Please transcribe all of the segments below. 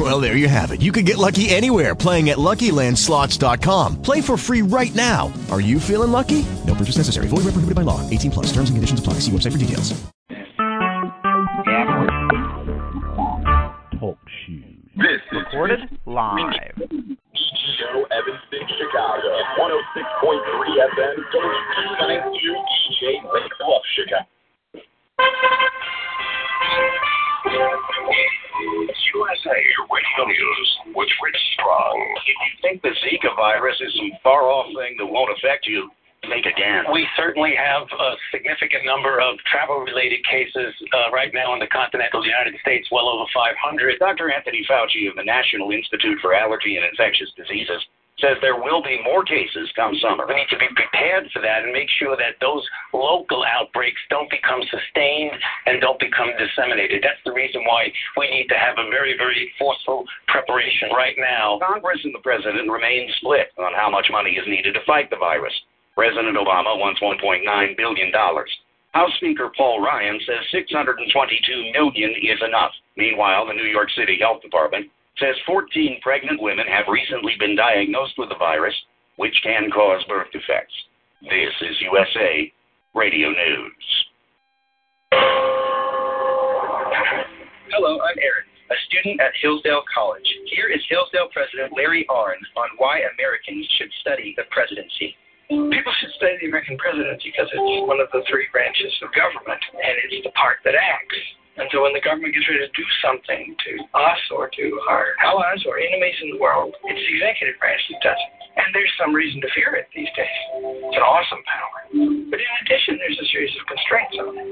Well, there you have it. You can get lucky anywhere playing at LuckyLandSlots.com. Play for free right now. Are you feeling lucky? No purchase necessary. Void where prohibited by law. 18 plus. Terms and conditions apply. See website for details. Talk shoes. This is Recorded live. Show Evanston, Chicago. 106.3 FM, WQ92 DJ Lake Bluff, Chicago. If you think the Zika virus is some far off thing that won't affect you, think again. We certainly have a significant number of travel related cases uh, right now in the continental United States, well over 500. Dr. Anthony Fauci of the National Institute for Allergy and Infectious Diseases says there will be more cases come summer. We need to be prepared for that and make sure that those local outbreaks don't become sustained and don't become disseminated. That's the reason why we need to have a very, very forceful preparation right now. Congress and the president remain split on how much money is needed to fight the virus. President Obama wants $1.9 billion. House Speaker Paul Ryan says 622 million is enough. Meanwhile, the New York City Health Department says 14 pregnant women have recently been diagnosed with the virus, which can cause birth defects. This is USA Radio News. Hello, I'm Aaron, a student at Hillsdale College. Here is Hillsdale President Larry Arnn on why Americans should study the presidency. People should study the American presidency because it's one of the three branches of government, and it's the part that acts. And so when the government gets ready to do something to us or to our allies or enemies in the world, it's the executive branch that does it. And there's some reason to fear it these days. It's an awesome power. But in addition, there's a series of constraints on it.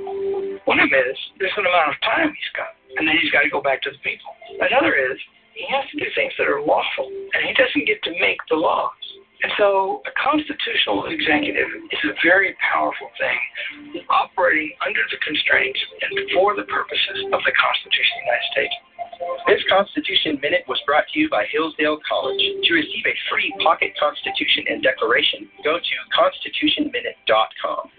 One of them is there's an amount of time he's got, and then he's got to go back to the people. Another is he has to do things that are lawful, and he doesn't get to make the laws. And so a constitutional executive is a very powerful thing, operating under the constraints and for the purposes of the Constitution of the United States. This Constitution Minute was brought to you by Hillsdale College. To receive a free pocket Constitution and Declaration, go to constitutionminute.com.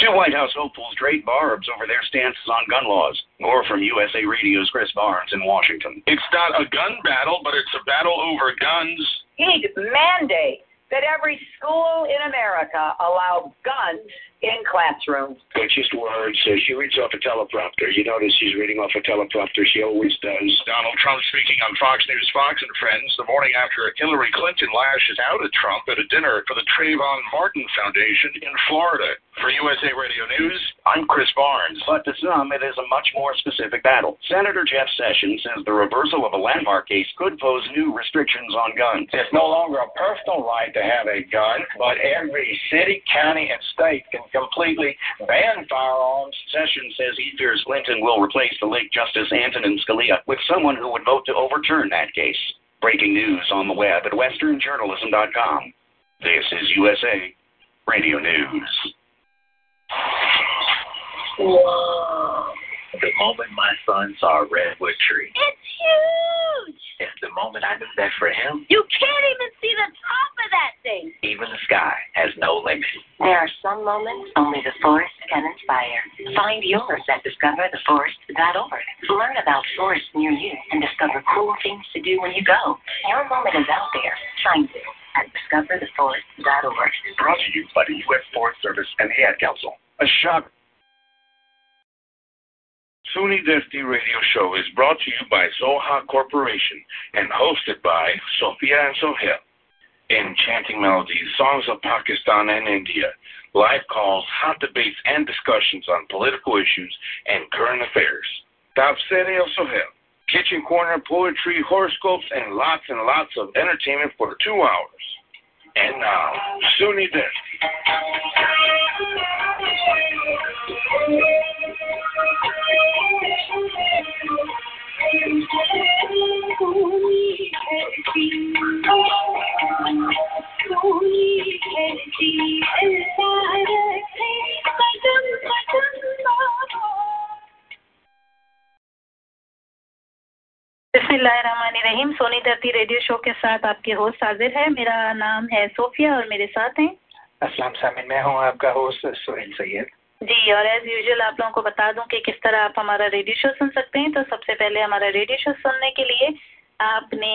Two White House hopefuls trade barbs over their stances on gun laws. More from USA Radio's Chris Barnes in Washington. It's not a gun battle, but it's a battle over guns. He'd mandate that every school in America allow guns in classrooms. It's just words. She reads off a teleprompter. You notice she's reading off a teleprompter. She always does. Donald Trump speaking on Fox News Fox and Friends the morning after Hillary Clinton lashes out at Trump at a dinner for the Trayvon Martin Foundation in Florida. For USA Radio News, I'm Chris Barnes. But to some, it is a much more specific battle. Senator Jeff Sessions says the reversal of a landmark case could pose new restrictions on guns. It's no longer a personal right to have a gun, but every city, county, and state can completely ban firearms. Sessions says he fears Clinton will replace the late Justice Antonin Scalia with someone who would vote to overturn that case. Breaking news on the web at westernjournalism.com. This is USA Radio News. Whoa. The moment my son saw a redwood tree, It's huge! and the moment I knew that for him, You can't even see the top of that thing. even the sky has no limit. There are some moments only the forest can inspire. Find yours at discovertheforest.org. Learn about forests near you and discover cool things to do when you go. Your moment is out there. Find it at discovertheforest.org. Brought to you by the U.S. Forest Service and the Ad Council. A shock. SUNY Destiny Radio Show is brought to you by Zoha Corporation and hosted by Sophia and Sohail. Enchanting melodies, songs of Pakistan and India, live calls, hot debates, and discussions on political issues and current affairs. Tafsiri of Sohail. Kitchen corner, poetry, horoscopes, and lots and lots of entertainment for two hours. And now, SUNY Destiny. बिस्मिल्लाहिर्रहमानिर्रहीम सोनी धरती radio show के साथ आपके host हाजिर है। मेरा नाम है सोफिया और मेरे साथ हैं। अस्सलाम सामिन मैं हूँ आपका होस्ट सोहेल सैयद। जी और एज यूजुअल आप लोगों को बता दूँ कि किस तरह आप हमारा रेडियो शो सुन सकते हैं। तो सबसे पहले हमारा रेडियो शो सुनने के लिए आपने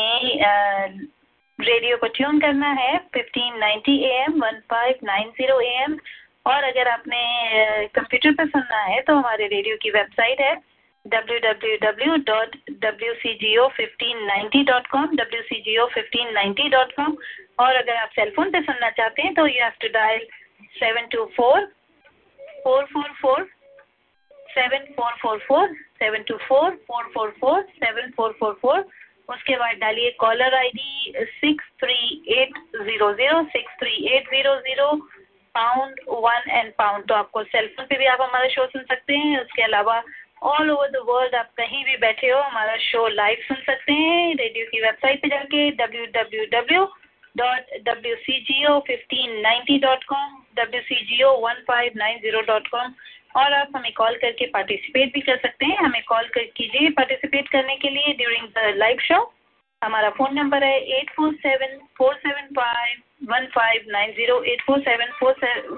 रेडियो को ट्यून करना है 1590 एएम 1590 एम और अगर आपने कंप्यूटर पर सुनना है तो हमारे रेडियो की वेबसाइट है www.wcgo1590.com wcgo1590.com और अगर आप सेलफोन पे सुनना चाहते हैं तो you have to dial seven two four four four four seven four four four seven two four four four four seven four four four उसके बाद डालिए caller ID six three eight zero zero six three eight zero zero pound one and pound तो आपको cellphone पे भी आप हमारा show सुन सकते हैं। उसके अलावा ऑल ओवर द वर्ल्ड आप कहीं भी बैठे हो, हमारा शो लाइव सुन सकते हैं रेडियो की वेबसाइट पे जाके W W W dot W C G O fifteen ninety dot com W C G O one five nine zero dot com और आप हमें कॉल करके पार्टिसिपेट भी कर सकते हैं। हमें कॉल कर कीजिए पार्टिसिपेट करने के लिए ड्यूरिंग द लाइव शो हमारा फ़ोन नंबर है eight four seven four seven five one five nine zero eight four seven four seven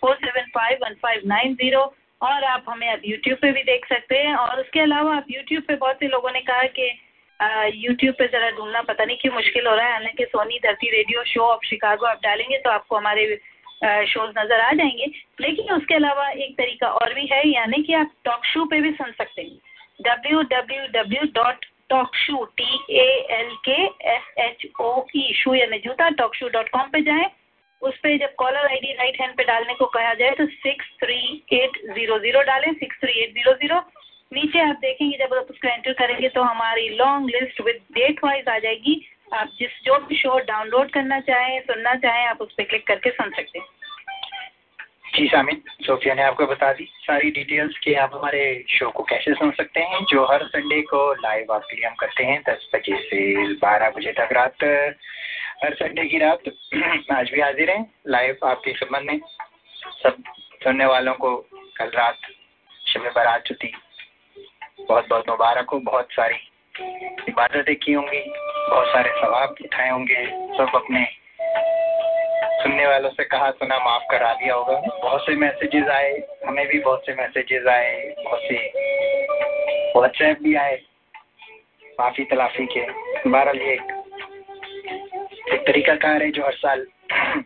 four seven five one five nine zero और आप हमें अब यूट्यूब पे भी देख सकते हैं। और उसके अलावा आप यूट्यूब पे बहुत से लोगों ने कहा कि यूट्यूब पे ज़रा ढूंढना, पता नहीं क्यों मुश्किल हो रहा है। हालाँकि सोनी धरती रेडियो शो ऑफ़ शिकागो आप डालेंगे तो आपको हमारे शोज़ नज़र आ जाएँगे। लेकिन उसके अलावा एक तरीका और भी है, यानी कि आप टॉक शो पे भी सुन सकते हैं। W W W dot talk shoe T A L K S H O E shoe यानी जूता टॉक शू डॉट कॉम पे जाएँ। उस पर जब कॉलर आईडी राइट हैंड पे डालने को कहा जाए तो six three eight zero zero डालें six three eight zero zero नीचे आप देखेंगे, जब आप उसको एंटर करेंगे तो हमारी long list with date wise आ जाएगी। आप जिस जो भी शो डाउनलोड करना चाहें, सुनना चाहें, आप उस पर क्लिक करके सुन सकते हैं। जी, सामिन, सोफिया ने आपको बता दी सारी डिटेल्स कि आप हमारे शो को कैसे सुन सकते हैं, जो हर संडे को लाइव आपके लिए हम करते हैं, दस बजे से बारह बजे तक रात। हर संडे की रात आज भी हाजिर हैं। लाइव आपके खिदमत में सब सुनने वालों को कल रात शब बारात थी बहुत बहुत मुबारक हो, बहुत सारी इबादतें की होंगी, बहुत सारे सवाब उठाए होंगे। सब अपने सुनने वालों से कहा, सुना, माफ़ करा दिया होगा। बहुत से मैसेजेस आए, हमें भी बहुत से मैसेजेस आए, बहुत से व्हाट्सएप भी आए। माफ़ी तलाफी के। बहरहाल ये एक तरीका कार है जो हर साल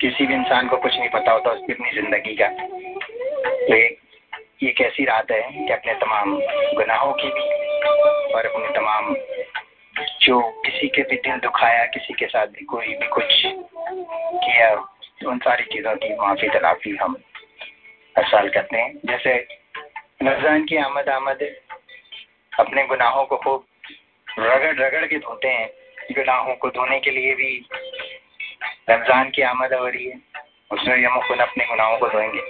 किसी भी इंसान को कुछ नहीं पता होता उसकी अपनी ज़िंदगी का। तो एक ये एक ऐसी रात है कि अपने तमाम गुनाहों की भी और अपने तमाम जो किसी के भी दिल दुखाया, किसी के साथ भी कोई भी कुछ किया, उन सारी चीज़ों की माफ़ी तलाफी हम हर साल करते हैं। जैसे रमज़ान की आमद आमद अपने गुनाहों को खूब रगड़ रगड़ के धोते हैं। गुनाहों को धोने के लिए भी रमज़ान की आमद हो रही है। उसमें भी हम खुद अपने गुनाहों को धोएँगे।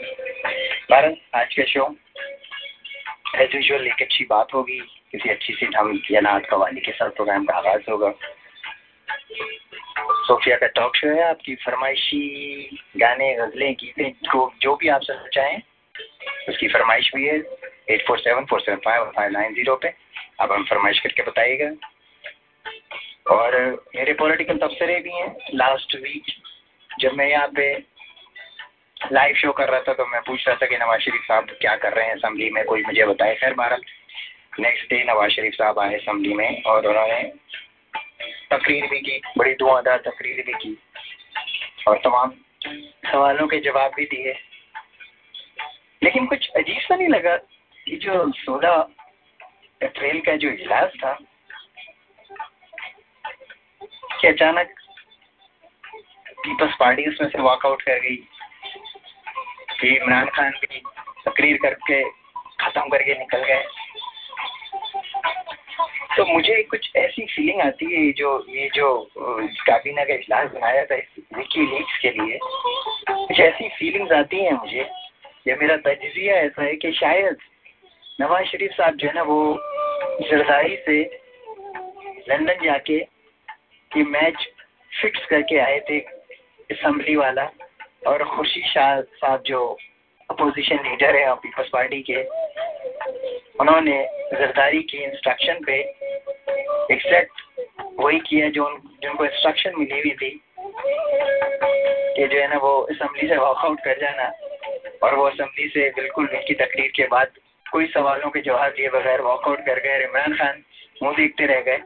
भारत आज का शो एज यूजल एक अच्छी बात होगी। किसी अच्छी सी हम या नात कवाली के साथ प्रोग्राम का आगाज़ होगा। सोफिया का टॉक शो है। आपकी फरमाइशी, गाने, गजलें, गीतें, जो जो भी आप सब चाहें, उसकी फरमाइश भी है। Eight four seven four seven five five nine zero पे। आप हम फरमाइश करके बताइएगा। और मेरे पॉलिटिकल तबसरे भी हैं। लास्ट वीक जब मैं यहाँ पे लाइव शो कर रहा था तो मैं पूछ रहा था कि नवाज़ शरीफ साहब क्या कर रहे हैं असम्बली में? कोई मुझे बताए? खैर, बहरहाल नेक्स्ट डे नवाज़ शरीफ साहब आए असम्बली में और उन्होंने तकरीर भी की, बड़ी दुआदार तकरीर भी की और तमाम सवालों के जवाब भी दिए। लेकिन कुछ अजीब सा नहीं लगा कि जो सोलह अप्रैल का जो इजलास था कि अचानक पीपल्स पार्टी उसमें से वॉकआउट कर गई फिर इमरान खान भी तकरीर करके ख़त्म करके निकल गए। तो मुझे कुछ ऐसी फीलिंग आती है, जो, ये जो, काबीना का इजलास बनाया था विकी लीक्स के लिए, कुछ ऐसी फीलिंग्स आती हैं मुझे, या मेरा तजिया ऐसा है कि शायद नवाज़ शरीफ साहब जो है ना, वो जरदारी से लंदन जाके ये मैच फिक्स करके आए थे असम्बली वाला और खुशी शाह साहब जो अपोजिशन लीडर है पीपल्स पार्टी के, उन्होंने जरदारी की इंस्ट्रक्शन पे। एग्जैक्ट वही किया जो जिनको इंस्ट्रक्शन मिली हुई थी कि जो है ना वो असम्बली से वॉकआउट कर जाना और वो असम्बली से बिल्कुल उनकी तकरीर के बाद कोई सवालों के जवाब दिए बगैर वॉकआउट कर गए। इमरान खान मुँह देखते रह गए।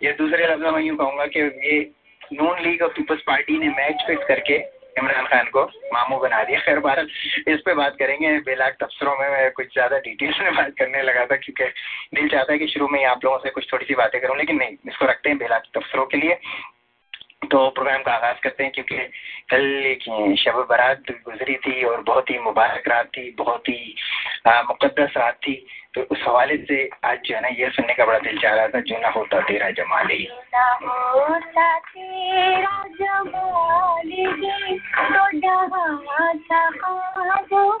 ये दूसरे लफ्जों में यूँ कहूँगा कि ये नून लीग ऑफ़ पीपल्स पार्टी ने मैच फिक्स करके इमरान खान को मामू बना दिया। खैर भारत इस पे बात करेंगे। बेलाक तबसरों में मैं कुछ ज़्यादा डिटेल्स में बात करने लगा था, क्योंकि दिल चाहता है कि शुरू में ही आप लोगों से कुछ थोड़ी सी बातें करूँ, लेकिन नहीं, इसको रखते हैं बेलाक तबसरों के लिए। तो प्रोग्राम का आगाज़ करते हैं क्योंकि कल एक शब बारात गुजरी थी और बहुत ही मुबारक रात थी, बहुत ही मुक़दस रात थी। तो उस हवाले से आज जो है ना ये सुनने का बड़ा दिल चाह रहा था, जो ना होता तेरा जमाल तो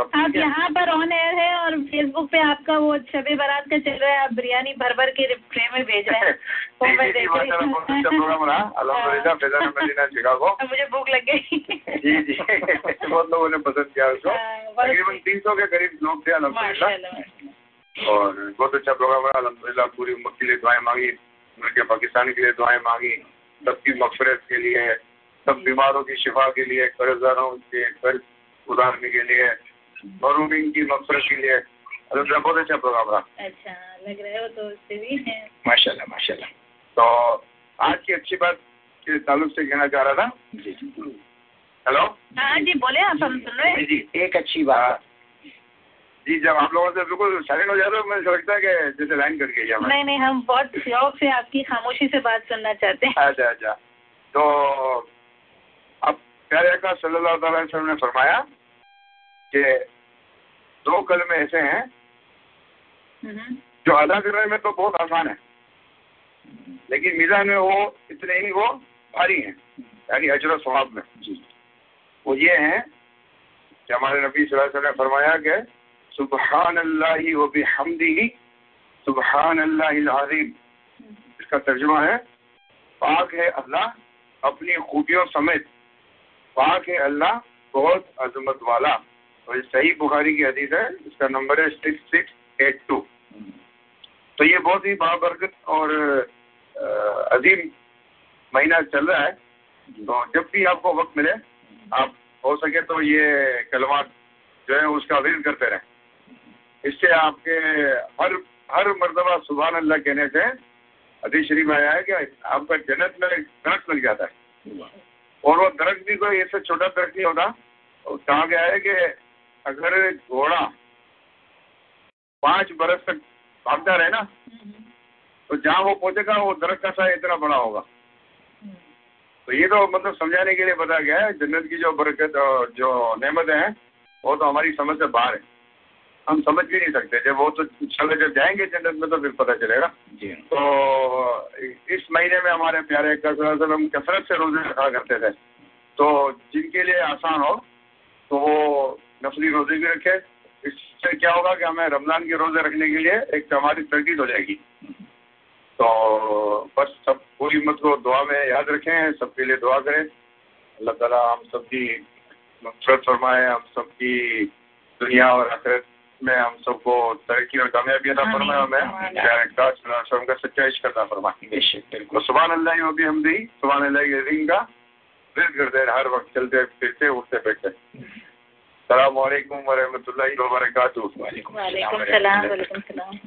आप आप है? यहाँ पर ऑन एयर है और फेसबुक पे आपका वो शबे बारात का चल रहा है आप बिरयानी भर भर के ट्रे में भेज रहे हैं। वो मैं देख रही हूँ। मुझे भूख लग गई। जी जी। बहुत लोगों ने पसंद किया उसको। तकरीबन तीन सौ के करीब लोग थे और बहुत अच्छा प्रोग्राम रहा। अल्हम्दुलिल्लाह पूरी उम्मत के लिए दुआएँ मांगी। मुल्क पाकिस्तान के लिए दुआएँ मांगी। सबकी मगफरत के लिए सब बीमारों की शिफा के लिए कर्जदारों के कर्ज उतारने के लिए। महरूमिन की मगफरत के लिए अल्हम्दुलिल्लाह बहुत अच्छा प्रोग्राम रहा अच्छा लग रहे हो तो उससे भी है। माशाल्लाह माशाल्लाह। तो आज की अच्छी बात के ताल्लुक से कहना चाह रहा था। जी हेलो हाँ जी बोले आप हम सुन रहे हैं। जी एक अच्छी बात। जी जब आप लोगों से बिल्कुल साइलेंट हो जाते हो मुझे समझता है कि जैसे लाइन कट गई नहीं नहीं हम बहुत शौक से आपकी खामोशी से बात सुनना चाहते हैं। अच्छा अच्छा। तो अब प्यारे अका सल्लल्लाहु अलैहि वसल्लम ने फरमाया कि दो कलमे ऐसे हैं जो अदा करने में तो बहुत आसान है लेकिन मीज़ान में वो इतने ही वो भारी हैं यानी अजर स्वाब में। वो ये हैं कि हमारे नबी सल्लल्लाहु अलैहि वसल्लम ने फरमाया कि सुबहान अल्लाह व बिहम्दिही सुबहान अल्लाह अज़ीम। इसका तर्जुमा है पाक है अल्लाह अपनी खूबियों समेत पाक है अल्लाह बहुत अजमत वाला। और सही बुखारी की हदीस है, इसका नंबर है सिक्स सिक्स एट टू तो ये बहुत ही बाबरकत और अजीम महीना चल रहा है। तो जब भी आपको वक्त मिले, आप हो सके तो ये कलमात जो है उसका विल करते रहें। इससे आपके हर हर मरतबा सुबह अल्लाह कहने से हदीस शरीफ आया है कि आपका जन्नत में दरख्त लग जाता है। और वो दरख्त भी कोई ऐसे छोटा दरख्त नहीं होता और कहा गया है कि अगर घोड़ा पाँच बरस तक भागता रहे ना तो जहाँ वो पहुंचेगा वो दरख्त का सा इतना बड़ा होगा। तो ये तो मतलब समझाने के लिए बताया गया है जन्नत की जो बरकत और जो नेमतें हैं वो तो हमारी समझ से बाहर है। हम समझ भी नहीं सकते जब वो तो चले जब जाएँगे जन्नत में तो फिर पता चलेगा। जी। तो इस महीने में हमारे प्यारे कसरत हम कसरत से रोज़े रखा करते थे। तो जिनके लिए आसान हो तो वो नफली रोज़े भी रखे। इससे क्या होगा कि हमें रमज़ान के रोज़े रखने के लिए एक हमारी प्रैक्टिस हो जाएगी। तो बस सब पूरी हिम्मत को दुआ में याद रखें सबके लिए दुआ करें। अल्लाह ताला हम सबकी मफरत फरमाए हम सबकी दुनिया और आखिरत में हम सबको तरक्की और कामयाबी अदा फरमाए हमें काश का सच्चा इश्क अदा फरमाए सुबह अल्लाह भी हम दी सुबह अल्लाह के दिन का रिज करते हैं हर वक्त चलते फिरते उठते बैठते। सलामकुम वरहमतुल्लाहि वबरकातुहू।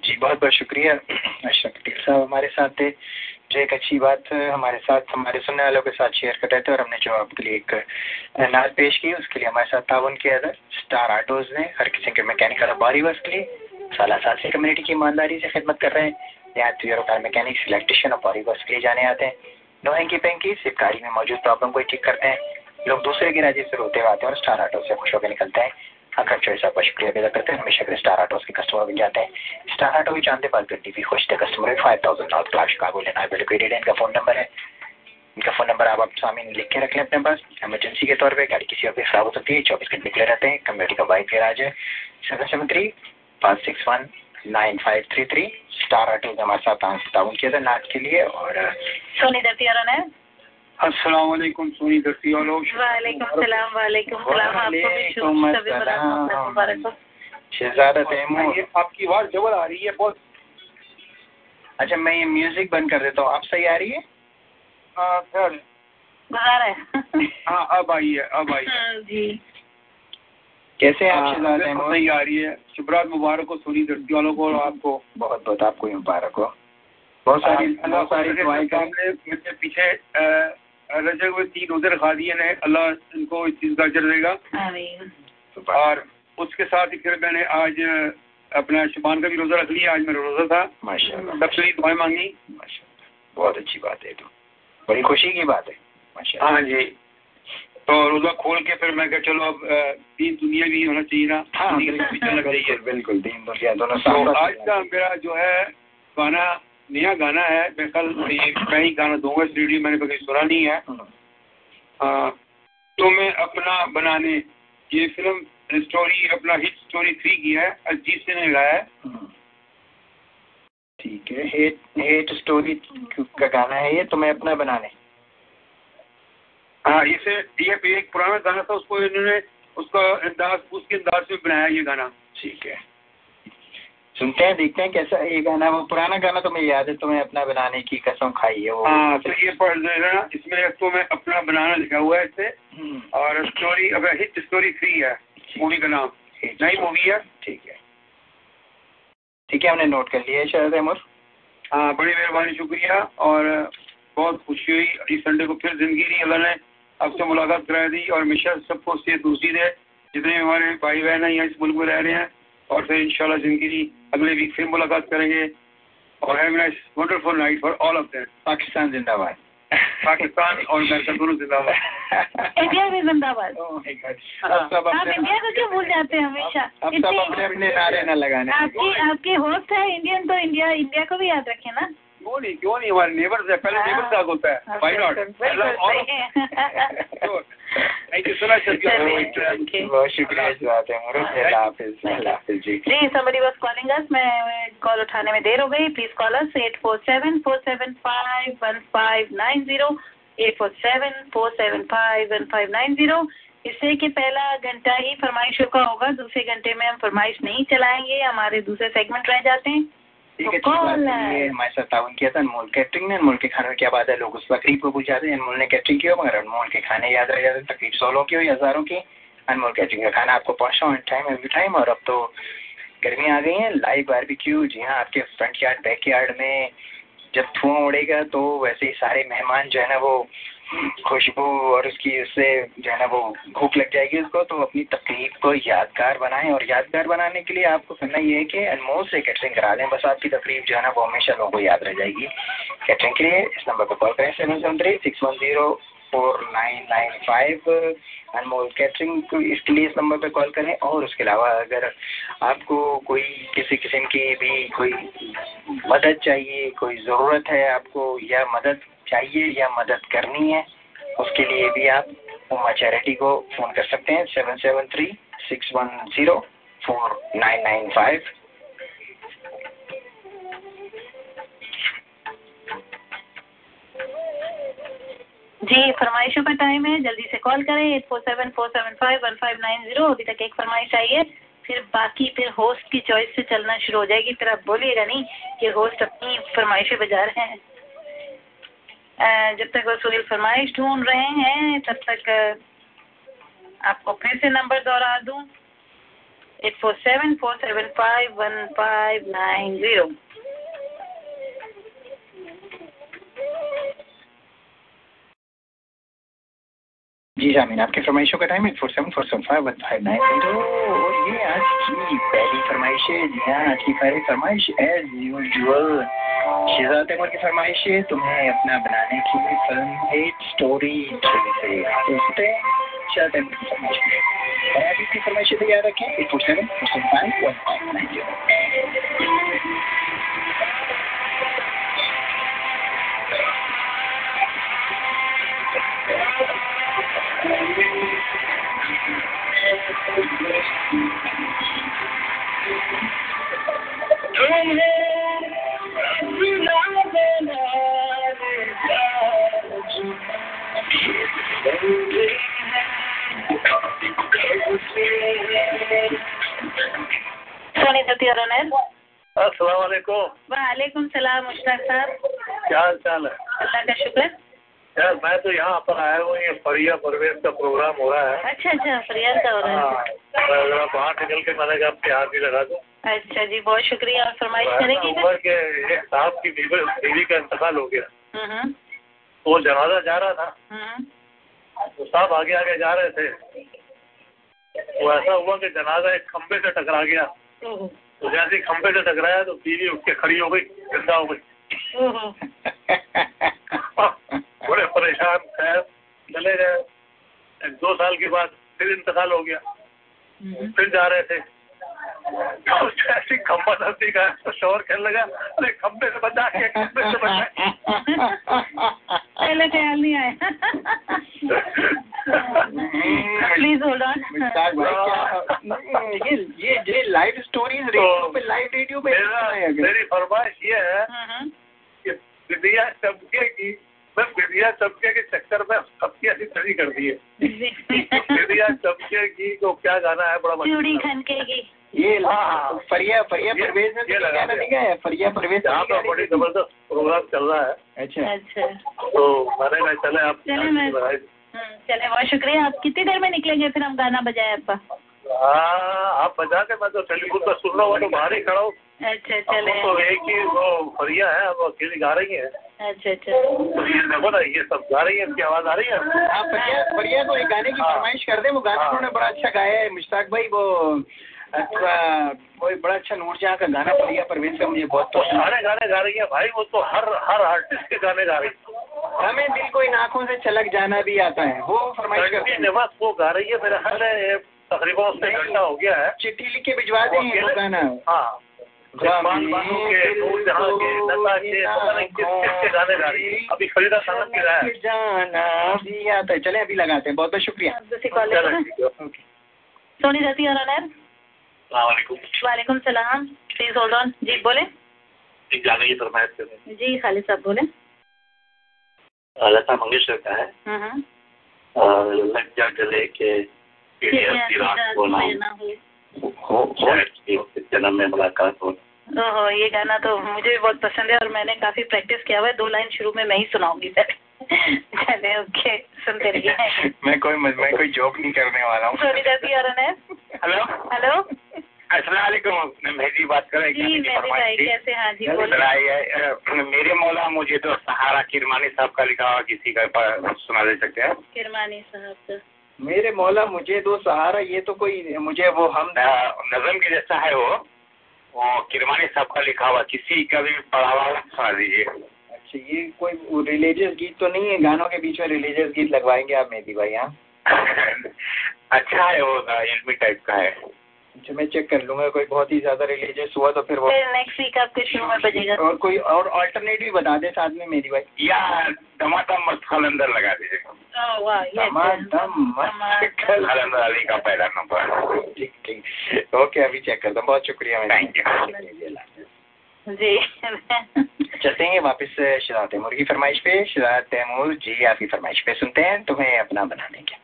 जी बहुत बहुत शुक्रिया। अशरफ पटेल साहब हमारे साथ थे। जो एक अच्छी बात हमारे साथ हमारे सुनने वालों के साथ शेयर कर रहे थे और हमने जो आपके लिए एक नात पेश की उसके लिए हमारे साथ ताउन किया था। स्टार ऑटोज ने हर किसी के मैकेनिकल और बारी वर्क के लिए साल साल से कम्युनिटी की ईमानदारी से खिदमत कर रहे हैं। यहाँ त्रियर कार मैकेनिक्स इलेक्ट्रिशियन और बारी वर्क के लिए जाने आते हैं। नो हैंकी पैंकी सिर्फ़ गाड़ी में मौजूद प्रॉब्लम को ठीक करते हैं? लोग दूसरे गैराजे से रोते हुए आते हैं और स्टार ऑटो से खुश होकर निकलते हैं। अगर चॉइस आपका शुक्रिया अदा करते हैं। हमेशा के स्टार ऑटोस के कस्टमर बन जाते हैं। स्टार ऑटो भी जानते पाल गड्डी भी खुश थे। कस्टमर है five thousand north Clark Chicago लेना है लोकेटेड है, इनका फ़ोन नंबर है। इनका फ़ोन नंबर आप सामने लिख के रख लें अपने पास। इमरजेंसी के तौर पे गाड़ी किसी और भी खराब हो सकती है, चौबीस घंटे निकले रहते हैं। कम्युनिटी का बाइक गैराज है। सेवन सेवन थ्री पाँच six one nine five three three star auto हमारे साथ ताउन किया था नाच के लिए और, सोनी दत्ती है अस्सलाम वालेकुम सोनी दस्ती वालों वालेकुम सलाम वालेकुम सलाम। आपको भी हो। शहजादा तैमूर। आवाज़ डबल आ रही है बहुत। अच्छा मैं ये म्यूज़िक बंद कर देता हूँ। आप सही आ रही है? हाँ सर बाहर है। हाँ अब आई है अब आई। है जी। कैसे हैं आप हाँ, शहजादा बिल्कुल तैमूर? सही आ रही है। शुभरात मुबारक हो सोनी दस्ती वालों को और आपको। बहुत बहुत आपको मुबारक हो। बहुत सारी बहुत सारी दुआएँ पीछे रजब हुए तीन रोज़े रखा दिए ने अल्लाह इनको इस चीज़ का अजर देगा। और उसके साथ ही फिर मैंने आज अपना शुबान का भी रोजा रख लिया आज मेरा रोजा था। भी दुआएँ मांगी। बहुत अच्छी बात है तो। बड़ी खुशी की बात है। माशाल्लाह। हाँ जी। तो रोजा खोल के फिर मैं चलो अब दीन दुनिया भी होना चाहिए ना। हाँ बिल्कुल दीन दुनिया दोनों तो आज का मेरा जो है गाना नया गाना है मैं कल ये मैं ही गाना दूँगा इस रेडियो मैंने कभी सुना नहीं है। आ, तो मैं अपना बनाने ये फ़िल्म स्टोरी अपना हिट स्टोरी थ्री की है अजीत सिंह ने गाया है। ठीक है हेट हेट स्टोरी का गाना है ये तो मैं अपना बनाने। हाँ इसे ये एक पुराना गाना था उसको इन्होंने उसका अंदाज उसके अंदाज में बनाया ये गाना। ठीक है। सुनते हैं देखते हैं कैसा ये गाना वो पुराना गाना तो मुझे याद है तुम्हें अपना बनाने की कसम खाई है वो। हाँ तो ये पढ़ लेना। इसमें तो मैं अपना बनाना लिखा हुआ है इसे। और स्टोरी अब हिट स्टोरी थ्री है मूवी का नाम। नई मूवी है। ठीक है। ठीक है हमने नोट कर लिया है शायद अमर। हाँ बड़ी मेहरबानी शुक्रिया। और बहुत खुशी हुई। इस संडे को फिर ज़िंदगी दी अल्लाह ने आपसे मुलाकात करा दी। और हमेशा सबको सेहत दूसरी दे जितने हमारे भाई बहन हैं यहाँ इस मुल्क में रह रहे हैं और फिर इंशाल्लाह ज़िंदगी अगले वीक फिर मुलाकात करेंगे। और have nice wonderful night for all of them Pakistan जिंदाबाद। पाकिस्तान और अमेरिका दोनों जिंदाबाद। इंडिया भी जिंदाबाद। आप इंडिया को क्यों भूल जाते हैं हमेशा? अब सब अपने अपने नारे ना लगाने। आपकी आपकी होस्ट है इंडियन तो इंडिया इंडिया को भी याद रखे ना। क्यों नहीं क्यों नहीं? हमारे नेबर्स है पहले नेबर्स का होता है। Why not thank you so much बहुत शुक्रिया इस बात है अल्लाह हाफिज अल्लाह हाफिज जी। जी somebody was calling us मैं कॉल उठाने में देर हो गई। Please call us eight four seven four seven five one five nine zero eight four seven four seven five one five nine zero इससे कि पहला घंटा ही फरमाइशों का होगा दूसरे घंटे में हम फरमाइश नहीं चलाएँगे हमारे दूसरे सेगमेंट रह जाते हैं। ठीक तो है। कॉल है? हमारे साथ ताउन किया था अनमोल कैटरिंग ने। अनमोल के खाने में क्या बात है? लोग उस तकरीब को भूल जाते हैं। अनमोल ने कैटरिंग की हो मगर अनमोल के खाने याद रह जाते तकरीब सोलों की हो या हज़ारों की। अनमोल कैटरिंग का खाना आपको पहुँचा ऑन टाइम एवरी टाइम और अब तो गर्मी आ गई है। लाइव बारबेक्यू जी हाँ आपके फ्रंट यार्ड बैक यार्ड में जब धुआँ उड़ेगा तो वैसे ही सारे मेहमान जो है ना वो खुशबू और उसकी उससे जो है ना वो भूख लग जाएगी उसको तो अपनी तकलीफ़ को यादगार बनाएँ। और यादगार बनाने के लिए आपको करना ये है कि अनमोल से कैटरिंग करा दें। बस आपकी तकलीफ़ जो है ना वो हमेशा लोगों को याद रह जाएगी। कैटरिंग के लिए इस नंबर पर कॉल करें seven seven three six one zero four nine nine five Anmol catering इसके लिए इस नंबर पर कॉल करें। और उसके अलावा अगर आपको कोई किसी किस्म की भी कोई मदद चाहिए, कोई ज़रूरत है आपको या मदद चाहिए या मदद करनी है, उसके लिए भी आप उमा चैरिटी को फ़ोन कर सकते हैं seven seven three six one zero four nine nine five जी, फरमाइशों का टाइम है, जल्दी से कॉल करें eight four seven four seven five one five nine zero अभी तक एक फरमाइश आई है, फिर बाकी फिर होस्ट की चॉइस से चलना शुरू हो जाएगी, फिर आप बोलिएगा नहीं कि होस्ट अपनी फरमाइशें बजा रहे हैं। जब तक वो सुनील फरमाइश ढूंढ रहे हैं, तब तक आपको फिर से नंबर दोहरा दूँ। Eight four seven four seven five one five nine zero. जी जामीन आपकी फरमाइशों का टाइम है four seven four seven five one five nine और ये आज की पहली फरमाइश है, जी हाँ आज की पहली फरमाइश एज यूजल शहजाद अमर की फरमाइश है, तुम्हें अपना बनाने की फ़िल्म एट स्टोरी से शहजाद अमर की फरमाइश है और आप इसकी तैयार रखें eight four seven four seven five one five nine zero वालेकुम वालेकुम सलाम मुश्ताक साहब क्या हाल चाल है अल्लाह का शुक्र यार मैं तो यहाँ पर आया हूँ ये फरिया परवेज का प्रोग्राम हो रहा है। अच्छा अच्छा फरियाद का हो रहा हाँ। है बाहर निकल के मैंने कहा आपके हाथ भी लगा दूँ। अच्छा जी बहुत शुक्रिया और फरमाइश करेंगे हुआ कि एक साहब की बीवी का इंतकाल हो गया। हम्म तो वो जनाजा जा रहा था। हम्म तो साहब आगे आगे जा रहे थे। वो ऐसा हुआ कि जनाजा एक खंबे से टकरा गया। हम्म तो जैसे खंबे से टकराया तो बीवी उठ के खड़ी हो गई ज़िंदा हो गई। हम्म बड़े परेशान खैर चले गए। एक दो साल के बाद फिर इंतकाल हो गया। फिर जा रहे थे। तो ही खंबा नज़दीक आया तो शोर खेलने लगा अरे खंबे से बचा के खंबे से बचा पहले ख्याल नहीं आया। प्लीज़ होल्ड ऑन ये ये ये लाइव स्टोरीज रेडियो पे लाइव रेडियो पे मेरा मेरी फरमाइश ये है कि विदिया चमके की मैं विदिया चमके के चक्कर में सबकी ऐसी तरी कर दी है। विदिया चमके की तो क्या गाना है बड़ा चूड़ी है। खनकेगी। ये हाँ। फरिया फरिया ये- परवेज ने ये तो लगा। नहीं गाया फरिया परवेज यहाँ पर बड़ी ज़बरदस्त प्रोग्राम चल रहा है। अच्छा। अच्छा। तो मैंने कहा चले आप चले मैं हम्म, चले बहुत शुक्रिया। आप कितनी देर में निकलेंगे फिर हम गाना बजाए आपका? हाँ आप बजा के मैं तो टेलीफोन पर सुन रहा हूँ तो बाहर ही खड़ा हूँ। अच्छा चले। तो एक ही वो फरिया है वो अकेली गा रही है। अच्छा अच्छा। तो ये देखो ना ये सब गा रही है इनकी आवाज़ आ रही है? आप फरिया फरिया को गाने की हाँ। फरमाइश कर दे वो गाना हाँ। उन्होंने बड़ा अच्छा गाया है मुश्ताक भाई वो अथवा बड़ा अच्छा नूरजहाँ का गाना फरिया परवेज का मुझे बहुत वो सारे गाने गा रही है भाई वो तो हर हर आर्टिस्ट के गाने गा रही है। हमें दिल को इन आँखों से छलक जाना भी आता है वो फरमाइश करते हैं। वो गा रही है मेरा ख्याल है तकरीबन उससे घंटा हो गया है। चिट्ठी लिख के भिजवा दें वो गाना। हाँ अभी फरीदा साहब की है। जाना भी आता है। चले अभी लगाते हैं। बहुत बहुत शुक्रिया। है। सोनी दत्ती और अनैर वालेकुम सलाम। प्लीज़ होल्ड ऑन जी बोले। करें जी खालिद साहब बोले। लता मंगेशकर का है। हम्म हम्म और लग जा गले के रात को ना ना हो जन्म में मुलाकात हो। ओहो ये गाना तो मुझे भी बहुत पसंद है और मैंने काफ़ी प्रैक्टिस किया हुआ है। दो लाइन शुरू में मैं ही सुनाऊँगी सर चले ओके सुनते रहिए। मैं कोई मैं कोई जोक नहीं करने वाला हूँ। सोनी दत्ती और हेलो हेलो अस्सलाम मैं मेहदी बात कर रहा जी मेहदी भाई कैसे हाँ? जी बोले मेरे मौला मुझे तो सहारा किरमानी साहब का लिखा हुआ किसी का सुना दे सकते हैं? किरमानी साहब का मेरे मौला मुझे दो सहारा ये तो कोई मुझे वो हम अ, नज़म के जैसा है वो। किरमानी साहब का लिखा हुआ किसी का भी पढ़ा हुआ सुना दीजिए। अच्छा ये कोई रिलीजियस गीत तो नहीं है? गानों के बीच में रिलीजियस गीत लगवाएँगे आप मेहदी भाई यहाँ अच्छा है वो इल्मी टाइप का है। अच्छा मैं चेक कर लूँगा कोई बहुत ही ज़्यादा रिलीजियस हुआ तो फिर वो फिर नेक्स्ट वीक आपके शो में बजेगा। और कोई और अल्टरनेट भी बता दे साथ में मेरी भाई या टमाटर मस्त कलंदर लगा दीजिए। ओह वाह ये टमाटम मस्त कलंदर अली का पहला नंबर ठीक ठीक। ओके अभी चेक करता हूँ। बहुत शुक्रिया मैं थैंक यू जी चलते हैं वापस शराब तैमूर की फरमाइश पे। शराब तैमूर जी आपकी फरमाइश पे सुनते हैं तुम्हें अपना बनाने के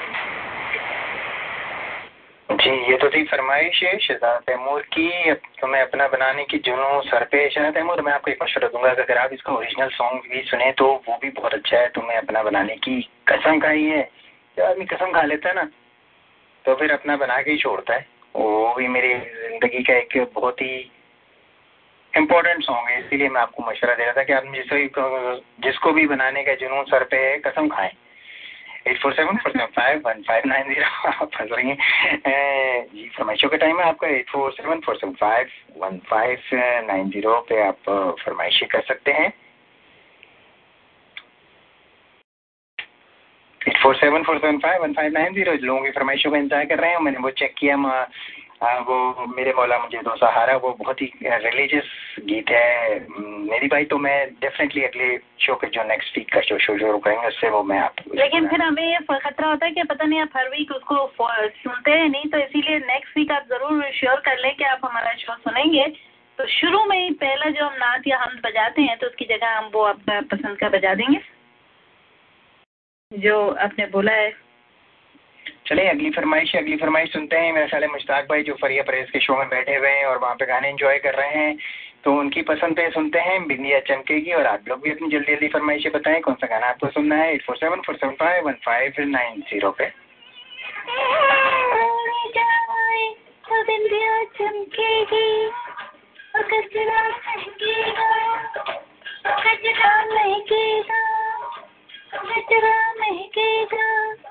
जी, ये तो थी फरमाइश है शहजाद तैमूर की। तुम्हें अपना बनाने की जुनू सर पे शहजाद तैमूर, मैं आपको एक मशवरा दूँगा, अगर आप इसका ओरिजिनल सॉन्ग भी सुने तो वो भी बहुत अच्छा है, तुम्हें अपना बनाने की कसम खाई है। जब आदमी कसम खा लेता है ना तो फिर अपना बना के ही छोड़ता है। वो भी मेरी ज़िंदगी का एक बहुत ही इम्पोर्टेंट सॉन्ग है, इसीलिए मैं आपको मशवरा दे रहा था कि आप जिसको जिसको भी बनाने का जुनून सर पे है, कसम खाएँ। Eight four seven four seven five one five nine zero आप फंस रही हैं। जी फरमाइशों का टाइम है आपका eight four seven four seven five one five nine zero पे आप फरमाइशें कर सकते हैं। Eight four seven four seven five one five nine zero लोगों की फरमाइशों का इंतज़ार कर रहे हैं मैंने वो चेक किया वो मेरे मौला मुझे दो सहारा, वो बहुत ही रिलीजियस गीत है। मेरी भाई तो मैं डेफिनेटली अगले शो के जो नेक्स्ट वीक का शो शो शुरू करेंगे, उससे वो मैं आप लेकिन फिर हमें ये खतरा होता है कि पता नहीं आप हर वीक उसको सुनते हैं नहीं तो इसीलिए नेक्स्ट वीक आप ज़रूर श्योर कर लें कि आप हमारा शो सुनेंगे। तो शुरू में ही पहला जो हम नात या हम बजाते हैं तो उसकी जगह हम वो आपका पसंद का बजा देंगे। जो आपने बोला है। चलिए अगली फरमाइश अगली फरमाइश सुनते हैं मेरे ख्याल मुश्ताक भाई जो फरिया परेज के शो में बैठे हुए हैं और वहाँ पे गाने एंजॉय कर रहे हैं तो उनकी पसंद पे सुनते हैं बिंदिया चमकेगी और आप लोग भी अपनी जल्दी जल्दी फरमाइशें बताएँ कौन सा गाना आपको सुनना है eight four seven four seven five one five nine zero पे महकेगा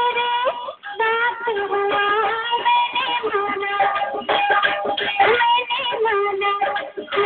तेरे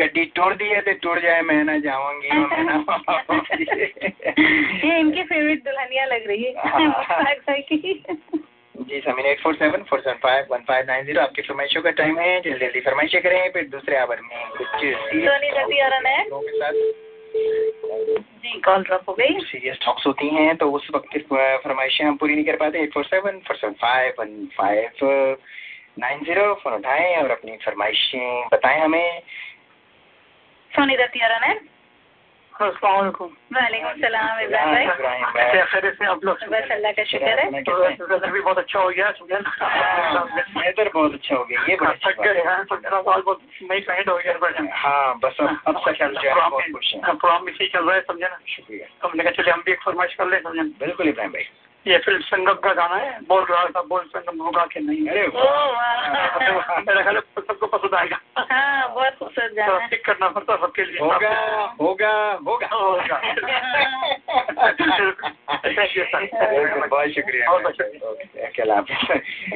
गड्डी तोड़ दी है तो टूट जाए मैं ना जाऊँगी मैं ना ये इनकी फेवरेट दुल्हनिया लग रही है। जी Sameen eight four seven four seven five one five nine zero आपकी फरमाइशों का टाइम है जल्दी जल्दी फरमाइशें करें फिर दूसरे आवर में कुछ जी कॉल ड्रॉप हो गई। सीरियस टॉक्स होती हैं तो उस वक्त फरमाइशें हम पूरी नहीं कर पाते। Eight four seven four seven five one five nine zero phone उठाएँ और अपनी फरमाइशें बताएँ हमें। सोनी दत्ती है? वालेकुम सलाम इब्राहिम भाई। खैर से आप लोग बस अल्लाह का शुक्र है। तो वेदर भी बहुत अच्छा हो गया वेदर बहुत अच्छा हो गया ये बड़ा थक गए हैं। तो मेरा बाल बहुत मई पेंट हो गया हाँ बस। अब अब तक चल जाए बहुत खुश हैं। प्रोग्राम भी चल रहा है समझे ना? शुक्रिया। हमने कहा चलिए हम भी एक फरमाइश कर ले समझे बिल्कुल इब्राहिम भाई। ये फ़िल्म संगम का गाना है। बोल रहा था बोल संगम होगा कि नहीं अरे मेरा ख्याल सबको पसंद आएगा। हाँ बहुत खूबसूरत गाना टिक करना पड़ता सबके लिए। होगा होगा होगा। होगा। बहुत शुक्रिया।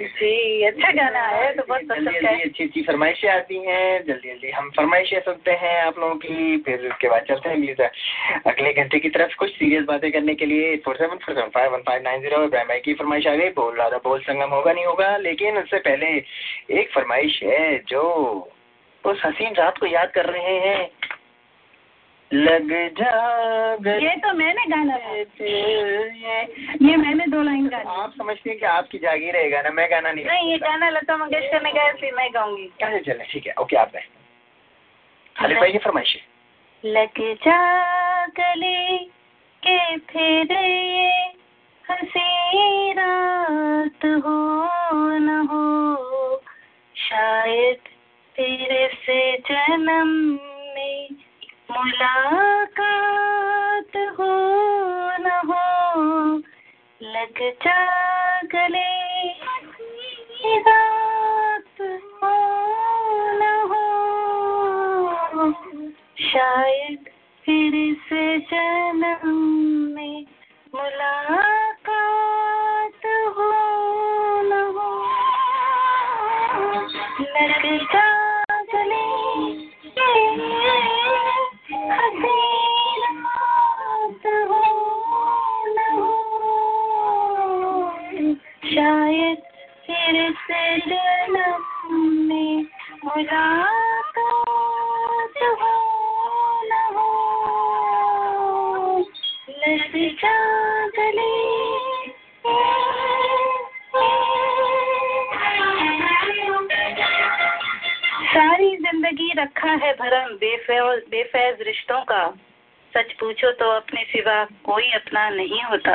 जी अच्छा गाना है तो बहुत जल्दी अच्छी अच्छी फरमाइशें आती हैं। जल्दी जल्दी हम फरमाइशें सुनते हैं आप लोगों की फिर उसके बाद चलते हैं अगले घंटे की तरफ़ कुछ सीरियस बातें करने के लिए four seven four seven five one five nine zero Ibrahim भाई की फरमाइश आ गई बोल रहा था बोल संगम होगा नहीं होगा लेकिन उससे पहले एक फरमाइश है जो उस हसीन रात को याद कर रहे हैं। लग जा ये तो मैंने गाना ये ये मैंने दो लाइन गाना आप समझते हैं कि आपकी जागीर है गाना मैं गाना नहीं नहीं ये गाना लता मंगेशकर ने गाया फिर मैं गाऊँगी। चले चले ठीक है ओके आप खालिद भाई की फरमाइश लग जा गले के फिर ये हँसी रात हो न हो, शायद तेरे से जन्म में मुलाकात हो न हो, लग जा गले रात हो न हो, शायद फिर से जन्म में मुलाकात हो न हो लग जा गले शायद फिर से जन्म में मुलाकात हो न हो लग जा रखा है भरम बेफैज रिश्तों का। सच पूछो तो अपने सिवा कोई अपना नहीं होता।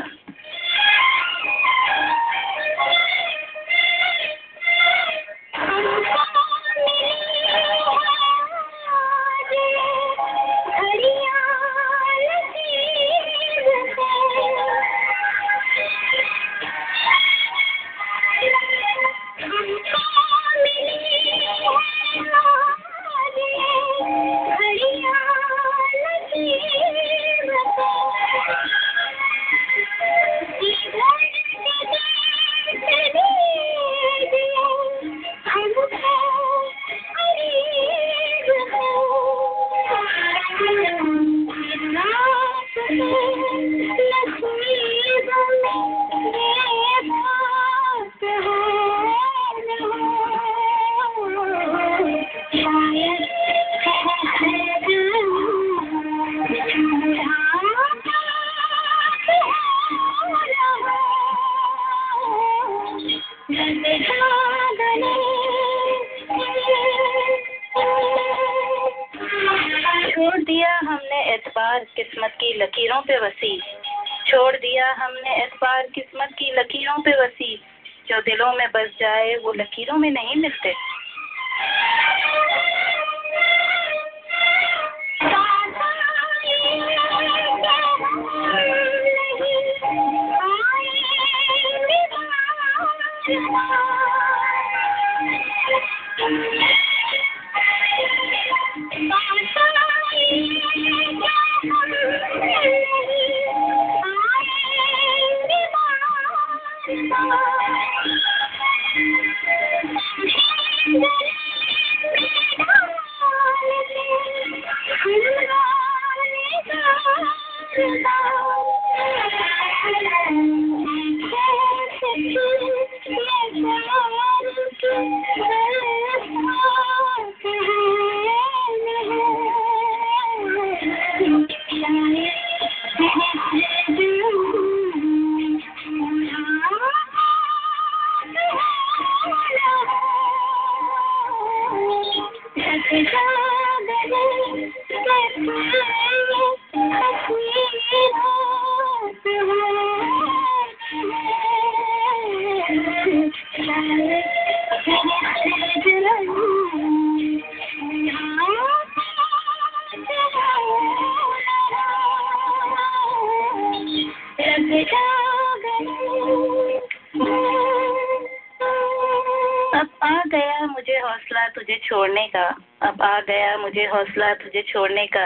मुझे हौसला तुझे छोड़ने का। अब आ गया मुझे हौसला तुझे छोड़ने का।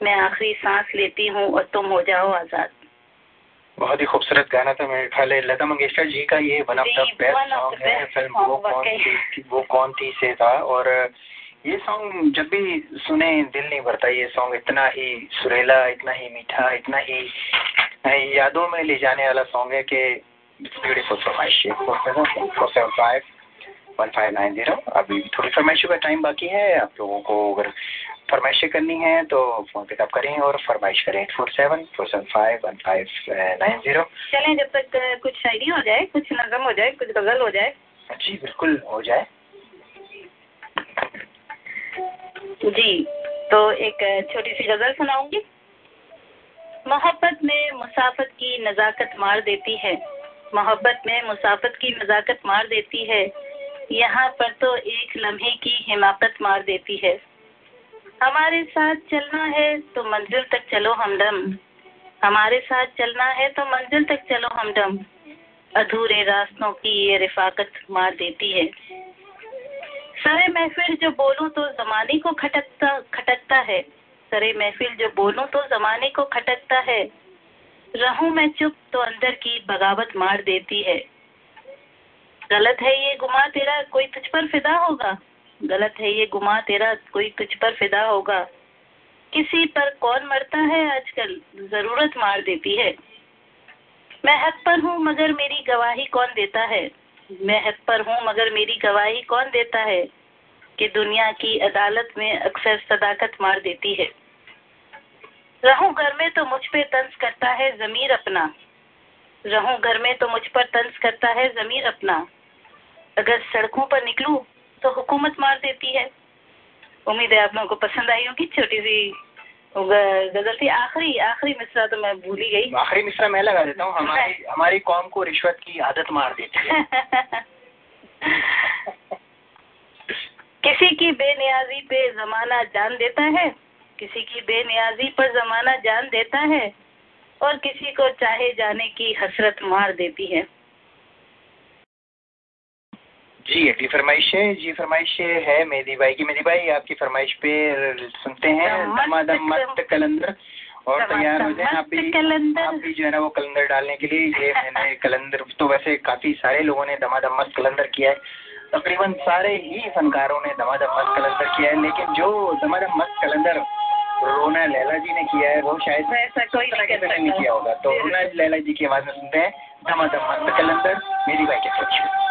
मैं आखिरी सांस लेती हूँ और तुम हो जाओ आज़ाद। बहुत ही खूबसूरत गाना था मेरे ख्याल लता मंगेशकर जी का ये one of the best song है। फ़िल्म वो कौन थी? वो कौन थी से था? और ये सॉन्ग जब भी सुने दिल नहीं भरता ये सॉन्ग इतना ही सुरीला इतना ही मीठा इतना ही यादों में ले जाने वाला सॉन्ग है कि ब्यूटीफुल फरमाइश four seven five one five nine zero अभी थोड़ी फरमाइशों का टाइम बाकी है। आप लोगों को अगर फरमाइशें करनी है तो फ़ोन पिकअप करें और फरमाइश करें। Eight four seven four seven five one five nine zero चलें जब तक कुछ शायरी हो जाए कुछ नज़म हो जाए कुछ गज़ल हो जाए। जी बिल्कुल हो जाए। जी तो एक छोटी सी गज़ल सुनाऊँगी। मोहब्बत में मुसाफत की नज़ाकत मार देती है। मोहब्बत में मुसाफत की नज़ाकत मार देती है। यहाँ पर तो एक लम्हे की हिमाकत मार देती है। हमारे साथ चलना है तो मंजिल तक चलो हमदम हमारे साथ चलना है तो मंजिल तक चलो हमदम अधूरे रास्तों की ये रिफाकत मार देती है। सरे महफिल जो बोलूँ तो जमाने को खटकता खटकता है। सरे महफिल जो बोलूँ तो जमाने को खटकता है। रहूँ मैं चुप तो अंदर की बगावत मार देती है। गलत है ये गुमा, तेरा कोई तुझ पर फिदा होगा? गलत है ये गुमा, तेरा कोई तुझ पर फिदा होगा। किसी पर कौन मरता है आजकल? ज़रूरत मार देती है। मैं हक पर हूँ, मगर मेरी गवाही कौन देता है? मैं हक पर हूँ, मगर मेरी गवाही कौन देता है? कि दुनिया की अदालत में अक्सर सदाकत मार देती है। रहूँ घर में तो मुझ पे तंज करता है जमीर अपना। रहूँ घर में तो मुझ पर तंज करता है जमीर अपना। अगर सड़कों पर निकलूं तो हुकूमत मार देती है। उम्मीद है आप लोगों को पसंद आई होगी। छोटी सी गज़ल थी। आखिरी आखिरी मिसरा तो मैं भूल ही गई। आखिरी मिसरा मैं लगा देता हूँ। हमारी हमारी कौम को रिश्वत की आदत मार देती है। किसी की बेनियाजी पे जमाना जान देता है किसी की बेनियाजी पर जमाना जान देता है और किसी को चाहे जाने की हसरत मार देती है। जी अगली फरमाइश है जी फरमाइश है मेहदी भाई की। मेहदी भाई आपकी फरमाइश पे सुनते हैं। दमादम मस्त कलंदर। और तैयार हो जाए आप भी आप भी जो है ना वो कलंदर डालने के लिए। ये मैंने कलंदर तो वैसे काफ़ी सारे लोगों ने दमादम मस्त कलंदर किया है। तकरीबन सारे ही फनकारों ने दमादम मस्त कलंदर किया है। लेकिन जो दमादम मस्त कलंदर रोना लैला जी ने किया है वो शायद ऐसा कोई नहीं किया होगा। तो रोना लैला जी की आवाज़ में सुनते हैं। दमादम मस्त कलंदर। मेरी भाई के साथ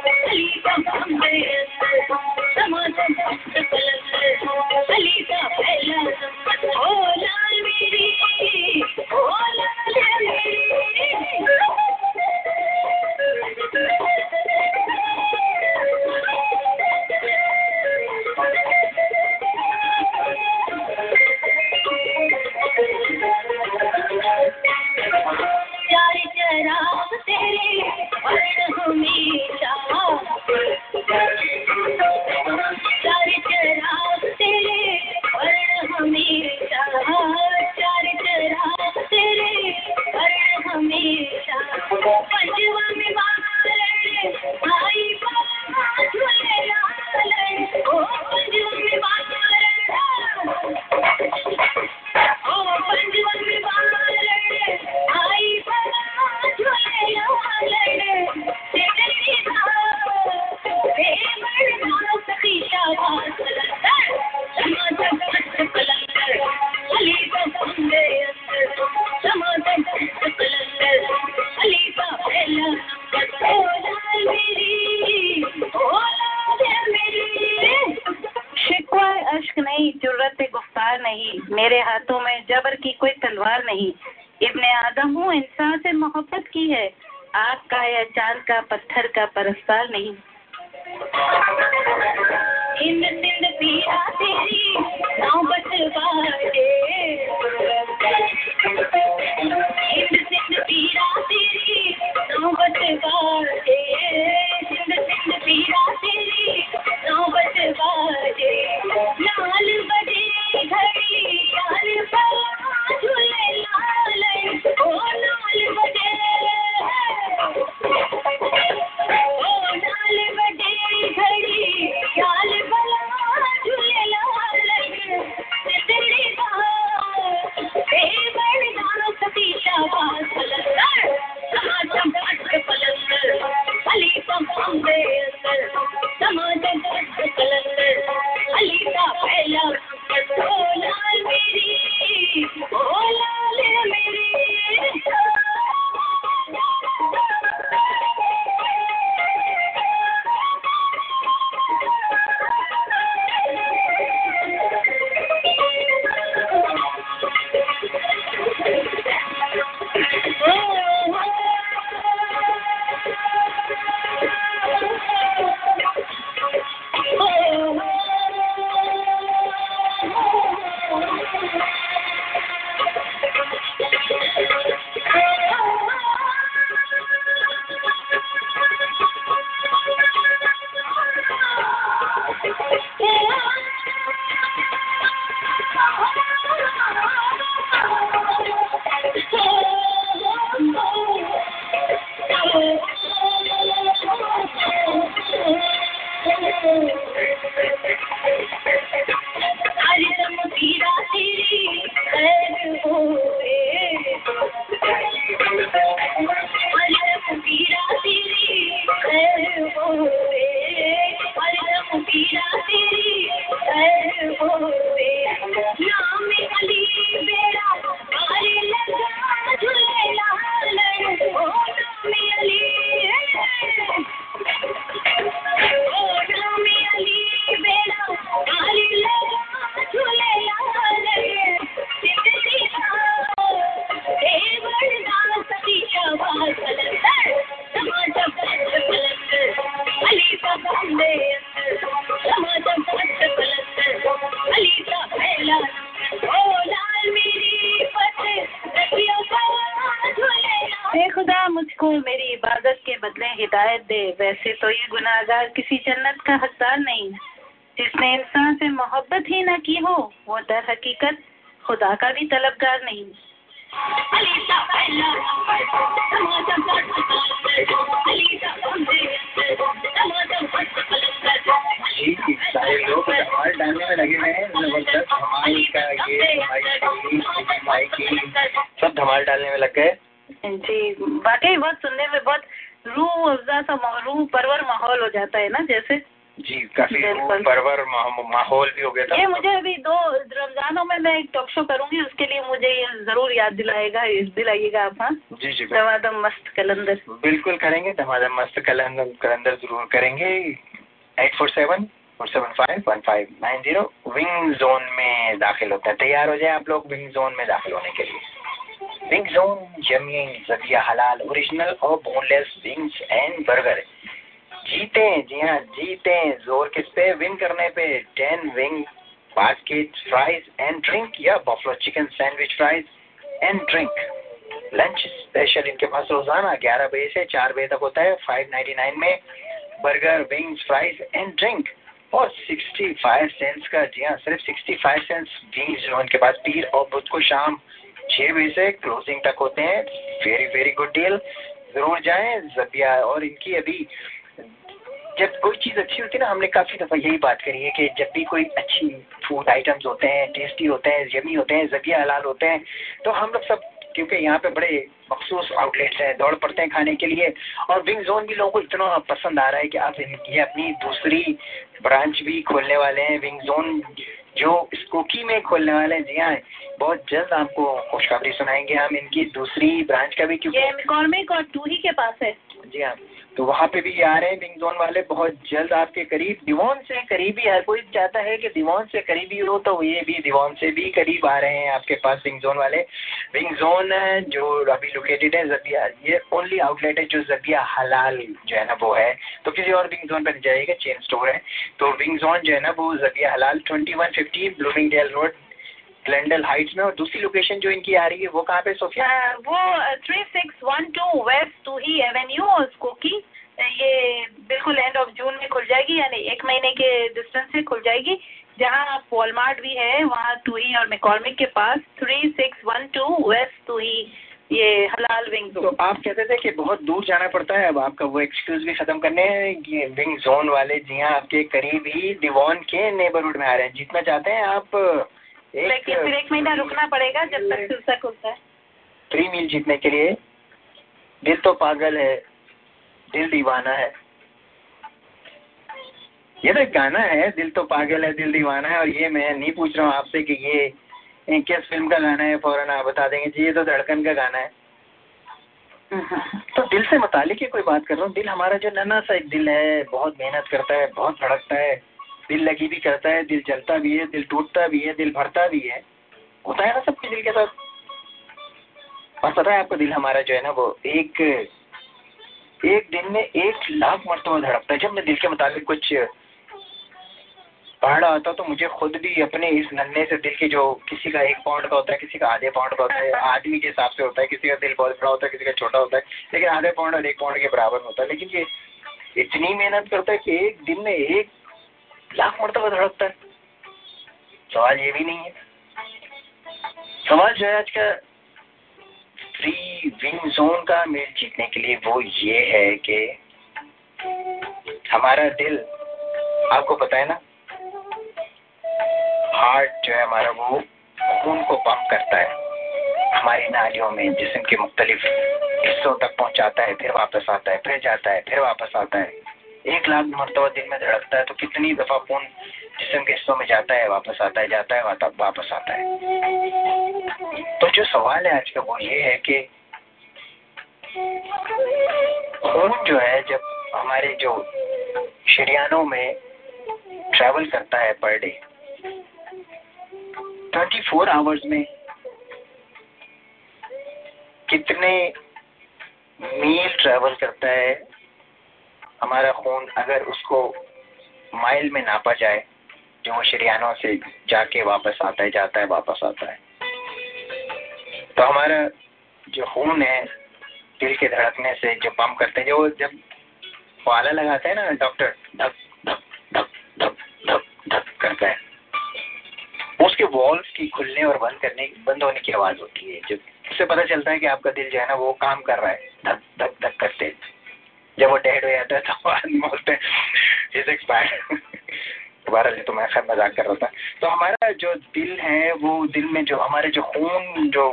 Oh, करेंगे धमाधम मस्त कलंदर कलंदर ज़रूर करेंगे। Eight four seven four seven five one five nine zero Wing Zone में दाखिल होते हैं। तैयार हो जाए आप लोग विंग जोन में दाखिल होने के लिए। विंग जोन जमियन जबिया हलाल ओरिजिनल और बोनलेस विंग्स एंड बर्गर जीते, जी हाँ जीते। ज़ोर किस पे? विन करने पे। Ten wing basket fries and drink या buffalo chicken sandwich fries and drink lunch special इनके पास रोज़ाना 11 बजे से चार बजे तक होता है। 599 में burger wings fries and drink और 65 सेंट्स का जी हाँ सिर्फ़ 65 सेंट्स विंग्स जो इनके पास पीर और बुध को शाम छः बजे से क्लोजिंग तक होते हैं। वेरी वेरी गुड डील ज़रूर जाएँ जबिया और इनकी अभी जब कोई चीज़ अच्छी होती है ना, हमने काफ़ी दफ़ा यही बात करी है कि जब भी कोई अच्छी फ़ूड आइटम्स होते हैं टेस्टी होते हैं यमी होते हैं जबिया हलाल होते हैं तो हम लोग सब क्योंकि यहाँ पे बड़े मखसूस आउटलेट्स हैं। दौड़ पड़ते हैं खाने के लिए। और विंग जोन भी लोगों को इतना पसंद आ रहा है कि आप ये अपनी दूसरी ब्रांच भी खोलने वाले हैं। विंग जोन जो स्कोकी में खोलने वाले हैं। जी हाँ बहुत जल्द आपको खुशखबरी सुनाएँगे हम इनकी दूसरी ब्रांच का भी क्योंकि और टूही के पास है। जी हाँ। तो वहाँ पे भी आ रहे हैं विंग जोन वाले बहुत जल्द आपके करीब, दिवान से करीबी हर कोई चाहता है कि दिवान से करीबी हो तो ये भी दिवान से भी करीब आ रहे हैं आपके पास विंग जोन वाले। विंग जोन जो अभी लोकेटेड है जबिया ये ओनली आउटलेट है जो जबिया हलाल जो है ना, वो है। तो किसी और विंग जोन पर जाइएगा चेन स्टोर है। तो विंग जोन जो है ना, वो जबिया हलाल twenty one fifty Bloomingdale road Glendale Heights में और दूसरी लोकेशन जो इनकी आ रही है वो कहाँ पे सोफिया वो three six one two west Touhy avenue उसको की ये बिल्कुल एंड ऑफ़ जून में खुल जाएगी यानी एक महीने के डिस्टेंस से खुल जाएगी जहाँ वॉलमार्ट भी है वहाँ टू ही और मेकॉर्मिक के पास three six one two west Touhy ये हलाल विंग तो आप कहते थे कि बहुत दूर जाना पड़ता है अब आपका वो एक्सक्यूज भी खत्म करने हैं ये विंग जोन वाले जी हाँ आपके करीब ही डिवॉन के नेबरहुड में आ रहे हैं। जितना चाहते हैं आप लेकिन फिर एक महीना रुकना पड़ेगा जब तक सिलसा खुलता है। फ्री मील जीतने के लिए दिल तो पागल है दिल दीवाना है। ये तो गाना है दिल तो पागल है दिल दीवाना है और ये मैं नहीं पूछ रहा हूँ आपसे कि ये किस फ़िल्म का गाना है फ़ौरन आप बता देंगे जी ये तो धड़कन का गाना है। तो दिल से मुतालिक कोई बात कर रहा हूँ दिल हमारा जो नन्ना सा एक दिल है बहुत मेहनत करता है बहुत धड़कता है दिल लगी भी करता है, दिल जलता भी है, दिल टूटता भी है, दिल भरता भी है। होता है ना सबके दिल के साथ? और पता है आपको दिल हमारा जो है ना वो एक एक दिन में एक लाख मरतबा धड़कता है। जब मैं दिल के मुताबिक कुछ पढ़ रहा था तो मुझे खुद भी अपने इस नन्हे से दिल के जो किसी का एक पाउंड का होता है, किसी का आधे पाउंड का होता है, आदमी के हिसाब से होता है, किसी का दिल बहुत बड़ा होता है, किसी का छोटा होता है, लेकिन आधे पाउंड और एक पाउंड के बराबर होता है। लेकिन ये इतनी मेहनत करता है कि एक दिन में एक लाख मरतबा धड़कता है। सवाल ये भी नहीं है। सवाल जो है आज का फ्री विंग जोन का मेल जीतने के लिए वो ये है कि हमारा दिल, आपको पता है ना? हार्ट जो है हमारा वो खून को पंप करता है। हमारी नालियों में जिसम के मुख्तलिफ़ हिस्सों तक पहुंचाता है, फिर वापस आता है, फिर जाता है, फिर वापस आता है। एक लाख मरतबा दिन में धड़कता है तो कितनी दफ़ा खून जिसम के हिस्सों में जाता है, वापस आता है, जाता है वापस आता है। तो जो सवाल है आज का, वो ये है कि खून जो है, जब हमारे जो शरियानों में ट्रैवल करता है per day thirty four hours में कितने मील ट्रैवल करता है हमारा खून अगर उसको माइल में नापा जाए जो वो शरियानों से जाके वापस आता है, जाता है, वापस आता है। तो हमारा जो खून है, दिल के धड़कने से जो पंप करते हैं, जो जब वाला लगाते हैं ना, डॉक्टर, धक धक धक धक धक धक करता है, उसके वॉल्व की खुलने और बंद करने, बंद होने की आवाज़ होती है। जब उससे पता चलता है कि आपका दिल जो है ना, वो काम कर रहा है, धक धक धक करते। जब वो डेड हो जाता है तो आदमी बोलते हैं दोबारा ले तो मैं खैर मज़ाक कर रहा था। तो हमारा जो दिल है, वो दिल में जो हमारे जो खून जो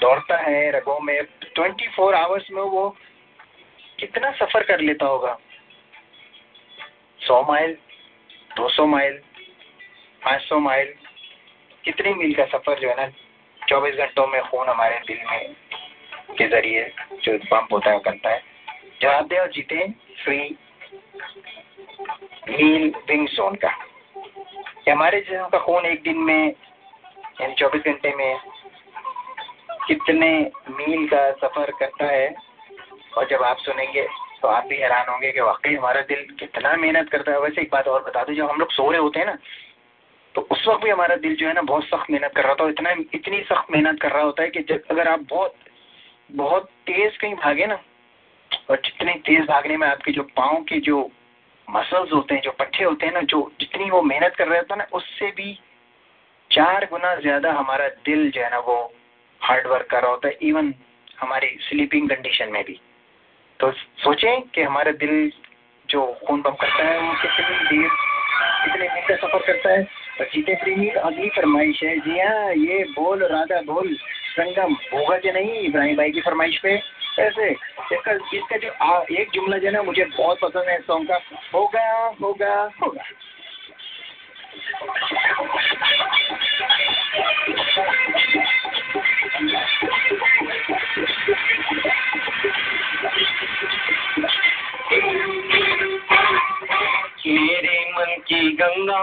दौड़ता है रगों में ट्वेंटी फोर आवर्स में वो कितना सफ़र कर लेता होगा? सौ माइल, दो सौ माइल, पाँच सौ माइल, कितनी मील का सफ़र जो है ना, चौबीस घंटों में खून हमारे दिल में के ज़रिए जो पंप होता है करता है। जवाब दे और जीते फ्री मील विंग जोन का। कि हमारे जिसम का खून एक दिन में, यानी चौबीस घंटे में कितने मील का सफ़र करता है, और जब आप सुनेंगे तो आप भी हैरान होंगे कि वाकई हमारा दिल कितना मेहनत करता है। वैसे एक बात और बता दो, जब हम लोग सो रहे होते हैं ना तो उस वक्त भी हमारा दिल जो है ना बहुत सख्त मेहनत कर रहा होता है इतना, इतनी सख्त मेहनत कर रहा होता है कि जब अगर आप बहुत बहुत तेज कहीं भागे ना और जितने तेज भागने में आपके जो पाँव के जो मसल्स होते हैं, जो पट्टे होते हैं ना, जो जितनी वो मेहनत कर रहे होते हैं ना, उससे भी चार गुना ज़्यादा हमारा दिल जो है ना वो हार्ड वर्क कर रहा होता है इवन हमारी स्लीपिंग कंडीशन में भी। तो सोचें कि हमारा दिल जो खून पंप करता है, वो कितनी देर, कितने दिन का सफ़र करता है, और जीते फ्री मील अगली फरमाइश है। जी हाँ ये बोल, राधा बोल, संगम कि नहीं, इब्राहिम भाई की फरमाइश पे। ऐसे इसका इसका जो आ, एक जुमला जो है ना मुझे बहुत पसंद है इस सॉन्ग का। होगा होगा होगा मेरे मन की गंगा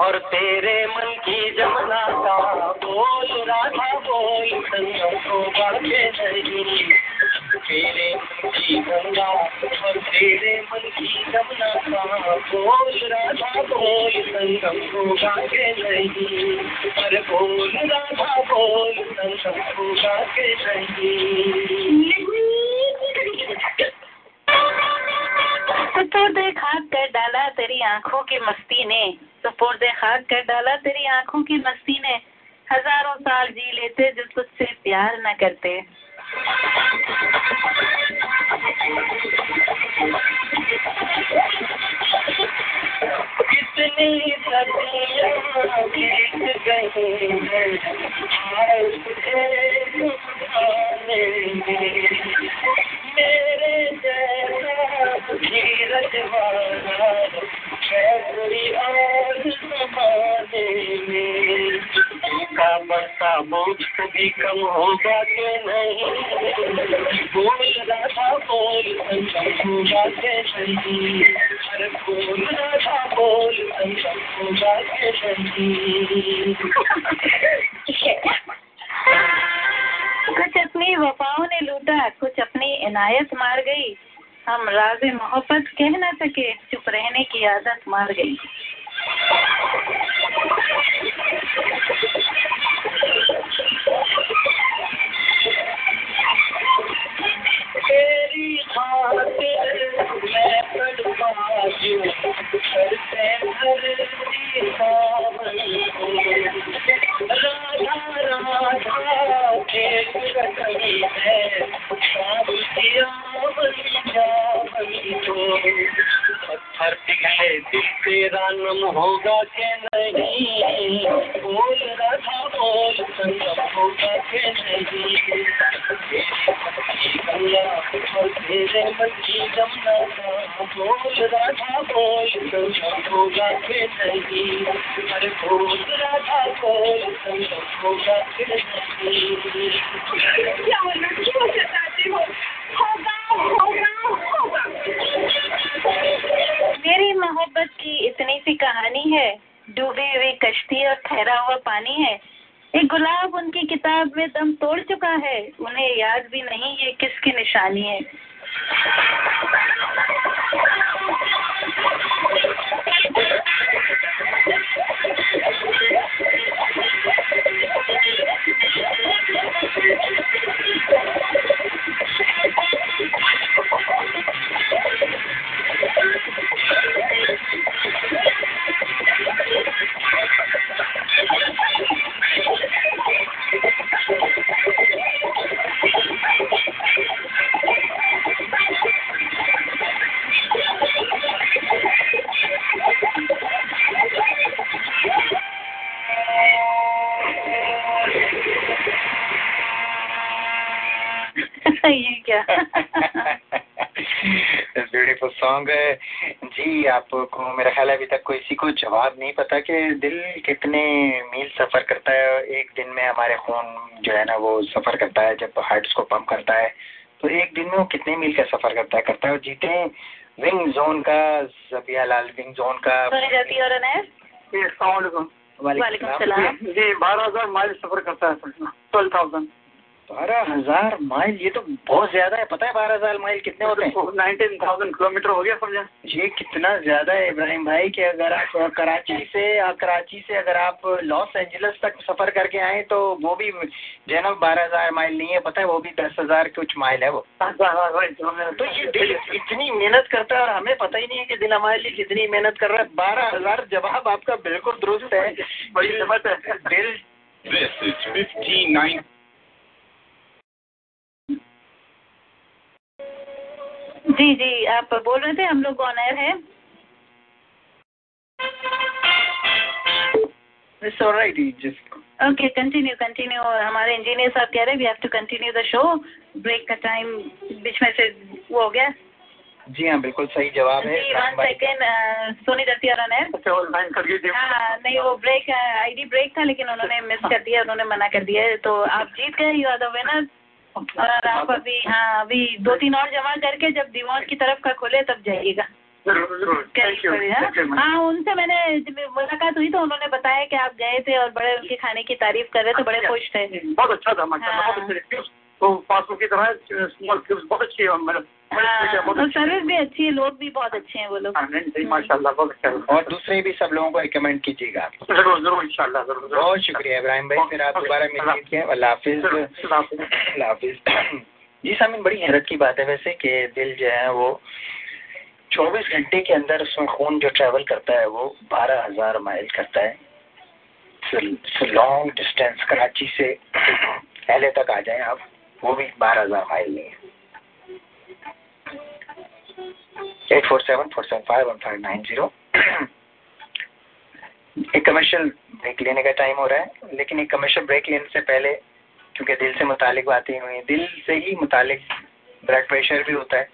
और तेरे मन की जमुना का बोल राधा बोल संगम को बाकी नहीं। तेरे की गंगा और तेरे मन की जमुना का बोल, राधा बोल, संगम को बाके नहीं? अरे बोल, राधा बोल, संगम को बाके नहीं? तो खाक कर डाला तेरी आँखों की मस्ती ने। तो खाक कर डाला तेरी आँखों की मस्ती ने। हज़ारों साल जी लेते जो तुझसे प्यार न करते। कितनी सदियाँ बीत गई हैं आए तुझे मेरे जैसा धीरज वाला कैसी और समाने में। का बरसा बोझ कभी कम होगा कि नहीं? बोल राधा बोल संगम होगा कि नहीं? हर बोल राधा बोल संगम होगा कि नहीं? कुछ अपनी वफाओं ने लूटा, कुछ अपनी इनायत मार गई। हम राज मोहब्बत कह न सके, चुप रहने की आदत मार गई। तेरी खातिर मैं तड़पाजू करते धरती सावन को राधा राधा रकमी है दिया जावनी को पत्थर पिघले दिल तेरा नम होगा के नहीं? बोल राधा बोल संगम होगा के नहीं? गंगा और तेरे की जमुना बोल राधा बोल संगम होगा कि नहीं? अरे बोल राधा बोल संगम होगा कि नहीं? क्या सताते हो? मेरी मोहब्बत की इतनी सी कहानी है, डूबी हुई कश्ती और ठहरा हुआ पानी है। एक गुलाब उनकी किताब में दम तोड़ चुका है, उन्हें याद भी नहीं ये किसकी निशानी है। जी आपको मेरा ख्याल है अभी तक कोई किसी को जवाब नहीं पता कि दिल कितने मील सफ़र करता है एक दिन में हमारे खून जो है ना वो सफ़र करता है जब हार्ट्स को पम्प करता है तो एक दिन में वो कितने मील का सफ़र करता है करता है और जीते विंग जोन का जबिया लाल विंग जोन का। जी बारह हज़ार माइल सफ़र करता है ट्वेल्व थाउज़ेंड बारह हज़ार माइल ये तो बहुत ज़्यादा है। पता है बारह हज़ार माइल कितने होते हैं? नाइनटीन थाउज़ेंड किलोमीटर हो गया समझा। ये कितना ज़्यादा है इब्राहिम भाई कि अगर आप कराची से कराची से अगर आप लॉस एंजलिस तक सफ़र करके आए तो वो भी जो है ना बारह हज़ार माइल नहीं है। पता है वो भी दस हज़ार कुछ माइल है वो। तो ये दिल इतनी मेहनत करता है और हमें पता ही नहीं है कि दिल हमारे लिए कितनी मेहनत कर रहा है। बारह हज़ार जवाब आपका बिल्कुल दुरुस्त है। है। दिल This is 1590. जी जी आप बोल रहे थे हम लोग ऑन एयर है। It's all right, you just okay continue continue हमारे इंजीनियर साहब कह रहे हैं we have to continue the show break का टाइम बीच में से वो हो गया। जी हाँ बिल्कुल सही जवाब है। वन सेकेंड सोनी दत्ती और अनैर हाँ नहीं वो ब्रेक आईडी ब्रेक था लेकिन उन्होंने मिस कर दिया उन्होंने मना कर दिया तो आप जीत गए यू आर द विनर और आप अभी हाँ अभी दो तीन और जमा करके जब दीवान की तरफ़ का खोले तब जाइएगा। ज़रूर हाँ। उनसे मैंने मुलाकात हुई तो उन्होंने बताया कि आप गए थे और बड़े उनके खाने की तारीफ़ कर रहे थे बड़े खुश थे। बहुत अच्छा था मैं बहुत अच्छे तो पासबुक की तरह स्मॉल क्यूब्स बहुत अच्छी है मैडम। और सर्विस भी अच्छी है लोग भी बहुत अच्छे हैं वो लोग। माशाल्लाह अच्छा और दूसरे भी सब लोगों को रिकमेंड कीजिएगा आप। ज़रूर ज़रूर इंशाल्लाह ज़रूर बहुत शुक्रिया इब्राहिम भाई फिर आप दोबारा मिल लीजिए अल्लाह हाफिज। अल्लाह हाफिज। जी सामिन बड़ी हैरत की बात है वैसे कि दिल जो है वो 24 घंटे के अंदर उसमें खून जो ट्रेवल करता है वो बारह हज़ार माइल करता है। लॉन्ग डिस्टेंस कराची से पहले तक आ जाए आप वो भी बारह हज़ार माइल नहीं है। Eight four seven four seven five one five nine zero एक कमर्शियल ब्रेक लेने का टाइम हो रहा है लेकिन एक कमर्शियल ब्रेक लेने से पहले क्योंकि दिल से मुतालिक बातें हुई दिल से ही मुतालिक ब्लड प्रेशर भी होता है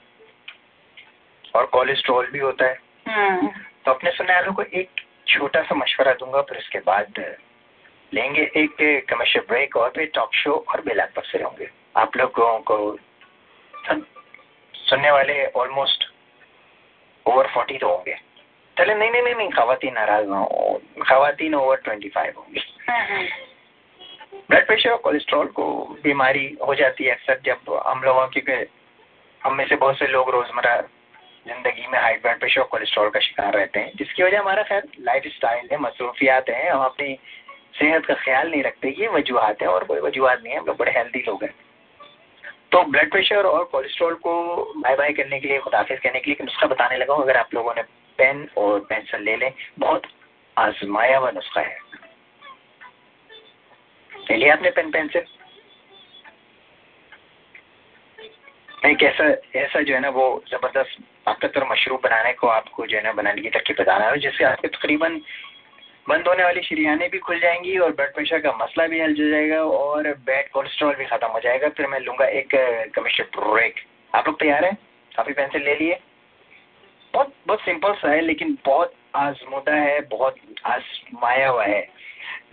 और कोलेस्ट्रॉल भी होता है। हम्म। तो अपने सुनने वालों को एक छोटा सा मशवरा दूँगा फिर उसके बाद लेंगे एक कमर्शियल ब्रेक और फिर टॉक शो और बेलाग पर से होंगे। आप लोगों को सुनने वाले ऑलमोस्ट ओवर फोर्टी तो होंगे। चले नहीं नहीं नहीं नहीं खातन नाराज़ ना हो। खातन ओवर ट्वेंटी फाइव होंगी। ब्लड प्रेशर और कोलेस्ट्रॉल को बीमारी हो जाती है अक्सर जब हम लोगों की हम में से बहुत से लोग रोज़मर्रा ज़िंदगी में हाई ब्लड प्रेशर और कोलेस्ट्रॉल का शिकार रहते हैं। जिसकी वजह हमारा खैर लाइफ स्टाइल है मसरूफियात हैं। हम अपनी सेहत का ख्याल नहीं रखते। ये वजूहत है और कोई वजूहत नहीं है। हम लोग बड़े हेल्दी लोग हैं। तो ब्लड प्रेशर और कोलेस्ट्रॉल को बाय बाय करने के लिए खुदाफिज करने के लिए नुस्खा बताने लगा हूँ। अगर आप लोगों ने पेन और पेंसिल ले लें, बहुत आजमाया हुआ नुस्खा है। ले लिया आपने पेन पेंसिल एक ऐसा ऐसा जो है ना, वो ज़बरदस्त ताकतवर मशरूब बनाने को आपको जो है ना, बनाने की तरकीब बताना है। जिससे आपके तकरीबन बंद होने वाली शरियाने भी खुल जाएँगी और ब्लड प्रेशर का मसला भी हल हो जाएगा और बैड कोलेस्ट्रॉल भी ख़त्म हो जाएगा। फिर मैं लूँगा एक कमिश्नर ब्रेक आप लोग तैयार हैं? काफ़ी पेंसिल ले लिए। बहुत बहुत सिंपल सा है, लेकिन बहुत आजमुदा है, बहुत आजमाया हुआ है।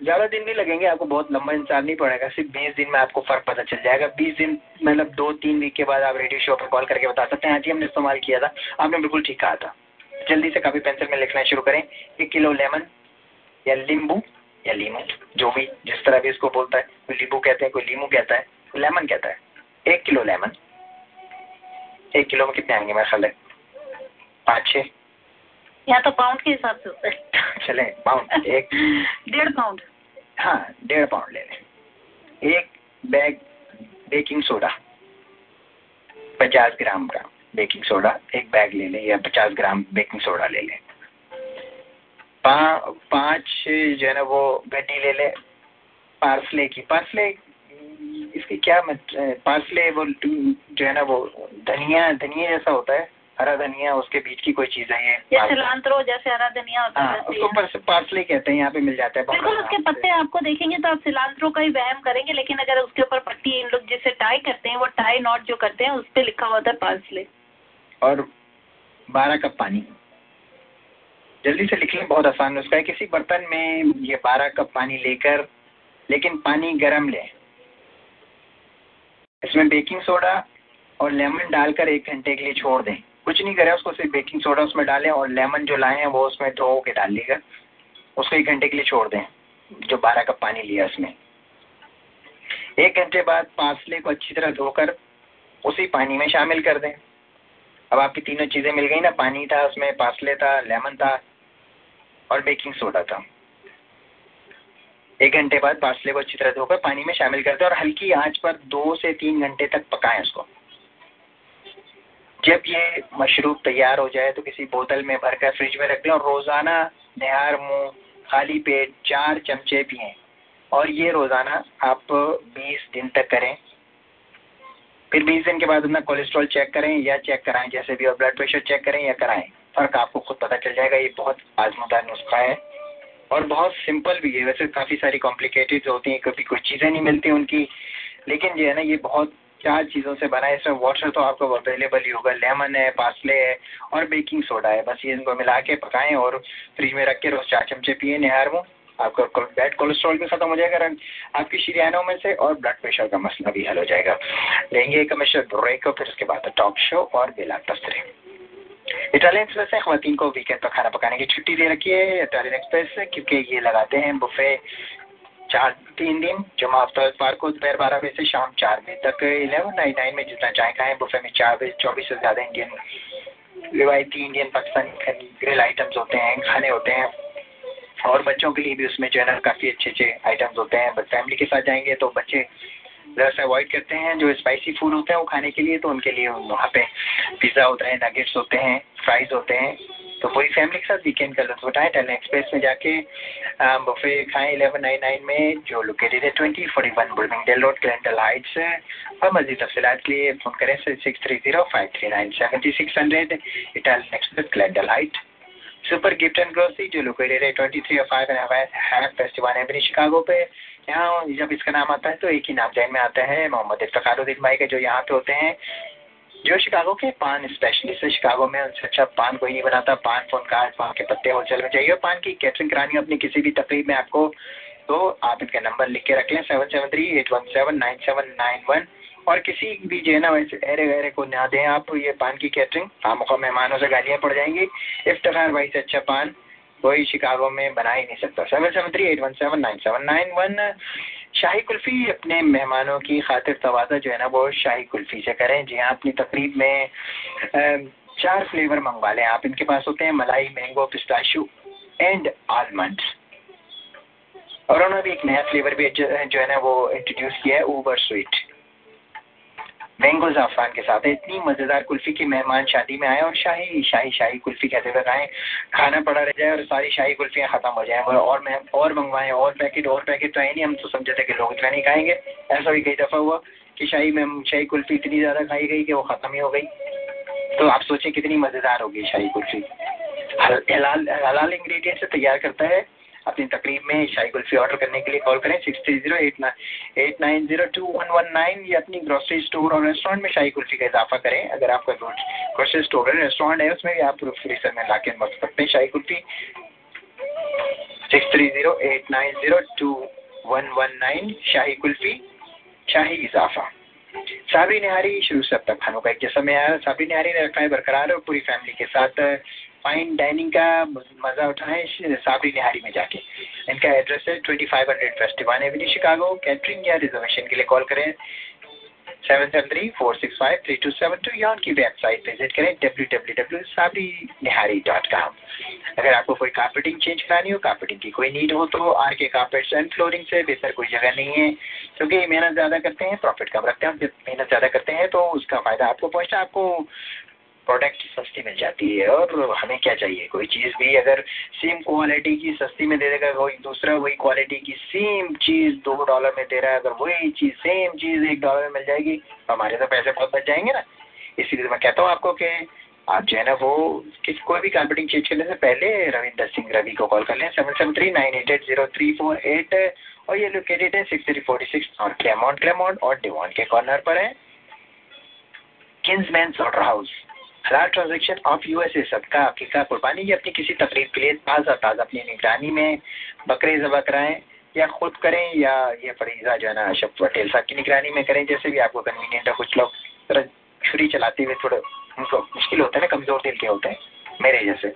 ज़्यादा दिन नहीं लगेंगे, आपको बहुत लंबा इंतज़ार नहीं पड़ेगा। सिर्फ़ बीस दिन में आपको फ़र्क पता चल जाएगा। बीस दिन मतलब दो, तीन वीक के बाद आप रेडियो शो पर कॉल करके बता सकते हैं। हाँ जी, हमने इस्तेमाल किया था। आपने बिल्कुल ठीक कहा था। जल्दी से काफ़ी पेंसिल में लिखना शुरू करें। एक किलो लेमन या लींबू या लीमू जो भी जिस तरह भी इसको बोलता है। कोई लींबू कहते हैं कोई लीमू कहता है कोई लेमन कहता है। एक किलो लेमन। एक किलो में कितने आएँगे मेरे ख्याल है पाँच छः या तो पाउंड के हिसाब से होता है। चले पाउंड एक। डेढ़ पाउंड हाँ डेढ़ पाउंड ले लें। एक बैग बेकिंग सोडा पचास ग्राम का बेकिंग सोडा एक बैग ले लें या पचास ग्राम बेकिंग सोडा ले लें। पा, पाँच जो है ना वो गड्डी ले लें पार्सले की। पार्सले इसकी क्या मत पार्सले वो जो है ना वो धनिया धनिया जैसा होता है हरा धनिया उसके बीच की कोई चीज़ है। ये जैसे जैसे हरा धनिया होता है हाँ, उसको पार्सले कहते हैं यहाँ पे मिल जाता है बिल्कुल उसके पत्ते आपको देखेंगे तो आप सिलांत्रो का ही वहम करेंगे लेकिन अगर उसके ऊपर पट्टी इन लोग जिसे टाई करते हैं वो टाई नॉट जो करते हैं उस पर लिखा हुआ होता है पार्सले। और बारह कप पानी। जल्दी से लिख लें बहुत आसान नुस्खा है, किसी बर्तन में ये बारह कप पानी लेकर, लेकिन पानी गर्म लें। इसमें बेकिंग सोडा और लेमन डालकर एक घंटे के लिए छोड़ दें। कुछ नहीं करें, उसको सिर्फ़ बेकिंग सोडा उसमें डालें और लेमन जो लाए हैं वो उसमें धो के डाल लीजिएगा उसको एक घंटे के लिए छोड़ दें, जो बारह कप पानी लिया उसमें। एक घंटे बाद पासले को अच्छी तरह धोकर उसी पानी में शामिल कर दें। अब आपकी तीनों चीज़ें मिल गई ना, पानी था उसमें पासले था, लेमन था और बेकिंग सोडा था। एक घंटे बाद पासले को अच्छी तरह धोकर पानी में शामिल कर दें और हल्की आँच पर दो से तीन घंटे तक पकाएँ उसको। जब ये मशरूब तैयार हो जाए तो किसी बोतल में भरकर फ्रिज में रख दें और रोज़ाना निहार मुँह, खाली पेट चार चमचे पिए। और ये रोज़ाना आप 20 दिन तक करें। फिर 20 दिन के बाद अपना कोलेस्ट्रॉल चेक करें या चेक कराएँ, जैसे भी और ब्लड प्रेशर चेक करें या कराएँ। फ़र्क आपको खुद पता चल जाएगा, ये बहुत आजमदार नुस्खा है। और बहुत सिंपल भी है। वैसे काफ़ी सारी कॉम्प्लिकेटेड होती हैं, कभी कुछ चीज़ें नहीं मिलती उनकी। लेकिन जो है ना, ये बहुत चार चीज़ों से बना है। इसमें वाटर तो आपको अवेलेबल ही होगा। लेमन है पासले है और बेकिंग सोडा है। बस ये इनको मिला के पकाएँ और फ्रिज में रख के रोज़ चार चमचे पिए, निहार मुँह। आपका बैड कोलेस्ट्रॉल भी खत्म हो जाएगा आपकी शिरियानों में से और ब्लड प्रेशर का मसला भी हल हो जाएगा। लेंगे हमेशा ब्रेक फिर उसके बाद टॉक शो और बेला तस्रे इटालियन एक्सप्रेस है खातन को वीकेंड पर खाना पकाने की छुट्टी दे रखी है इटालियन एक्सप्रेस क्योंकि ये लगाते हैं बुफे चार, तीन दिन जुमा हफ़्ता इतवार को दोपहर बारह बजे से शाम चार बजे तक इलेवन नाइन नाइन में जितना चाय खाएँ बुफे में चार बजे, चौबीस से ज़्यादा इंडियन रिवायती इंडियन पाकिस्तानी ग्रिल आइटम्स होते हैं, खाने होते हैं। और बच्चों के लिए भी उसमें जो है ना काफ़ी अच्छे अच्छे आइटम्स होते हैं। बट फैमिली के साथ जाएँगे तो बच्चे ज़रा अवॉइड करते हैं। जो स्पाइसी फ़ूड होते हैं वो खाने के लिए तो उनके लिए वहाँ पे पिज़्ज़ा होता है नगेट्स होते हैं फ्राइज होते हैं। तो पूरी फैमिली के साथ वीकेंड का लुत्फ उठाएँ टेलन एक्सप्रेस में जाके बुफे खाएँ इलेवन नाइन नाइन में, जो लोकेटेड है twenty forty one Bloomingdale road Glendale Heights और मजीद तफसीत के लिए फ़ोन करें six three zero five three nine seventy six hundred Italian Express Glendale height super gift and grocery जो लोकेटेड है ट्वेंटी थ्री और five and Festival every Chicago पे। यहाँ जब इसका नाम आता है तो एक ही नाम जैन में आता है, मोहम्मद इफ्तारुद्दीन भाई के जो यहाँ पे होते हैं। जो शिकागो के पान स्पेशलिस्ट है शिकागो में, उनसे अच्छा पान कोई नहीं बनाता, पान फ़ोन कार्ड पान के पत्ते होलसेल में चाहिए पान की कैटरिंग करानी अपनी किसी भी तकरीब में आपको तो आप इनका नंबर लिख के रख लें seven seven three eight one seven nine seven nine one और किसी भी जो है ना, वैसे अरे वहरे को ना दें आप, ये पान की कैटरिंग आम मेहमानों से गालियाँ पड़ जाएँगी। इफ्तार भाई से अच्छा पान, कोई शिकागो में बना ही नहीं सकता। Seven seven three eight one seven nine seven nine one Shahi Kulfi अपने मेहमानों की खातिर तवाज़ा जो है ना, वो शाही कुल्फ़ी से करें। जी हाँ अपनी तकरीब में चार फ्लेवर मंगवा लें। आप इनके पास होते हैं मलाई, मैंगो, पिस्ताशू एंड आलमंड और उन्होंने भी एक नया फ्लेवर भी जो है ना, वो इंट्रोड्यूस किया है ऊबर स्वीट मैंगो ज़ाफ़रान के साथ। है इतनी मज़ेदार कुल्फ़ी की मेहमान शादी में आए और शाही शाही शाही कुल्फ़ी कहते हुए आए खाना पड़ा रह जाए और सारी शाही कुल्फ़ियाँ ख़त्म हो जाए। और मैं, और मंगवाएँ, और पैकेट और पैकेट तो है नहीं, हम तो समझे थे कि लोग इतना नहीं खाएँगे। ऐसा भी कई दफ़ा हुआ कि शाही में, शाही कुल्फ़ी इतनी ज़्यादा खाई गई कि वो ख़त्म ही हो गई। तो आप सोचें कितनी मज़ेदार होगी शाही कुल्फ़ी। हलाल हलाल इंग्रेडिएंट से तैयार करता है अपनी तकरीब में शाही कुल्फ़ी ऑर्डर करने के लिए कॉल करें। Six three zero eight nine eight nine zero two one one nine या अपनी ग्रोसरी स्टोर और रेस्टोरेंट में शाही कुल्फ़ी का इजाफा करें। अगर आपका ग्रोसरी स्टोर है रेस्टोरेंट है, उसमें भी आप फ्रीजर में ला के मत सकते हैं Shahi Kulfi. Six three zero eight nine zero two one one nine, Shahi Kulfi, शाही इजाफा। साबरी निहारी, शुरू से अब तक खानों का एक जैसा में आया। साबरी निहारी ने रखा है बरकरार, और पूरी फैमिली के साथ फाइन डाइनिंग का मज़ा उठाएँ साबरी निहारी में जाके। इनका एड्रेस है twenty five hundred Festival avenue Chicago catering या रिजर्वेशन के लिए कॉल करें seven seven three four six five three two seven two या उनकी वेबसाइट विज़िट करें W W W Sabri Nihari dot com अगर आपको कोई कार्पेटिंग चेंज करानी हो कार्पेटिंग की कोई नीड हो तो आर के कार्पेट्स एंड फ्लोरिंग से बेहतर कोई जगह नहीं है। क्योंकि मेहनत ज़्यादा करते हैं प्रॉफिट कम रखते हैं जब मेहनत ज़्यादा करते हैं तो उसका फ़ायदा आपको पहुँचता है आपको प्रोडक्ट सस्ती मिल जाती है और हमें क्या चाहिए? कोई चीज़ भी अगर सेम क्वालिटी की सस्ती में दे देगा कोई दूसरा वही क्वालिटी की सेम चीज़ दो डॉलर में दे रहा है, अगर वही चीज़ सेम चीज़ एक डॉलर में मिल जाएगी तो हमारे तो पैसे बहुत बच जाएँगे ना। इसीलिए तो मैं कहता हूँ आपको कि आप जो है ना वो किस कोई भी कार्पेटिंग चेंज करने से पहले रविंदर सिंह रवि को कॉल कर लें seven seven three nine eight eight zero three four eight और ये लोकेटेड है सिक्स थ्री फोर्टी सिक्स और क्लेमॉन्ट क्लेमॉन्ट और डिवॉन के कॉर्नर पर है। किंग्समैन सोडर हाउस हलाल transaction of U S USA सबका अफीका कुर्बानी या अपनी किसी तकरीब के लिए ताज़ा ताज़ा अपनी निगरानी में बकरे जबा कराएँ या खुद करें या ये फरीजा जो है ना अशफ पटेल साहब की निगरानी में करें, जैसे भी आपको कन्वीनियंट है। कुछ लोग छुरी चलाते हुए थोड़ा, उनको मुश्किल होता है ना, कमज़ोर दिल के होते हैं, मेरे जैसे।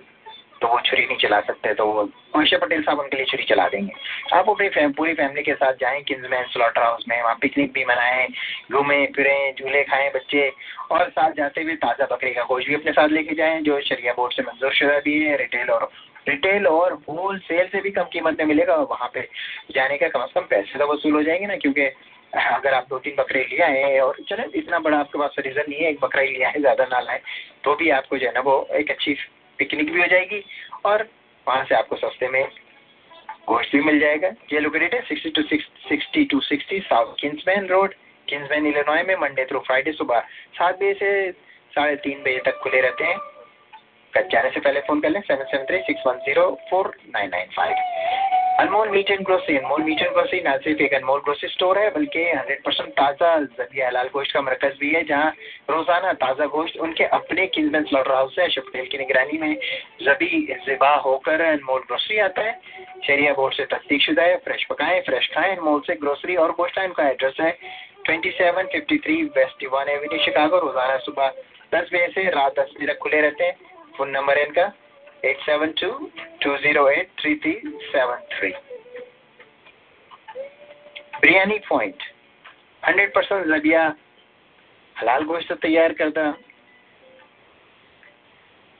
तो वो छुरी नहीं चला सकते तो वो अशफ पटेल साहब उनके लिए छुरी चला देंगे। आप अपनी फैम, पूरी फैमिली के साथ जाएँ किंग्समैन स्लॉटर हाउस में वहाँ पिकनिक भी मनाएँ घूमें फिरें झूले खाएँ बच्चे और साथ जाते हुए ताज़ा बकरी का गोश्त भी अपने साथ लेके जाएँ जो शरिया बोर्ड से मंजूर शुदा भी है रिटेल और रिटेल और होल सेल से भी कम कीमत में मिलेगा और वहाँ पे जाने का कम अज़ कम पैसे तो वसूल हो जाएँगे ना क्योंकि अगर आप दो तीन बकरे लिया है और चले इतना बड़ा आपके पास रीज़न नहीं है एक बकरा ही लिया है ज़्यादा ना लाए तो भी आपको जो है ना वो एक अच्छी पिकनिक भी हो जाएगी और वहाँ से आपको सस्ते में गोश्त भी मिल जाएगा। ये लोकेटेड है two sixty two sixty south Kingsman road Kingsman Illinois में मंडे थ्रू फ्राइडे सुबह सात बजे से साढ़े तीन बजे तक खुले रहते हैं। जाने से पहले फ़ोन कर लें seven seven three six one zero four nine nine five Anmol meat and grocery, Anmol meat and grocery ना सिर्फ़ एक अनमोल ग्रोसरी स्टोर है, बल्कि हंड्रेड परसेंट ताज़ा जबिया हलाल गोश्त का मरकज़ भी है, जहाँ रोज़ाना ताज़ा गोश्त उनके अपने किंगमैन स्लॉटर हाउस है अशोक पटेल की निगरानी में जबी ज़िबा होकर अनमोल ग्रोसरी आता है। शरिया बोर्ड से तस्दीक शुदा है, फ्रेश पकाएँ, फ्रेश खाएँ, अनमोल से ग्रोसरी और गोश्त का एड्रेस है twenty seven fifty three west Devon avenue Chicago, रोज़ाना सुबह दस बजे से रात दस बजे तक खुले रहते हैं। फ़ोन नंबर है इनका? Eight seven two two zero eight three three seven three. Biryani point hundred percent जबिया हलाल गोश्त तैयार करता।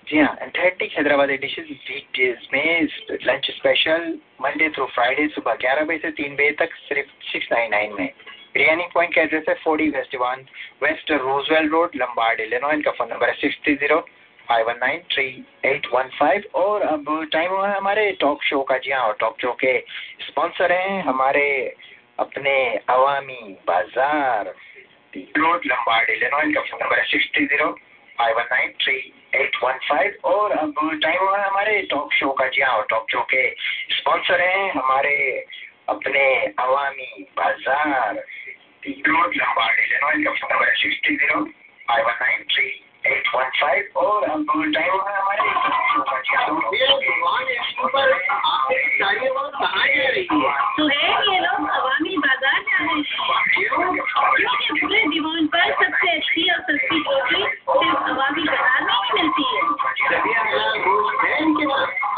जी हाँ एंथेटिक हैदराबादी डिशेज में lunch special Monday through Friday सुबह ग्यारह बजे से तीन बजे तक सिर्फ़ सिक्स नाइन नाइन में। बिरयानी पॉइंट का एड्रेस है forty west one west Roosevelt road Lombard Illinois इनका फ़ोन नंबर है six three zero five one nine three eight one five और अब टाइम हुआ है हमारे टॉक शो का। जी हाँ टॉक शो के स्पॉन्सर हैं हमारे अपने अवामी बाज़ार रोड लम्बार्ड इलेनो इनका फ़ोन नंबर है six three zero five one nine three eight one five और अब टाइम हुआ है हमारे टॉक शो का। जी हाँ टॉक शो के स्पॉन्सर हैं हमारे अपने अवामी बाज़ार रोड लम्बार्ड इलेनो इनका फ़ोन नंबर है six three zero five one nine three eight Suhail ये लोग अवामी पूरे दीवान पर सबसे अच्छी और सस्ती रोटी सिर्फ़ अवामी में मिलती है?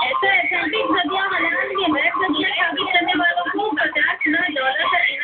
ऐसा एथेंटिक जदिया हलाल के नए जदिया साबित करने वालों को पचास लाख डॉलर का इनाम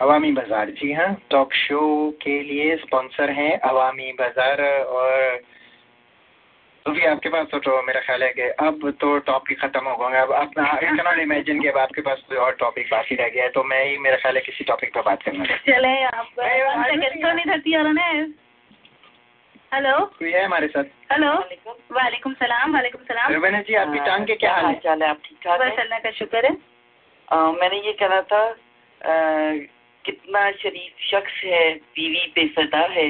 अवामी बाज़ार जी हाँ टॉक शो के लिए स्पॉन्सर हैं अवामी बाज़ार और तो भी आपके पास तो, तो मेरा ख्याल है कि अब तो टॉपिक खत्म हो गए अब आप कैन इमेजिन कि अब आपके पास कोई और टॉपिक बाकी रह गया है तो मैं ही मेरा ख्याल है किसी टॉपिक पर बात करना चले आप हेलो। कोई है हमारे साथ? हेलो। वालेकुम। सलाम वालेकुम सलाम। रुबैना जी आपकी टांग के क्या हाल है? चाल है? आप ठीक ठाक बस अल्लाह का शुक्र है। आ, मैंने ये कहना था आ, कितना शरीफ शख्स है बीवी पे सदा है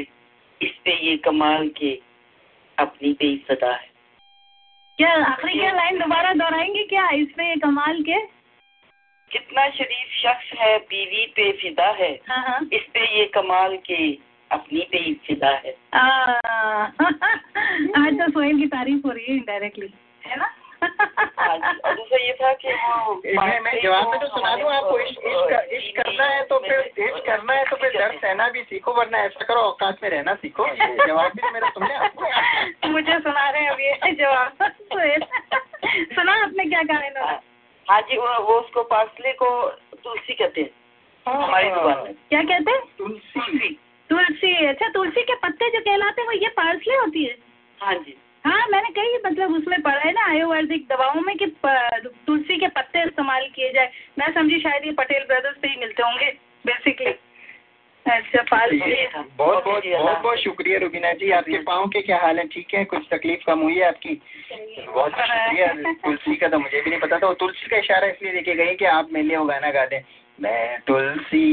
इस पे ये कमाल के अपनी पे ही सदा है। क्या आखिरी क्या लाइन दोबारा दोहराएँगे क्या इसमें ये कमाल के? कितना शरीफ शख्स है बीवी पे फिदा है हाँ हाँ। इस पे ये कमाल के अपनी पे ही फिदा है। आज तो सोहेल की तारीफ़ हो रही है इनडायरेक्टली है ना? और दूसरा ये था कि वो मैं मैं जवाब में तो सुना दूँ आपको इश्क इश्क करना है तो फिर इश्क करना है तो फिर डर सहना भी सीखो वरना ऐसा करो औकात में रहना सीखो। जवाब भी मेरा मुझे सुना रहे हैं अभी ये जवाब। सुना आपने क्या कहा इन्होंने हाँ जी वो, वो उसको पार्सले को तुलसी कहते हैं हमारी दुकान में। क्या कहते हैं? तुलसी। तुलसी अच्छा तुलसी के पत्ते जो कहलाते हैं वो ये पार्सले होती है? हाँ जी। हाँ मैंने कही मतलब उसमें पढ़ा है ना आयुर्वेदिक दवाओं में कि तुलसी के पत्ते इस्तेमाल किए जाए। मैं समझी शायद ये पटेल ब्रदर्स पे ही मिलते होंगे बेसिकली अच्छा पार्सले बहुत बहुत बहुत बहुत शुक्रिया रुबीना जी। आपके पाँव के क्या हाल है? ठीक है? कुछ तकलीफ़ कम हुई है आपकी? बहुत शुक्रिया तुलसी का तो मुझे भी नहीं पता था। और तुलसी का इशारा इसलिए देखे गई कि आप मेरे लिए वो गाना गा दें मैं तुलसी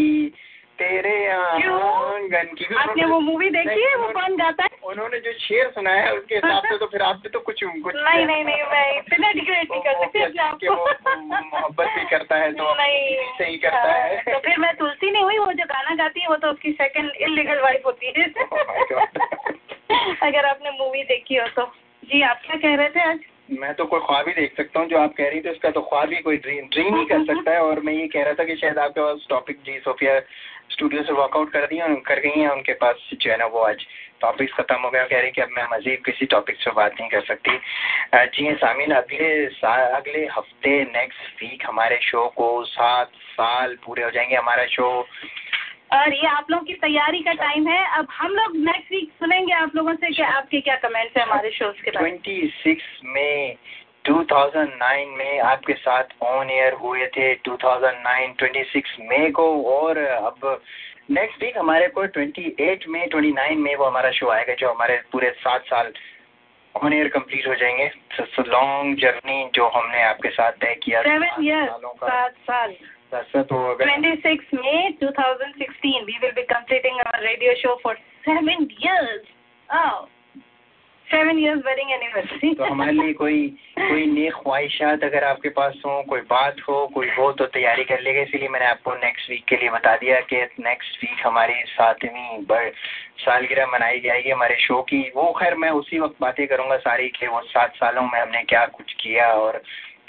तेरे आँगन की आपने वो मूवी देखी है? वो कौन गाता है? उन्होंने जो शेर सुनाया है उसके हिसाब से तो फिर आपने तो कुछ कुछ नहीं नहीं नहीं मैं इतना डिग्रेड नहीं कर सकती मोहब्बत भी करता है तो नहीं। से ही करता है तो फिर मैं तुलसी नहीं हुई वो जो गाना गाती है वो तो उसकी सेकंड इलीगल वाइफ होती है। अगर आपने मूवी देखी हो तो। जी आप क्या कह रहे थे आज? मैं तो कोई ख्वाब ही देख सकता हूँ जो आप कह रही थी उसका तो ख्वाब ही कोई ड्रीम ड्रीम ही कर सकता है। और मैं ये कह रहा था कि शायद आपके पास टॉपिक जी सोफिया स्टूडियो से वर्कआउट कर दी हैं कर गई हैं उनके पास जो है ना वो आज टॉपिक्स खत्म हो गया कह रही कि अब मैं मजीद किसी टॉपिक से बात नहीं कर सकती। जी हाँ, सामिल अगले अगले हफ़्ते नेक्स्ट वीक हमारे शो को सात साल पूरे हो जाएँगे। हमारा शो और ये आप लोगों की तैयारी का टाइम है। अब हम लोग नेक्स्ट वीक सुनेंगे आप लोगों से कि आपके क्या कमेंट्स हैं हमारे शोज़ के बारे में। 26 मई 2009 में आपके साथ ऑन एयर हुए थे। 2009 26 मई को और अब नेक्स्ट वीक हमारे को 28 में 29 में वो हमारा शो आएगा जो हमारे पूरे सात साल ऑन एयर कंप्लीट हो जाएँगे। लॉन्ग जर्नी जो हमने आपके साथ तय किया। सात साल। सर तो अगर 26 May 2016, we will be completing our radio show for seven years. Oh. तो हमारे लिए कोई कोई नेक ख्वाहिशात अगर आपके पास हो कोई बात हो कोई हो तो तैयारी कर लेगा इसीलिए मैंने आपको नेक्स्ट वीक के लिए बता दिया कि नेक्स्ट वीक हमारी सातवीं बड़ सालगिरह मनाई जाएगी हमारे शो की वो खैर मैं उसी वक्त बातें करूँगा सारी कि वो सात सालों में हमने क्या कुछ किया और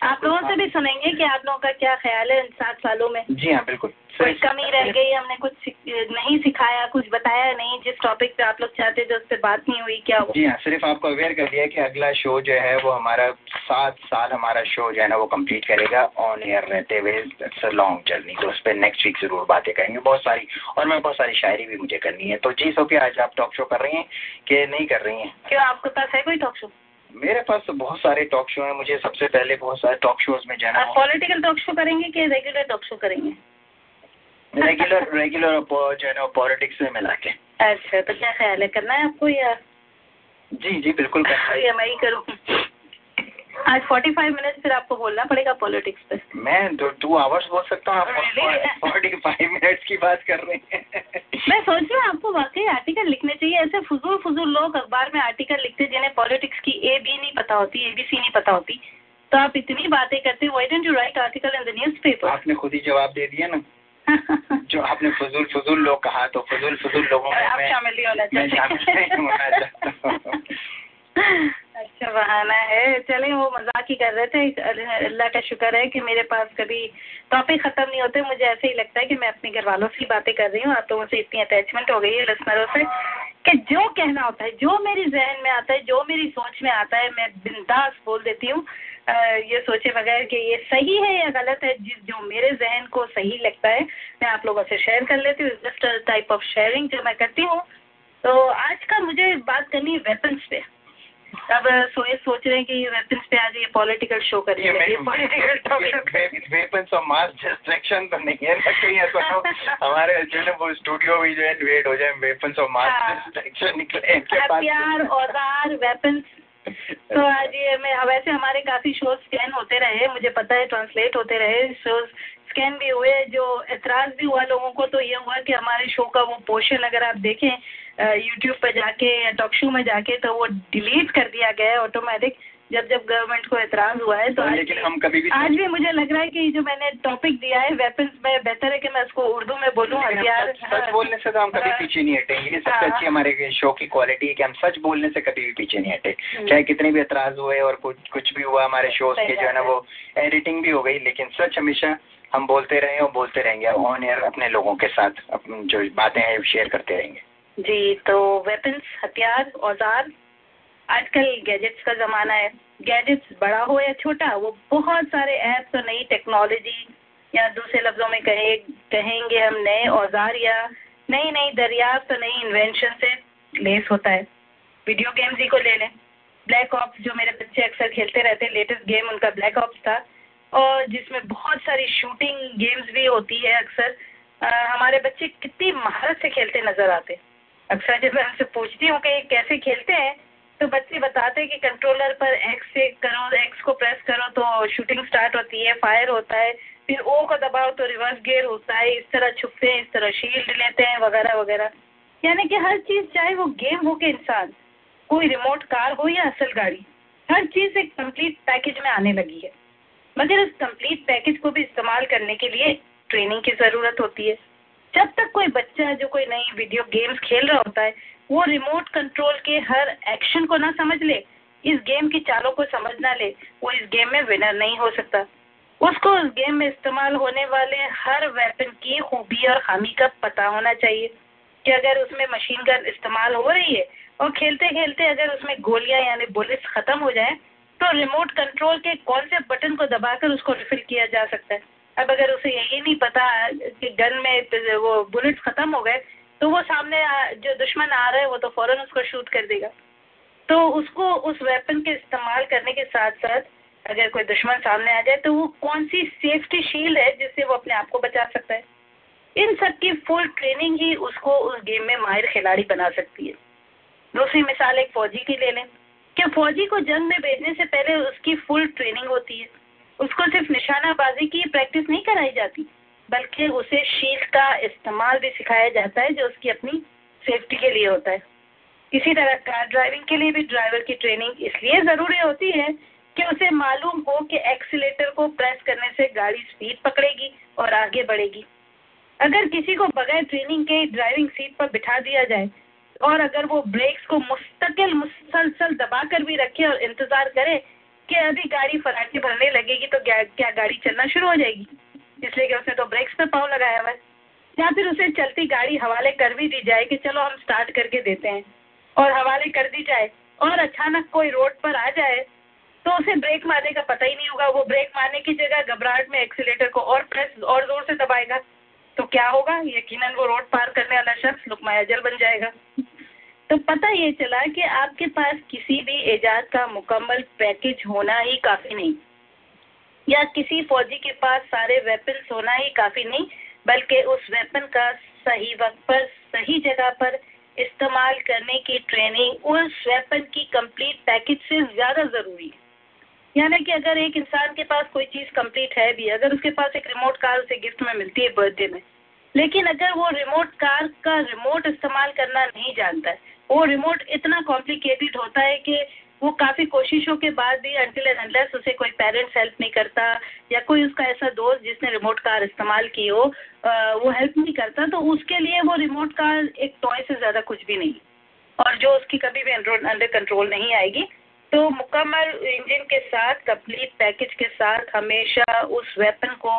आप लोगों से भी सुनेंगे कि आप लोगों का क्या ख्याल है इन सात सालों में? जी हाँ बिल्कुल। कोई कमी रह गई हमने कुछ नहीं सिखाया कुछ बताया नहीं जिस टॉपिक पे आप लोग चाहते थे उस पर बात नहीं हुई क्या हो जी हाँ सिर्फ़ आपको अवेयर कर दिया कि अगला शो जो है वो हमारा सात साल हमारा शो जो है ना वो कंप्लीट करेगा ऑन एयर रहते हुए। इट्स लॉन्ग जर्नी तो उस पर नेक्स्ट वीक ज़रूर बातें करेंगे। बहुत सारी और मैं बहुत सारी शायरी भी मुझे करनी है। तो जी सोफिया आज आप टॉक शो कर रही हैं कि नहीं कर रही हैं? क्यों आपके पास है कोई टॉक शो मेरे पास तो बहुत सारे टॉक शो हैं मुझे सबसे पहले बहुत सारे टॉक शोज़ में जाना आप पॉलिटिकल टॉक शो करेंगे कि रेगुलर टॉक शो करेंगे? रेगुलर रेगुलर जो है ना पॉलिटिक्स में मिला के। अच्छा तो क्या ख्याल है करना है आपको या? जी जी बिल्कुल करना है। मैं ही करूँ। आज 45 मिनट फिर आपको बोलना पड़ेगा पॉलिटिक्स पे। मैं दो टू आवर्स बोल सकता हूँ आप फोर्टी फाइव मिनट्स की बात कर रहे हैं। मैं सोच रही हूँ आपको वाकई आर्टिकल लिखने चाहिए। ऐसे फजूल फजूल लोग अखबार में आर्टिकल लिखते जिन्हें पॉलिटिक्स की ए बी नहीं पता होती ए बी सी नहीं पता होती। तो आप इतनी बातें करते why don't you write article in the newspaper आपने खुद ही जवाब दे दिया ना। जो आपने फजूल फजूल लोग कहा तो फजूल फजूल लोगों में आप शामिल नहीं होना मैं शामिल नहीं होना चाहता। हूँ अच्छा बहाना है। चले, वो मज़ाक ही कर रहे थे। अल्लाह का शुक्र है कि मेरे पास कभी टॉपिक खत्म नहीं होते। मुझे ऐसे ही लगता है कि मैं अपने घर वालों से ही बातें कर रही हूँ। आप लोगों से इतनी अटैचमेंट हो गई है लिसनरों से कि जो कहना होता है, जो मेरी जहन में आता है, जो मेरी सोच में आता है, मैं बिंदास बोल देती हूँ। ये सोचे बगैर कि ये सही है या गलत है, जिस, जो मेरे जहन को सही लगता है, मैं आप लोगों से शेयर कर लेती हूँ। जस्ट टाइप ऑफ़ शेयरिंग जो मैं करती हूँ। तो आज का मुझे बात करनी है वेपन्स पे। अब सो ये सोच रहे हैं कि ये वेपन्स पे आज ये पॉलिटिकल शो करिए political talk weapons of mass destruction तो नहीं है ना कहीं ऐसा हो। हमारे जो है वो स्टूडियो भी जो है इन्वेड हो जाए वेपन्स ऑफ़ मास डिस्ट्रक्शन निकले इनके पास। हथियार औज़ार वेपन्स तो आज ये मैं वैसे हमारे काफ़ी शोज़ स्कैन होते रहे मुझे पता है ट्रांसलेट होते रहे शोज़ स्कैन भी हुए जो एतराज़ भी हुआ लोगों को तो ये हुआ कि हमारे शो का वो पोर्शन अगर आप देखें यूट्यूब पर जाके या टॉक शो में जाके तो वो डिलीट कर दिया गया है ऑटोमेटिक जब जब गवर्नमेंट को एतराज़ हुआ है तो आज लेकिन हम कभी भी आज भी मुझे लग रहा है कि जो मैंने टॉपिक दिया है वेपन्स में बेहतर है कि मैं उसको उर्दू में बोलूँ हथियार सच, सच बोलने से तो हम कभी पीछे नहीं हटे ये सबसे हाँ। अच्छी हमारे शो की क्वालिटी है कि हम सच बोलने से कभी भी पीछे नहीं हटे। चाहे कितने भी एतराज़ हुए और कुछ कुछ भी हुआ हमारे शोज़ सही के जो है ना वो एडिटिंग भी हो गई लेकिन सच हमेशा हम बोलते रहे और बोलते रहेंगे ऑन एयर अपने लोगों के साथ जो बातें हैं शेयर करते रहेंगे। जी तो वेपन्स हथियार, औज़ार, आजकल गैजेट्स का ज़माना है। गैजेट्स बड़ा हो या छोटा, वो बहुत सारे ऐप्स और नई टेक्नोलॉजी या दूसरे लफ्ज़ों में कहे, कहेंगे हम नए औज़ार या नई नई दरियाफ्त और नई इन्वेंशन से लेस होता है। वीडियो गेम्स ही को ले लें। ब्लैक ऑप्स जो मेरे बच्चे अक्सर खेलते रहते हैं लेटेस्ट गेम उनका ब्लैक ऑप्स था। और जिसमें बहुत सारी शूटिंग गेम्स भी होती है अक्सर। हमारे बच्चे कितनी महारत से खेलते नज़र आते। अक्सर जब मैं उनसे पूछती हूँ कि कैसे खेलते हैं तो बच्चे बताते हैं कि कंट्रोलर पर एक्स से करो एक्स को प्रेस करो तो शूटिंग स्टार्ट होती है फायर होता है, फिर ओ को दबाओ तो रिवर्स गियर होता है, इस तरह छुपते हैं, इस तरह शील्ड लेते हैं, वगैरह वगैरह। यानी कि हर चीज़, चाहे वो गेम हो के इंसान, कोई रिमोट कार हो या असल गाड़ी, हर चीज़ एक कंप्लीट पैकेज में आने लगी है। मगर इस कंप्लीट पैकेज को भी इस्तेमाल करने के लिए ट्रेनिंग की ज़रूरत होती है। जब तक कोई बच्चा जो कोई नई वीडियो गेम्स खेल रहा होता है, वो रिमोट कंट्रोल के हर एक्शन को ना समझ ले, इस गेम की चालों को समझ ना ले, वो इस गेम में विनर नहीं हो सकता। उसको उस गेम में इस्तेमाल होने वाले हर वेपन की खूबी और खामी का पता होना चाहिए कि अगर उसमें मशीन गन इस्तेमाल हो रही है और खेलते खेलते अगर उसमें गोलियाँ यानी बुलेट्स खत्म हो जाए तो रिमोट कंट्रोल के कौन से बटन को दबाकर उसको रिफिल किया जा सकता है? अब अगर उसे यही नहीं पता कि गन में वो बुलेट्स खत्म हो गए तो वो सामने जो दुश्मन आ रहा है, वो तो फ़ौरन उसको शूट कर देगा। तो उसको उस वेपन के इस्तेमाल करने के साथ साथ अगर कोई दुश्मन सामने आ जाए तो वो कौन सी सेफ्टी शील्ड है जिससे वो अपने आप को बचा सकता है? इन सब की फुल ट्रेनिंग ही उसको उस गेम में माहिर खिलाड़ी बना सकती है। दूसरी मिसाल एक फौजी की ले लें। कि फौजी को जंग में भेजने से पहले उसकी फुल ट्रेनिंग होती है? उसको सिर्फ़ निशानाबाजी की प्रैक्टिस नहीं कराई जाती, बल्कि उसे शील्ड का इस्तेमाल भी सिखाया जाता है जो उसकी अपनी सेफ्टी के लिए होता है। इसी तरह कार ड्राइविंग के लिए भी ड्राइवर की ट्रेनिंग इसलिए ज़रूरी होती है कि उसे मालूम हो कि एक्सीटर को प्रेस करने से गाड़ी स्पीड पकड़ेगी और आगे बढ़ेगी। अगर किसी को बगैर ट्रेनिंग के ड्राइविंग सीट पर बिठा दिया जाए और अगर वो ब्रेक्स को मुस्तकिल, मुसलसल दबा कर भी रखे और इंतज़ार करे कि अभी गाड़ी फराटे भरने लगेगी तो क्या क्या गाड़ी चलना शुरू हो जाएगी? इसलिए कि उसने तो ब्रेक्स पे पाव लगाया हुआ है। या फिर उसे चलती गाड़ी हवाले कर भी दी जाए कि चलो हम स्टार्ट करके देते हैं। और हवाले कर दी जाए और अचानक कोई रोड पर आ जाए तो उसे ब्रेक मारने का पता ही नहीं होगा। वो ब्रेक मारने की जगह घबराहट में एक्सीटर को और प्रेस, और ज़ोर से दबाएगा। तो क्या होगा? यकीनन वो रोड पार करने वाला शख्स लुकमाया जल बन जाएगा। तो पता ये चला कि आपके पास किसी भी एजाज का मुकम्मल पैकेज होना ही काफ़ी नहीं। या किसी फौजी के पास सारे वेपन्स होना ही काफ़ी नहीं, बल्कि उस वेपन का सही वक्त पर, सही जगह पर इस्तेमाल करने की ट्रेनिंग उस वेपन की कंप्लीट पैकेज से ज़्यादा ज़रूरी है। यानी कि अगर एक इंसान के पास कोई चीज़ कंप्लीट है भी, अगर उसके पास एक रिमोट कार उसे गिफ्ट में मिलती है बर्थडे में, लेकिन अगर वो रिमोट कार का रिमोट इस्तेमाल करना नहीं जानता है, वो रिमोट इतना कॉम्प्लिकेटेड होता है कि वो काफ़ी कोशिशों के बाद भी अंटिल एंड अनलेस उसे कोई पेरेंट्स हेल्प नहीं करता, या कोई उसका ऐसा दोस्त जिसने रिमोट कार इस्तेमाल की हो वो हेल्प नहीं करता तो उसके लिए वो रिमोट कार एक टॉय से ज़्यादा कुछ भी नहीं। और जो उसकी कभी भी अंडर कंट्रोल नहीं आएगी तो मुकम्मल इंजन के साथ कंप्लीट पैकेज के साथ हमेशा उस वेपन को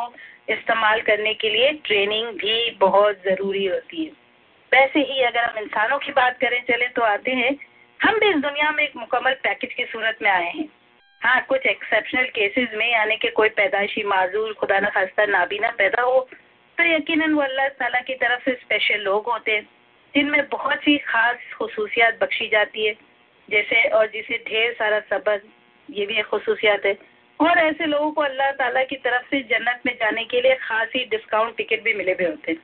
इस्तेमाल करने के लिए ट्रेनिंग भी बहुत ज़रूरी होती है। वैसे ही अगर हम इंसानों की बात करें, चले तो आते हैं। हम भी इस दुनिया में एक मुकम्मल पैकेज की सूरत में आए हैं। हाँ कुछ एक्सेप्शनल केसेस में, यानी कि कोई पैदाइशी माजूर, खुदा न खास्ता नाबीना पैदा हो तो यकीन वो अल्लाह ताला की तरफ़ से स्पेशल लोग होते हैं, जिनमें बहुत सी खास खसूसियात बख्शी जाती है। जैसे और जिसे ढेर सारा सबर ये भी एक खसूसियात है। और ऐसे लोगों को अल्लाह ताला की तरफ़ से जन्नत में जाने के लिए खासी डिस्काउंट टिकट भी मिले हुए होते हैं।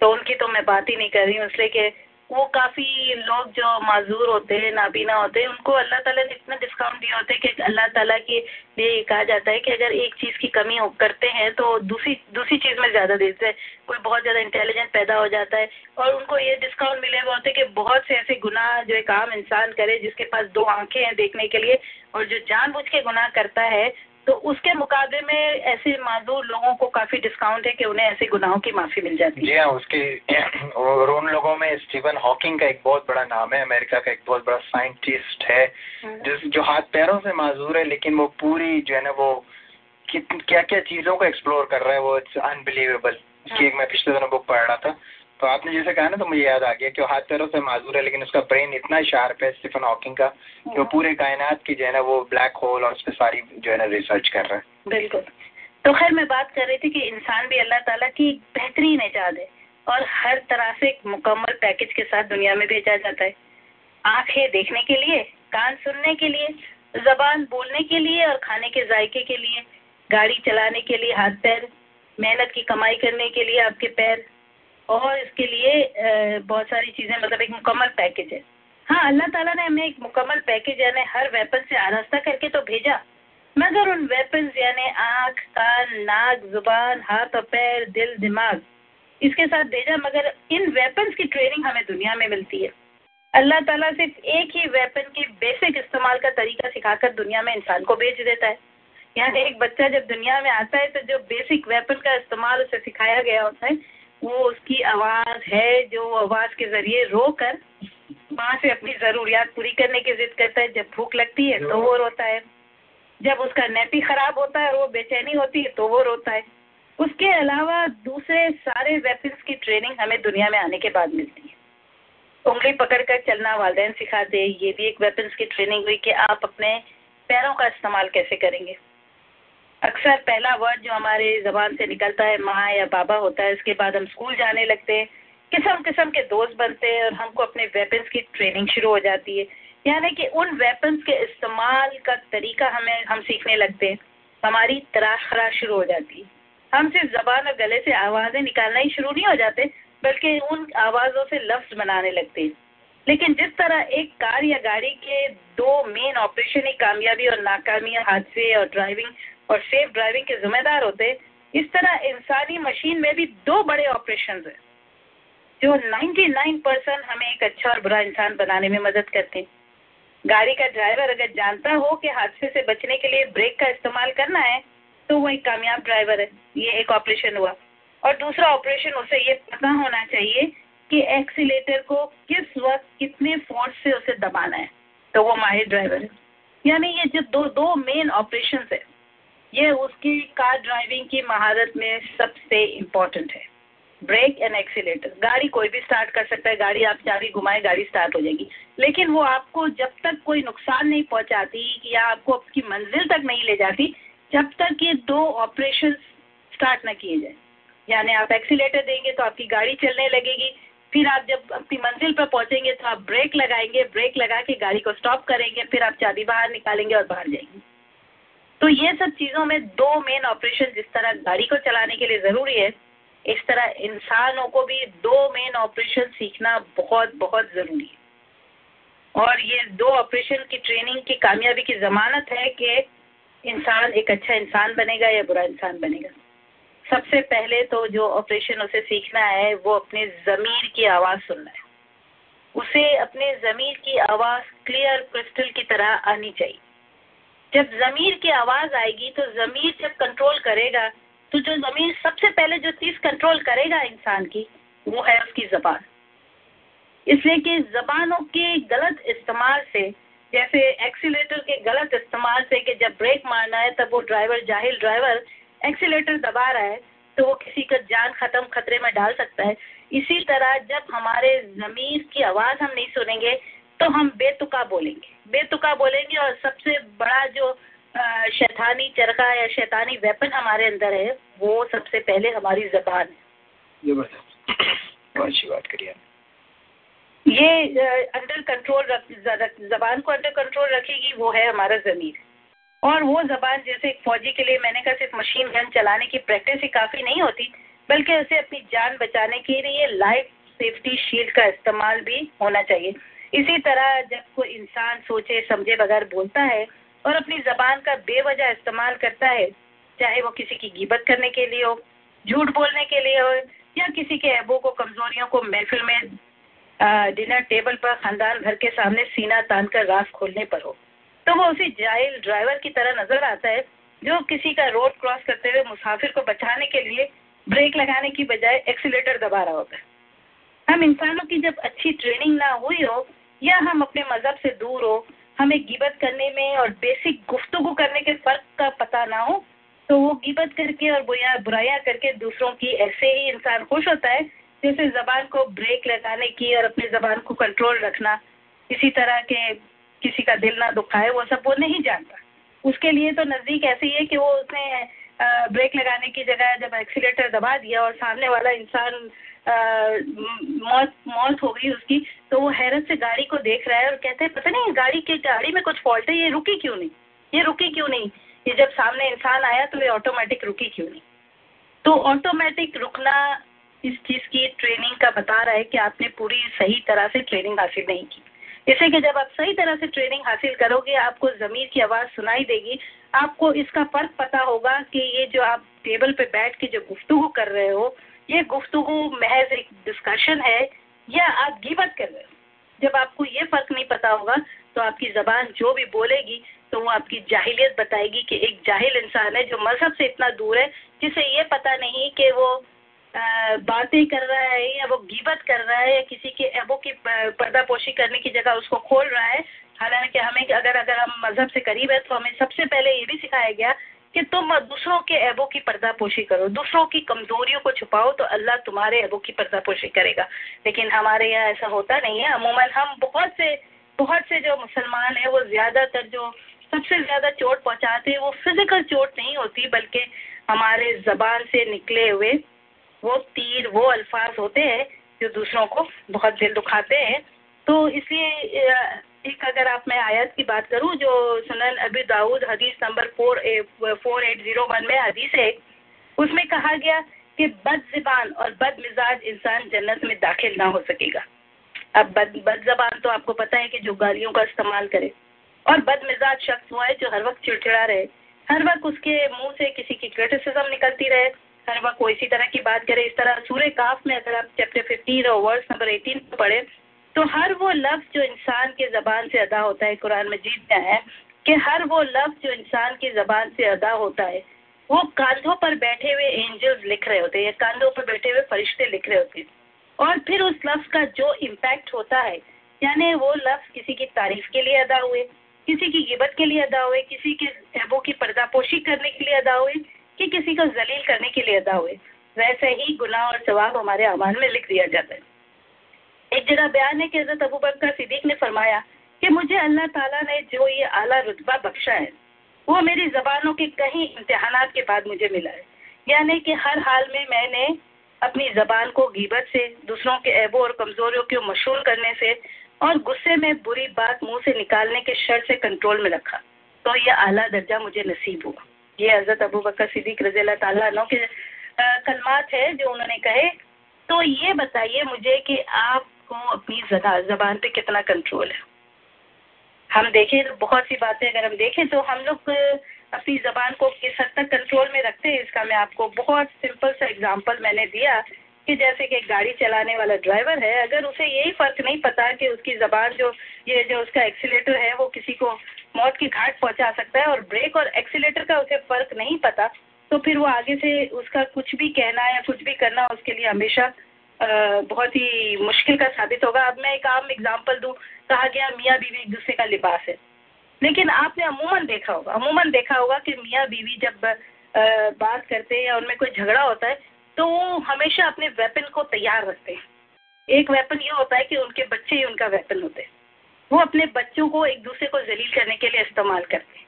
तो उनकी तो मैं बात ही नहीं कर रही हूँ, इसलिए कि वो काफ़ी लोग जो माजूर होते हैं नाबीना होते हैं, उनको अल्लाह ताला ने इतना डिस्काउंट दिया होता है कि अल्लाह ताला के लिए कहा जाता है कि अगर एक चीज़ की कमी हो, करते हैं तो दूसरी दूसरी चीज़ में ज़्यादा देते हैं कोई बहुत ज़्यादा इंटेलिजेंट पैदा हो जाता है और उनको ये डिस्काउंट मिले हुए होते हैं कि बहुत से ऐसे गुनाह जो एक आम इंसान करे जिसके पास दो आँखें हैं देखने के लिए और जो जानबूझ के गुनाह करता है तो उसके मुकाबले में ऐसे माजूर लोगों को काफ़ी डिस्काउंट है कि उन्हें ऐसे गुनाहों की माफ़ी मिल जाती है। जी हाँ उसके और उन लोगों में स्टीवन हॉकिंग का एक बहुत बड़ा नाम है अमेरिका का एक बहुत बड़ा साइंटिस्ट है जिस जो हाथ पैरों से माजूर है लेकिन वो पूरी जो है ना वो क्या क्या चीज़ों को एक्सप्लोर कर रहा है वो इट्स अनबिलीवेबल उसकी एक मैं पिछले दिनों बुक पढ़ रहा था तो आपने जैसे कहा ना तो मुझे याद आ गया कि वो हाथ पैरों से माजूर है लेकिन उसका ब्रेन इतना शार्प है स्टीफन हॉकिंग का कि वो पूरे कायनात की जो है ना वो ब्लैक होल और उस पर सारी जो है ना रिसर्च कर रहा है। बिल्कुल। तो खैर मैं बात कर रही थी कि इंसान भी अल्लाह ताला की बेहतरीन ईजाद है और हर तरह से एक मुकम्मल पैकेज के साथ दुनिया में भेजा जाता है। आँखें देखने के लिए कान सुनने के लिए जबान बोलने के लिए और खाने के जायके के लिए गाड़ी चलाने के लिए हाथ पैर मेहनत की कमाई करने के लिए आपके पैर और इसके लिए बहुत सारी चीज़ें मतलब एक मुकम्मल पैकेज है। हाँ अल्लाह ताला ने हमें एक मुकम्मल पैकेज यानी हर वेपन से आरास्ता करके तो भेजा। मगर उन वेपन्स यानी आँख, कान, नाक, ज़ुबान, हाथ और पैर, दिल, दिमाग, इसके साथ भेजा। मगर इन वेपन्स की ट्रेनिंग हमें दुनिया में मिलती है। अल्लाह ताला सिर्फ़ एक ही वेपन के बेसिक इस्तेमाल का तरीका सिखाकर दुनिया में इंसान को भेज देता है। यानी एक बच्चा जब दुनिया में आता है तो जो बेसिक वेपन का इस्तेमाल उसे सिखाया गया होता है वो उसकी आवाज़ है जो आवाज़ के ज़रिए रो कर वहाँ से अपनी ज़रूरियात पूरी करने की जिद करता है। जब भूख लगती है तो वो रोता है। जब उसका नेपी ख़राब होता है और वो बेचैनी होती है तो वो रोता है। उसके अलावा दूसरे सारे वेपन्स की ट्रेनिंग हमें दुनिया में आने के बाद मिलती है। उंगली पकड़ कर चलना, वालदेन सिखाते ये भी एक वेपन्स की ट्रेनिंग हुई कि आप अपने पैरों का इस्तेमाल कैसे करेंगे। अक्सर पहला वर्ड जो हमारे जबान से निकलता है, माँ या बाबा होता है इसके बाद हम स्कूल जाने लगते हैं। किस्म किस्म के दोस्त बनते हैं और हमको अपने वेपन्स की ट्रेनिंग शुरू हो जाती है। यानी कि उन वेपन्स के इस्तेमाल का तरीका हमें, हम सीखने लगते हैं। हमारी तराश खराश शुरू हो जाती है। हम सिर्फ़ जबान और गले से आवाज़ें निकालना ही शुरू नहीं हो जाते, बल्कि उन आवाज़ों से लफ्ज़ बनाने लगते हैं। लेकिन जिस तरह एक कार या गाड़ी के दो मेन ऑपरेशन ही कामयाबी और नाकामी, हादसे और ड्राइविंग और सेफ़ ड्राइविंग के जिम्मेदार होते, इस तरह इंसानी मशीन में भी दो बड़े ऑपरेशन हैं, जो 99 परसेंट हमें एक अच्छा और बुरा इंसान बनाने में मदद करते हैं। गाड़ी का ड्राइवर अगर जानता हो कि हादसे से बचने के लिए ब्रेक का इस्तेमाल करना है तो वो एक कामयाब ड्राइवर है। ये एक ऑपरेशन हुआ। और दूसरा ऑपरेशन उसे ये पता होना चाहिए कि एक्सीटर को किस वक्त कितने फोर्स से उसे दबाना है। तो वो माहिर ड्राइवर है। यानी ये जो दो दो मेन ऑपरेशन है। ये उसकी कार ड्राइविंग की महारत में सबसे इम्पोर्टेंट है। ब्रेक एंड एक्सीटर गाड़ी कोई भी स्टार्ट कर सकता है। गाड़ी आप चाबी घुमाए, गाड़ी स्टार्ट हो जाएगी। लेकिन वो आपको जब तक कोई नुकसान नहीं पहुंचाती, या आपको आपकी मंजिल तक नहीं ले जाती, जब तक ये दो ऑपरेशन स्टार्ट ना किए जाए। यानी आप एक्सीटर देंगे तो आपकी गाड़ी चलने लगेगी। फिर आप जब अपनी मंजिल पर पहुँचेंगे तो आप ब्रेक लगाएँगे। ब्रेक लगा के गाड़ी को स्टॉप करेंगे। फिर आप चाबी बाहर निकालेंगे और बाहर जाएँगे। तो ये सब चीज़ों में दो मेन ऑपरेशन जिस तरह गाड़ी को चलाने के लिए ज़रूरी है, इस तरह इंसानों को भी दो मेन ऑपरेशन सीखना बहुत बहुत ज़रूरी है। और ये दो ऑपरेशन की ट्रेनिंग की कामयाबी की ज़मानत है कि इंसान एक अच्छा इंसान बनेगा या बुरा इंसान बनेगा। सबसे पहले तो जो ऑपरेशन उसे सीखना है, वो अपने ज़मीर की आवाज़ सुनना है। उसे अपने ज़मीर की आवाज़ क्लियर क्रिस्टल की तरह आनी चाहिए। जब ज़मीर की आवाज़ आएगी तो ज़मीर जब कंट्रोल करेगा तो जो ज़मीर सबसे पहले जो चीज़ कंट्रोल करेगा इंसान की, वो है उसकी ज़बान। इसलिए कि ज़बानों के गलत इस्तेमाल से, जैसे एक्सीटर के गलत इस्तेमाल से कि जब ब्रेक मारना है, तब वो ड्राइवर जाहिल ड्राइवर एक्सीटर दबा रहा है तो वो किसी का जान खत्म खतरे में डाल सकता है। इसी तरह जब हमारे ज़मीर की आवाज़ हम नहीं सुनेंगे तो हम बेतुका बोलेंगे। बेतुका बोलेंगे और सबसे बड़ा जो शैतानी चरखा या शैतानी वेपन हमारे अंदर है वो सबसे पहले हमारी जबान है। ज़बरदस्त। अच्छी बात करिए ये अंडर कंट्रोल जबान को अंडर कंट्रोल रखेगी वो है हमारा ज़मीर और वो जबान जैसे एक फौजी के लिए मैंने कहा सिर्फ़ मशीन गन चलाने की प्रैक्टिस ही काफ़ी नहीं होती बल्कि उसे अपनी जान बचाने के लिए लाइफ सेफ्टी शील्ड का इस्तेमाल भी होना चाहिए। इसी तरह जब कोई इंसान सोचे, समझे बगैर बोलता है और अपनी जबान का बेवजह इस्तेमाल करता है, चाहे वो किसी की गिबत करने के लिए हो, झूठ बोलने के लिए हो, या किसी के ऐबों को, कमजोरियों को महफिल में डिनर टेबल पर खानदान भर के सामने सीना तान कर रास खोलने पर हो। तो वो उसी जाहिल ड्राइवर की तरह नज़र आता है, जो किसी का रोड क्रॉस करते हुए मुसाफिर को बचाने के लिए ब्रेक लगाने की बजाय एक्सीटर दबा रहा होता है। हम इंसानों की जब अच्छी ट्रेनिंग ना हुई हो या हम अपने मज़हब से दूर हो, हमें गिबत करने में और बेसिक गुफ्तगु करने के फ़र्क का पता ना हो तो वो गिबत करके और बुरा, बुराइयाँ करके दूसरों की ऐसे ही इंसान खुश होता है, जैसे जबान को ब्रेक लगाने की और अपनी जबान को कंट्रोल रखना, इसी तरह के किसी का दिल ना दुखाए, वो सब वो नहीं जानता। उसके लिए तो नज़दीक ऐसे ही है कि वो उसने ब्रेक लगाने की जगह जब एक्सीटर दबा दिया और सामने वाला इंसान मौत मौत हो गई उसकी तो वो हैरत से गाड़ी को देख रहा है और कहते हैं, पता नहीं, गाड़ी के गाड़ी में कुछ फॉल्ट है, ये रुकी क्यों नहीं? ये रुकी क्यों नहीं? ये जब सामने इंसान आया तो ये ऑटोमेटिक रुकी क्यों नहीं? तो ऑटोमेटिक रुकना इस चीज़ की ट्रेनिंग का बता रहा है कि आपने पूरी सही तरह से ट्रेनिंग हासिल नहीं की। जैसे कि जब आप सही तरह से ट्रेनिंग हासिल करोगे, आपको ज़मीर की आवाज़ सुनाई देगी, आपको इसका फ़र्क पता होगा कि ये जो आप टेबल पे बैठ के जो गुफ्तु कर रहे हो ये गुफ्तु महज एक डिस्कशन है, या आप गिबत कर रहे हो? जब आपको ये फ़र्क नहीं पता होगा तो आपकी ज़बान जो भी बोलेगी तो वो आपकी जाहिलियत बताएगी कि एक जाहिल इंसान है जो मज़हब से इतना दूर है, जिसे ये पता नहीं कि वो बातें कर रहा है या वो गिबत कर रहा है या किसी के एबो की पर्दापोशी करने की जगह उसको खोल रहा है। हालाँकि हमें, अगर अगर हम मज़हब से करीब है तो हमें सबसे पहले ये भी सिखाया गया कि तुम दूसरों के ऐबों की पर्दापोशी करो। दूसरों की कमजोरियों को छुपाओ तो अल्लाह तुम्हारे ऐबों की पर्दापोशी करेगा। लेकिन हमारे यहाँ ऐसा होता नहीं है। अमूमन हम बहुत से बहुत से जो मुसलमान हैं, वो ज़्यादातर जो सबसे ज़्यादा चोट पहुँचाते हैं, वो फ़िज़िकल चोट नहीं होती, बल्कि हमारे ज़बान से निकले हुए वो तीर, वो अल्फाज होते हैं जो दूसरों को बहुत दिल दुखाते हैं। तो इसलिए एक अगर आप मैं आयत की बात करूँ जो सुनन अबी दाऊद हदीस number four A, four eight zero one में हदीस है उसमें कहा गया कि बद जबान और बद मिजाज इंसान जन्नत में दाखिल ना हो सकेगा। अब बद बद जबान तो आपको पता है कि जो गालियों का इस्तेमाल करे और बद मिजाज शख्स हुआ है जो हर वक्त चिड़चिड़ा रहे। हर वक्त उसके मुँह से किसी की क्रिटिसिज्म निकलती रहे हर वक्त वो इसी तरह की बात करे। इस तरह सूर्य काफ में अगर आप चैप्टर फिफ्टीन और वर्स नंबर एटीन पढ़े तो हर वो लफ्ज जो इंसान के जबान से अदा होता है, कुरान मजीद में है, कि हर वो लफ्ज जो इंसान की जबान से अदा होता है, वो कांधों पर बैठे हुए एंजल्स लिख रहे होते हैं कांधों पर बैठे हुए फरिश्ते लिख रहे होते हैं। और फिर उस लफ्ज का जो इम्पैक्ट होता है, यानी वो लफ्ज किसी की तारीफ़ के लिए अदा हुए, किसी की गिबत के लिए अदा हुए, किसी के ऐबों की पर्दापोशी करने के लिए अदा हुए, कि किसी को जलील करने के लिए अदा हुए, वैसे ही गुनाह और सवाब हमारे अमान में लिख दिया जाता है। एक जगह बयान है कि हज़रत अबू बकर सिद्दीक ने फरमाया कि मुझे अल्लाह ताला ने जो ये आला रुतबा बख्शा है, वो मेरी जबानों के कहीं इम्तिहानात के बाद मुझे मिला है। यानी कि हर हाल में मैंने अपनी जबान को गीबत से, दूसरों के ऐबों और कमजोरियों को मशहूर करने से और गुस्से में बुरी बात मुँह से निकालने के शर से कंट्रोल में रखा। तो ये आला दर्जा मुझे नसीब हुआ। ये हज़रत अबू बकर सिद्दीक रज़ी तला के कलमात है जो उन्होंने कहे। तो ये बताइए मुझे कि आपको अपनी जबान पे कितना कंट्रोल है। हम देखें तो बहुत सी बातें अगर हम देखें तो हम लोग अपनी जबान को किस हद तक कंट्रोल में रखते हैं, इसका मैं आपको बहुत सिंपल सा एग्जांपल मैंने दिया कि जैसे कि एक गाड़ी चलाने वाला ड्राइवर है, अगर उसे यही फ़र्क नहीं पता कि उसकी जबान जो, ये जो उसका एक्सीटर है, वो किसी को मौत की घाट पहुँचा सकता है और ब्रेक और एक्सीटर का उसे फ़र्क नहीं पता तो फिर वो आगे से उसका कुछ भी कहना या कुछ भी करना उसके लिए हमेशा बहुत ही मुश्किल का साबित होगा। अब मैं एक आम एग्ज़ाम्पल दूँ। कहा गया मियाँ बीवी एक दूसरे का लिबास है। लेकिन आपने अमूमन देखा होगा, अमूमन देखा होगा कि मियाँ बीवी जब बात करते हैं या उनमें कोई झगड़ा होता है तो वो हमेशा अपने वेपन को तैयार रखते हैं। एक वेपन ये होता है कि उनके बच्चे ही उनका वेपन होते हैं। वो अपने बच्चों को एक दूसरे को जलील करने के लिए इस्तेमाल करते हैं।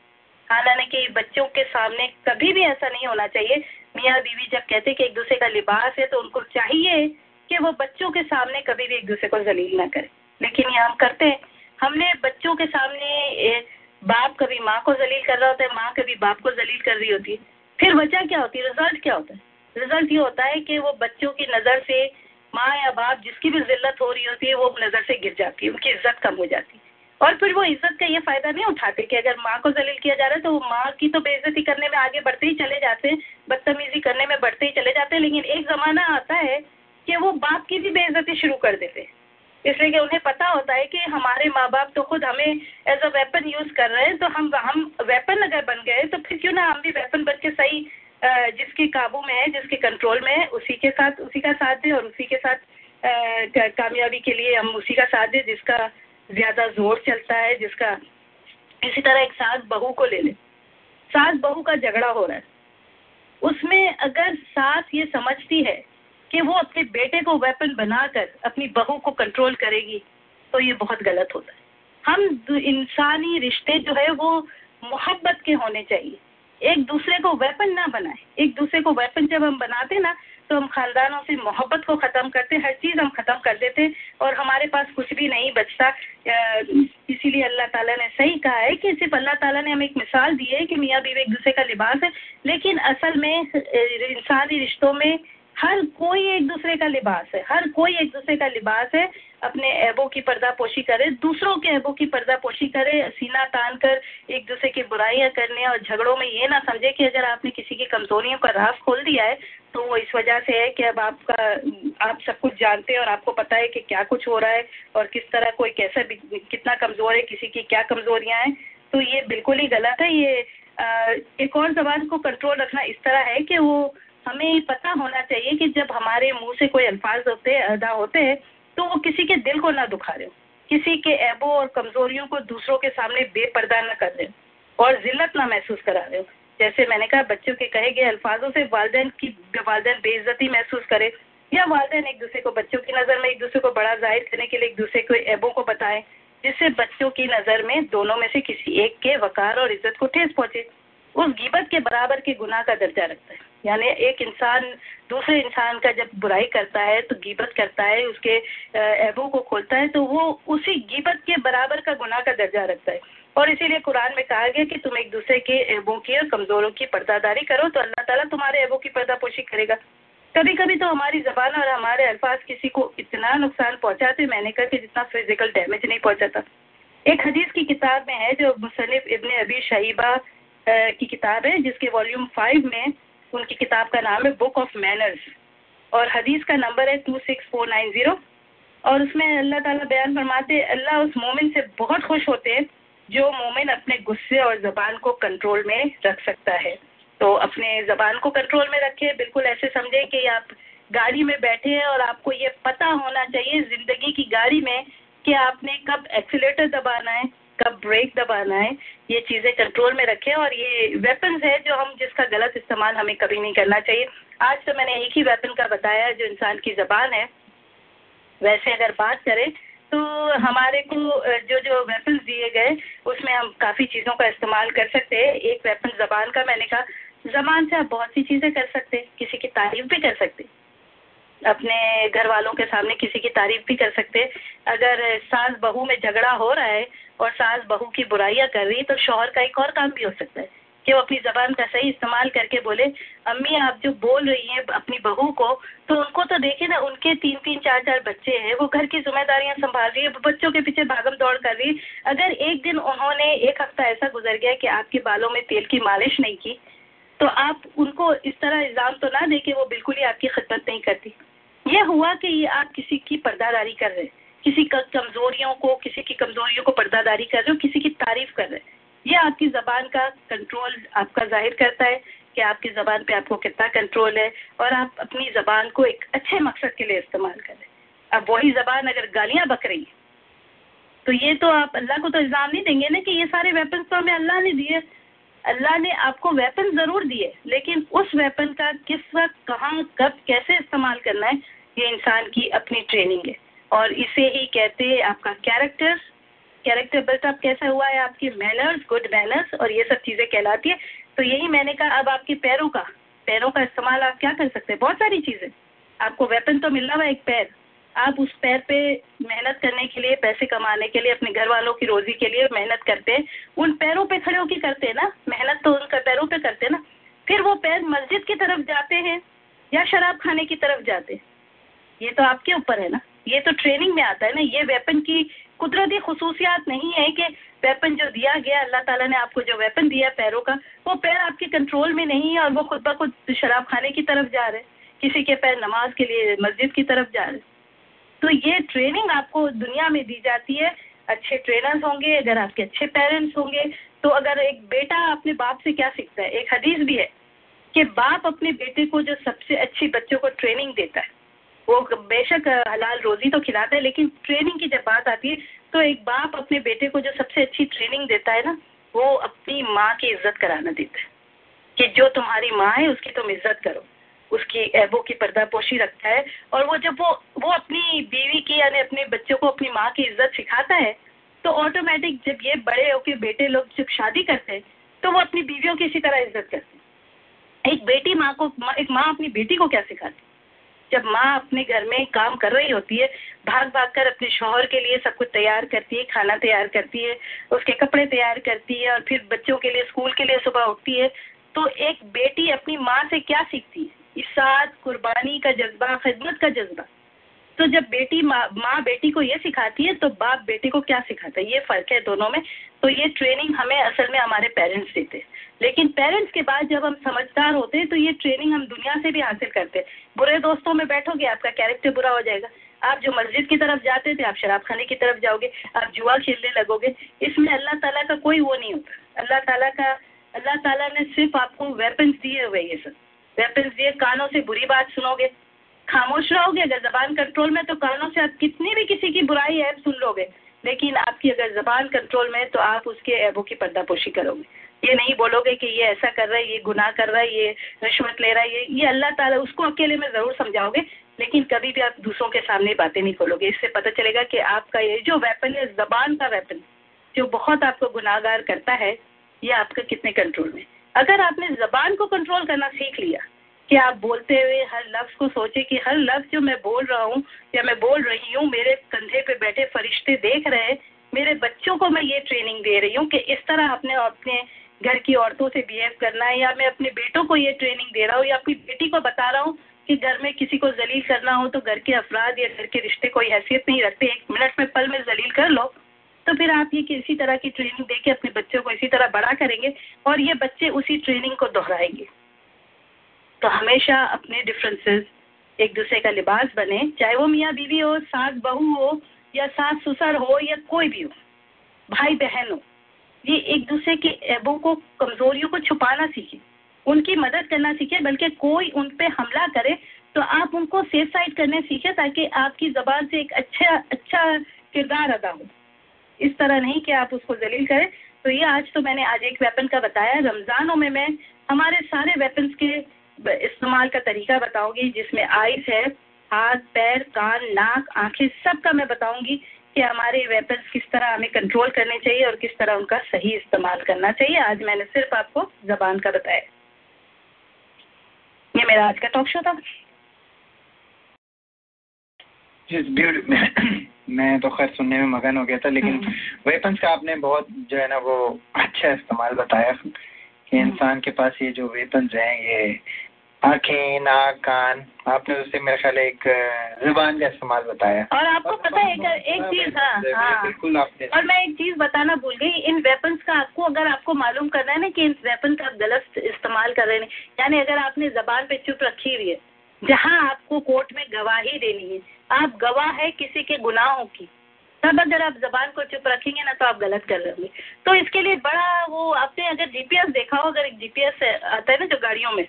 हालाँकि बच्चों के सामने कभी भी ऐसा नहीं होना चाहिए। मियाँ बीवी जब कहते हैं कि एक दूसरे का लिबास है तो उनको चाहिए कि वो बच्चों के सामने कभी भी एक दूसरे को जलील ना करें। लेकिन ये हम करते हैं। हमने बच्चों के सामने बाप कभी माँ को जलील कर रहा होता है, माँ कभी बाप को जलील कर रही होती है। फिर वजह क्या होती है? रिज़ल्ट क्या होता है? रिज़ल्ट ये होता है कि वो बच्चों की नज़र से माँ या बाप जिसकी भी जिल्लत हो रही होती है, वो नज़र से गिर जाती है, उनकी इज़्ज़त कम हो जाती है। और फिर वो इज़्ज़त का ये फ़ायदा नहीं उठाते कि अगर माँ को जलील किया जा रहा है तो वो माँ की तो बेइज्जती करने में आगे बढ़ते ही चले जाते हैं, बदतमीजी करने में बढ़ते ही चले जाते हैं। लेकिन एक ज़माना आता है कि वो बाप की भी बेइज्जती शुरू कर देते। इसलिए कि उन्हें पता होता है कि हमारे माँ बाप तो खुद हमें एज अ वेपन यूज़ कर रहे हैं तो हम हम वेपन अगर बन गए तो फिर क्यों ना हम भी वेपन बन के सही जिसके काबू में है, जिसके कंट्रोल में है, उसी के साथ, उसी का साथ दें और उसी के साथ कामयाबी के लिए हम उसी का साथ दें जिसका ज़्यादा ज़ोर चलता है, जिसका इसी तरह एक सास बहू को ले ले। सास बहू का झगड़ा हो रहा है। उसमें अगर सास ये समझती है कि वो अपने बेटे को वेपन बनाकर अपनी बहू को कंट्रोल करेगी तो ये बहुत गलत होता है। हम इंसानी रिश्ते जो है वो मोहब्बत के होने चाहिए। एक दूसरे को वेपन ना बनाए। एक दूसरे को वेपन जब हम बनाते ना तो हम खानदानों से मोहब्बत को ख़त्म करते हर चीज़ हम ख़त्म कर देते और हमारे पास कुछ भी नहीं बचता। इसीलिए अल्लाह ताला ने सही कहा है कि सिर्फ़ अल्लाह ताला ने हमें एक मिसाल दी है कि मियाँ बीवी एक दूसरे का लिबास है। लेकिन असल में इंसानी रिश्तों में हर कोई एक दूसरे का लिबास है, हर कोई एक दूसरे का लिबास है, अपने ऐबों की पर्दापोशी करे, दूसरों के ऐबों की पर्दापोशी करे, सीना तान कर एक दूसरे की बुराइयाँ करने और झगड़ों में ये ना समझे कि अगर आपने किसी की कमजोरियों का राज खोल दिया है तो वो इस वजह से है कि अब आपका, आप सब कुछ जानते हैं और आपको पता है कि क्या कुछ हो रहा है और किस तरह कोई कैसा कितना कमज़ोर है, किसी की क्या कमजोरियाँ हैं तो ये बिल्कुल ही गलत है। ये एक और जबान को कंट्रोल रखना इस तरह है कि वो हमें पता होना चाहिए कि जब हमारे मुँह से कोई अल्फाज होते, अदा होते हैं तो वो किसी के दिल को ना दुखा रहे किसी के ऐबों और कमजोरियों को दूसरों के सामने बेपर्दा न कर रहे और जिल्लत ना महसूस करा रहे हो जैसे मैंने कहा, बच्चों के कहे गए अल्फाजों से वालदेन की, वालदेन बेइज्जती महसूस करे या वालदेन एक दूसरे को, बच्चों की नज़र में एक दूसरे को बड़ा ज़ाहिर करने के लिए एक दूसरे को ऐबों को बताएँ, जिससे बच्चों की नज़र में दोनों में से किसी एक के वकार और इज़्ज़त को ठेस पहुँचे। उस गिबत के बराबर के गुनाह का दर्जा रखता है। यानी एक इंसान, दूसरे इंसान का जब बुराई करता है तो गिबत करता है, उसके ऐबों को खोलता है तो वो उसी गिबत के बराबर का गुनाह का दर्जा रखता है। और इसीलिए कुरान में कहा गया कि तुम एक दूसरे के ऐबों की और कमजोरों की पर्दादारी करो तो अल्लाह ताला तुम्हारे ऐबों की पर्दापोशी करेगा। कभी कभी तो हमारी जबान और हमारे अल्फाज किसी को इतना नुकसान पहुंचाते, मैंने कहा कि जितना फ़िज़िकल डैमेज नहीं पहुंचाता। एक हदीस की किताब में है, जो मुसनफ इबन अबी शहीबा की किताब है, जिसके वॉल्यूम फाइव में उनकी किताब का नाम है बुक ऑफ़ मैनर्स और हदीस का नंबर है two six four nine zero और उसमें अल्लाह ताला बयान फरमाते अल्लाह उस मोमिन से बहुत खुश होते हैं, जो मोमिन अपने गुस्से और ज़बान को कंट्रोल में रख सकता है। तो अपने ज़बान को कंट्रोल में रखे, बिल्कुल ऐसे समझे कि आप गाड़ी में बैठे हैं और आपको ये पता होना चाहिए, ज़िंदगी की गाड़ी में कि आपने कब एक्सीटर दबाना है कब ब्रेक दबाना है, ये चीज़ें कंट्रोल में रखें और ये वेपन्स है जो हम, जिसका गलत इस्तेमाल हमें कभी नहीं करना चाहिए। आज तो मैंने एक ही वेपन का बताया जो इंसान की ज़बान है। वैसे अगर बात करें तो हमारे को जो जो वेपन्स दिए गए, उसमें हम काफ़ी चीज़ों का इस्तेमाल कर सकते हैं। एक वेपन ज़बान का, मैंने कहा, ज़बान से आप बहुत सी चीज़ें कर सकते हैं। किसी की तारीफ़ भी कर सकते अपने घर वालों के सामने किसी की तारीफ़ भी कर सकते अगर सास बहू में झगड़ा हो रहा है और सास बहू की बुराइयाँ कर रही है तो शोहर का एक और काम भी हो सकता है कि वो अपनी जबान का सही इस्तेमाल करके बोले, अम्मी, आप जो बोल रही हैं अपनी बहू को तो उनको तो देखे ना, उनके तीन तीन, चार चार बच्चे हैं, वो घर की जिम्मेदारियाँ संभाल रही है बच्चों के पीछे भागम दौड़ कर रही है। अगर एक दिन उन्होंने, एक हफ़्ता ऐसा गुजर गया कि आपके बालों में तेल की मालिश नहीं की तो आप उनको इस तरह इल्ज़ाम तो ना दे कि वो बिल्कुल ही आपकी खिदमत नहीं करती। यह हुआ कि ये आप किसी की पर्दादारी कर रहे किसी का कमजोरियों को, किसी की कमजोरियों को पर्दादारी कर रहे हो, किसी की तारीफ़ कर रहे हैं। ये आपकी जबान का कंट्रोल आपका ज़ाहिर करता है कि आपकी जबान पे आपको कितना कंट्रोल है और आप अपनी जबान को एक अच्छे मकसद के लिए इस्तेमाल करें अब वही जबान अगर गालियाँ बक रही तो ये तो आप अल्लाह को तो इल्ज़ाम नहीं देंगे ना कि ये सारे वेपन तो हमें अल्लाह ने दिए। अल्लाह ने आपको वेपन ज़रूर दिए, लेकिन उस वेपन का किस वक्त, कहाँ, कब, कैसे इस्तेमाल करना है, ये इंसान की अपनी ट्रेनिंग है। और इसे ही कहते हैं आपका कैरेक्टर कैरेक्टर बिल्टअप कैसा हुआ है आपकी मैनर्स गुड मैनर्स और ये सब चीज़ें कहलाती है। तो यही मैंने कहा, अब आपके पैरों का पैरों का इस्तेमाल आप क्या कर सकते हैं? बहुत सारी चीज़ें। आपको वेपन तो मिल रहा है एक पैर। आप उस पैर पे मेहनत करने के लिए, पैसे कमाने के लिए, अपने घर वालों की रोजी के लिए मेहनत करते हैं। उन पैरों पे खड़े होकर करते हैं ना? मेहनत तो उनका पैरों पे करते हैं ना? फिर वो पैर मस्जिद की तरफ़ जाते हैं या शराब खाने की तरफ़ जाते हैं? ये तो आपके ऊपर है ना? ये तो ट्रेनिंग में आता है ना, ये वेपन की कुदरती खसूसियात नहीं है कि वेपन जो दिया गया, अल्लाह ताला ने आपको जो वेपन दिया पैरों का, वो पैर आपके कंट्रोल में नहीं है और वो खुद ब खुद शराब खाने की तरफ़ जा रहे हैं। किसी के पैर नमाज़ के लिए मस्जिद की तरफ़ जा रहे तो ये ट्रेनिंग आपको दुनिया में दी जाती है। अच्छे ट्रेनर्स होंगे, अगर आपके अच्छे पेरेंट्स होंगे तो अगर एक बेटा अपने बाप से क्या सीखता है? एक हदीस भी है कि बाप अपने बेटे को जो सबसे अच्छी बच्चों को ट्रेनिंग देता है। वो बेशक हलाल रोजी तो खिलाता है, लेकिन ट्रेनिंग की जब बात आती है तो एक बाप अपने बेटे को जो सबसे अच्छी ट्रेनिंग देता है ना, वो अपनी माँ की इज़्ज़त कराना देता है। कि जो तुम्हारी माँ है, उसकी तुम इज़्ज़त करो। उसकी ऐबों की पर्दापोशी रखता है, और वो जब वो वो अपनी बीवी की, यानी अपने बच्चों को अपनी माँ की इज़्ज़त सिखाता है तो ऑटोमेटिक जब ये बड़े होकर बेटे लोग जब शादी करते हैं तो वो अपनी बीवियों की इसी तरह इज़्ज़त करते हैं। एक बेटी माँ को, एक माँ अपनी बेटी को क्या सिखाती जब माँ अपने घर में काम कर रही होती है, भाग भाग कर अपने शोहर के लिए सब कुछ तैयार करती है, खाना तैयार करती है, उसके कपड़े तैयार करती है और फिर बच्चों के लिए, स्कूल के लिए सुबह उठती है तो एक बेटी अपनी माँ से क्या सीखती है? इसात कुर्बानी का जज्बा, खिदमत का जज्बा। तो जब बेटी माँ माँ बेटी को ये सिखाती है तो बाप बेटी को क्या सिखाता है? ये फ़र्क है दोनों में। तो ये ट्रेनिंग हमें असल में हमारे पेरेंट्स देते हैं। लेकिन पेरेंट्स के बाद जब हम समझदार होते हैं तो ये ट्रेनिंग हम दुनिया से भी हासिल करते हैं। बुरे दोस्तों में बैठोगे, आपका कैरेक्टर बुरा हो जाएगा। आप जो मस्जिद की तरफ़ जाते थे, आप शराब खाने की तरफ़ जाओगे, आप जुआ खेलने लगोगे। इसमें अल्लाह ताला का कोई वो नहीं होता। अल्लाह ताला का, अल्लाह ताला ने सिर्फ़ आपको वेपन्स दिए हुए ये सब। वेपन्स दिए, कानों से बुरी बात सुनोगे। खामोश रहोगे, अगर जबान कंट्रोल में तो कानों से आप कितनी भी किसी की बुराई ऐप सुन लोगे। लेकिन आपकी अगर जबान कंट्रोल में तो आप उसके ऐबों की पर्दापोशी करोगे। ये नहीं बोलोगे कि ये ऐसा कर रहा है, ये गुनाह कर रहा है, ये रिश्वत ले रहा है, ये ये अल्लाह ताला उसको अकेले में ज़रूर समझाओगे, लेकिन कभी भी आप दूसरों के सामने बातें नहीं खोलोगे। इससे पता चलेगा कि आपका ये जो वेपन है, जबान का वेपन जो बहुत आपको गुनाहगार करता है, ये आपका कितने कंट्रोल में? अगर आपने जबान को कंट्रोल करना सीख लिया, कि आप बोलते हुए हर लफ्ज को सोचे कि हर लफ्ज जो मैं बोल रहा हूँ, या मैं बोल रही हूँ, मेरे कंधे पे बैठे फरिश्ते देख रहे हैं, मेरे बच्चों को मैं ये ट्रेनिंग दे रही हूँ कि इस तरह अपने अपने घर की औरतों से बिहेव करना है, या मैं अपने बेटों को ये ट्रेनिंग दे रहा हूँ, या अपनी बेटी को बता रहा हूँ कि घर में किसी को जलील करना हो तो घर के अफराद या घर के रिश्ते कोई हैसियत नहीं रखते। एक मिनट में पल में जलील कर लो। तो फिर आप ये किसी तरह की ट्रेनिंग दे के अपने बच्चों को इसी तरह बड़ा करेंगे और ये बच्चे उसी ट्रेनिंग को दोहराएँगे। तो हमेशा अपने डिफरेंसेस एक दूसरे का लिबास बने, चाहे वो मियाँ बीवी हो, सास बहू हो, या सास ससुर हो, या कोई भी हो भाई बहन हो। ये एक दूसरे के ऐबों को, कमजोरियों को छुपाना सीखे। उनकी मदद करना सीखे, बल्कि कोई उन पर हमला करे तो आप उनको सेफ़ साइड करने सीखे, ताकि आपकी जबान से एक अच्छा अच्छा किरदार अदा हो। इस तरह नहीं कि आप उसको जलील करें। तो ये आज तो मैंने आज एक वेपन का बताया। रमजानों में मैं हमारे सारे वेपन्स के इस्तेमाल का तरीका बताऊँगी, जिसमें आइस है, हाथ, पैर, कान, नाक, आँखें, सब का मैं बताऊँगी। कि हमारे वेपन्स किस तरह हमें कंट्रोल करने चाहिए और किस तरह उनका सही इस्तेमाल करना चाहिए। आज मैंने सिर्फ़ आपको जबान का बताया। ये मेरा आज का टॉक शो था। मैं तो खैर सुनने में मगन हो गया था लेकिन वेपन्स का आपने बहुत जो है ना वो अच्छा इस्तेमाल बताया कि इंसान के पास ये जो वेपन्स हैं ये आँखें नाक कान आपने उससे मेरे ख्याल एक ज़ुबान का इस्तेमाल बताया। और आपको पता है एक, एक चीज़ हाँ हाँ। बिल्कुल आपने और मैं एक चीज़ बताना भूल गई इन वेपन्स का आपको अगर आपको मालूम करना है ना कि इन वेपन का आप गलत इस्तेमाल कर रहे हैं यानी अगर आपने जबान पे चुप रखी हुई है जहाँ आपको कोर्ट में गवाही देनी है आप गवाह है किसी के गुनाहों की तब अगर आप जबान को चुप रखेंगे ना तो आप गलत कर रहे होंगे। तो इसके लिए बड़ा वो आपने अगर जीपीएस देखा हो अगर एक जीपीएस आता है ना जो गाड़ियों में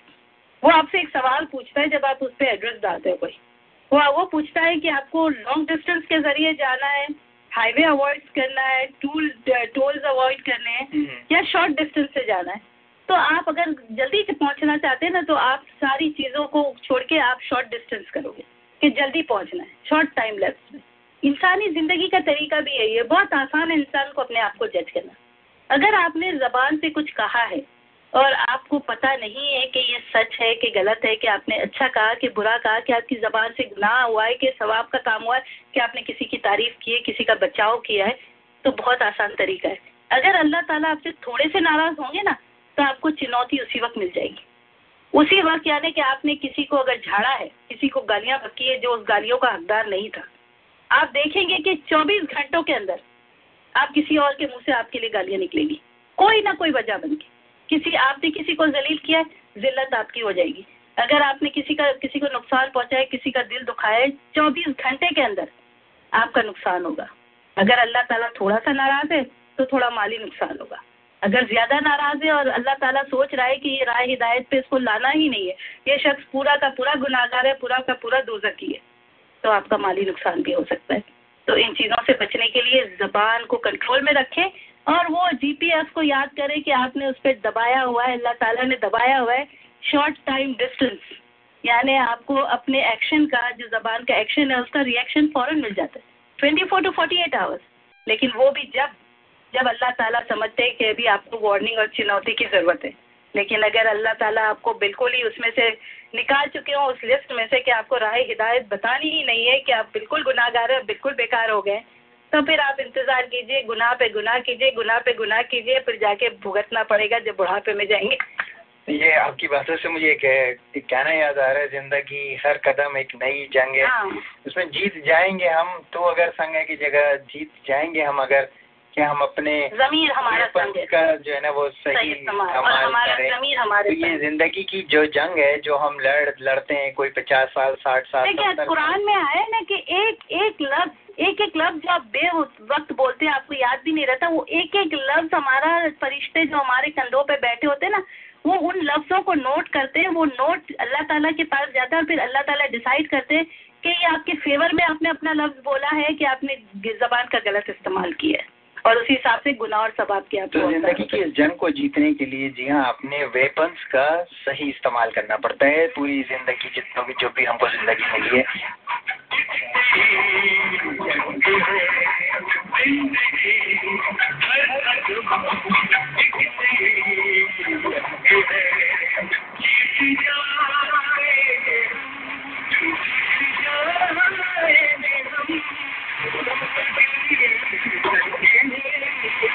वो आपसे एक सवाल पूछता है जब आप उस पर एड्रेस डालते हो कोई। वो वो पूछता है कि आपको लॉन्ग डिस्टेंस के ज़रिए जाना है हाईवे अवॉइड करना है टूल टोल्स अवॉइड करने हैं या शॉर्ट डिस्टेंस से जाना है। तो आप अगर जल्दी से पहुँचना चाहते हैं ना तो आप सारी चीज़ों को छोड़ के आप शॉर्ट डिस्टेंस करोगे कि जल्दी पहुँचना है शॉर्ट टाइम लेफ़्ट में। इंसानी ज़िंदगी का तरीका भी यही है बहुत आसान है इंसान को अपने आप को जज करना। अगर आपने ज़बान से कुछ कहा है और आपको पता नहीं है कि ये सच है कि गलत है, कि आपने अच्छा कहा कि बुरा कहा, कि आपकी ज़बान से गुनाह हुआ है, कि सवाब का काम हुआ है, कि आपने किसी की तारीफ़ की है, किसी का बचाव किया है तो बहुत आसान तरीका है। अगर अल्लाह ताला आपसे थोड़े से नाराज़ होंगे ना तो आपको चुनौती उसी वक्त मिल जाएगी। उसी वक्त यानी कि आपने किसी को अगर झाड़ा है, किसी को गालियाँ बकी है जो उस गालियों का हकदार नहीं था, आप देखेंगे कि 24 घंटों के अंदर आप किसी और के मुँह से आपके लिए गालियाँ निकलेंगी। कोई ना कोई वजह बन के किसी, आपने किसी को जलील किया जिल्लत आपकी हो जाएगी। अगर आपने किसी का, किसी को नुकसान पहुँचाया, किसी का दिल दुखाया चौबीस घंटे के अंदर आपका नुकसान होगा। अगर अल्लाह ताला थोड़ा सा नाराज़ है तो थोड़ा माली नुकसान होगा। अगर ज़्यादा नाराज़ है और अल्लाह ताला सोच रहा है कि ये राय हिदायत पे इसको लाना ही नहीं है, ये शख्स पूरा का पूरा गुनाहगार है, पूरा का पूरा दोजकी है तो आपका माली नुकसान भी हो सकता है। तो इन चीज़ों से बचने के लिए जबान को कंट्रोल में रखें और वो जीपीएस को याद करें कि आपने उस पर दबाया हुआ है, अल्लाह ताला ने दबाया हुआ है शॉर्ट टाइम डिस्टेंस यानी आपको अपने एक्शन का, जो जबान का एक्शन है, उसका रिएक्शन फ़ौरन मिल जाता है। Twenty four two forty eight hours लेकिन वो भी जब जब अल्लाह ताला समझते हैं कि अभी आपको वार्निंग और चुनौती की ज़रूरत है। लेकिन अगर अल्लाह ताला आपको बिल्कुल ही उसमें से निकाल चुके हो, उस लिस्ट में से कि आपको राय हिदायत बतानी ही नहीं है कि आप बिल्कुल गुनाहगार हैं, बिल्कुल बेकार हो गए तो फिर आप इंतज़ार कीजिए गुनाह पे गुनाह कीजिए गुनाह पे गुनाह कीजिए फिर जाके भुगतना पड़ेगा जब बुढ़ापे में जाएँगे। ये आपकी बातों से मुझे एक, कहना याद आ रहा है ज़िंदगी हर कदम एक नई जंग है। हाँ। उसमें जीत जाएँगे हम तो अगर संग की जगह जीत जाएँगे हम अगर कि हम अपने जमीर हमारा का जो है ना वो सही हमारा जमीर हमारे तो ये ज़िंदगी की जो जंग है जो हम लड़ लड़ते हैं कोई पचास साल साठ साल देखिए कुरान में आया ना कि एक एक लफ्ज एक एक लफ्ज जो आप बे वक्त बोलते हैं, आपको याद भी नहीं रहता, वो एक एक लफ्ज हमारा फरिश्ते जो हमारे कंधों पे बैठे होते हैं ना, वो उन लफ्जों को नोट करते हैं, वो नोट अल्लाह ताला के पास जाता है और फिर अल्लाह ताला डिसाइड करते हैं कि ये आपके फेवर में आपने अपना लफ्ज बोला है कि आपने जबान का गलत इस्तेमाल किया है। और उसी हिसाब से गुना और सबाब क्या तो ज़िंदगी की इस जंग को जीतने के लिए जी हाँ अपने वेपन्स का सही इस्तेमाल करना पड़ता है पूरी ज़िंदगी जितना भी जो भी हमको ज़िंदगी मिली है Thank you.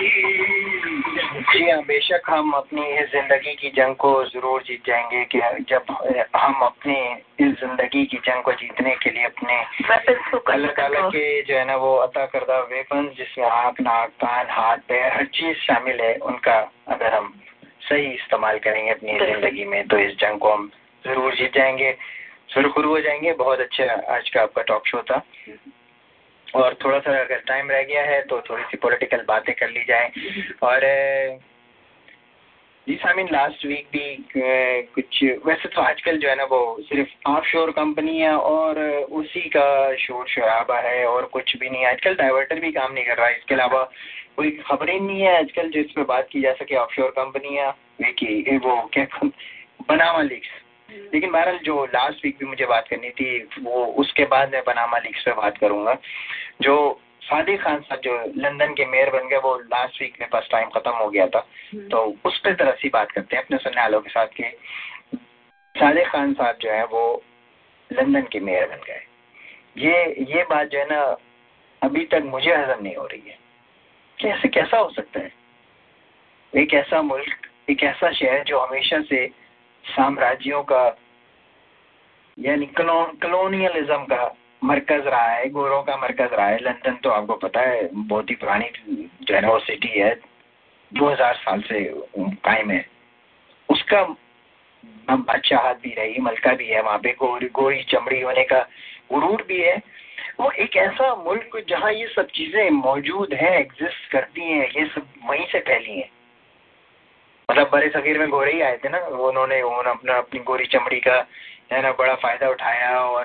जी हाँ बेशक हम अपनी इस ज़िंदगी की जंग को ज़रूर जीत जाएँगे कि जब हम अपनी इस ज़िंदगी की जंग को जीतने के लिए अपने अल्लाह ताला के जो है ना वो अता करदा वेपन जिसमें आँख नाक कान हाथ पैर हर चीज़ शामिल है उनका अगर हम सही इस्तेमाल करेंगे अपनी ज़िंदगी में तो इस जंग को हम ज़रूर जीत जाएँगे सुरखुरु हो जाएँगे। बहुत अच्छा आज का आपका टॉक शो था। और थोड़ा सा अगर टाइम रह गया है तो थोड़ी सी पॉलिटिकल बातें कर ली जाए। और, जी सामिन लास्ट वीक भी कुछ, वैसे तो आजकल जो है ना, वो सिर्फ़ ऑफ़ शोर कंपनी और उसी का शोर शराबा है और कुछ भी नहीं आजकल डाइवर्टर भी काम नहीं कर रहा है। इसके अलावा कोई खबरें नहीं है आजकल जिस बात की जा सके ऑफ़ शोर कंपनियाँ वो क्या बनावा लीक्स लेकिन बहरहाल जो लास्ट वीक भी मुझे बात करनी थी वो उसके बाद मैं बनामा लीक्स पे बात करूँगा। जो सादिक खान साहब जो लंदन के मेयर बन गए वो लास्ट वीक में फ़र्स्ट टाइम खत्म हो गया था। तो उस पर तरह सी बात करते हैं अपने सुनने वालों के साथ के सादिक खान साहब जो है वो लंदन के मेयर बन गए। ये ये बात जो है ना अभी तक मुझे हजम नहीं हो रही है। कैसे कैसा हो सकता है? एक ऐसा मुल्क एक ऐसा शहर जो हमेशा से साम्राज्यों का यानी कलो, कलोनियलिज्म का मरकज रहा है गोरों का मरकज रहा है। लंदन तो आपको पता है बहुत ही पुरानी जो है वो सिटी है 2000 साल से कायम है। उसका बादशाहत भी रही मलका भी है वहाँ पे गोरी गोरी चमड़ी होने का गुरूर भी है। वो एक ऐसा मुल्क जहाँ ये सब चीज़ें मौजूद हैं एग्जिस्ट करती हैं ये सब वहीं से फैली हैं। मतलब बड़े सगीर में गोरे ही आए थे ना, उन्होंने उन्होंने अपना, अपनी गोरी चमड़ी का, है ना, बड़ा फ़ायदा उठाया और,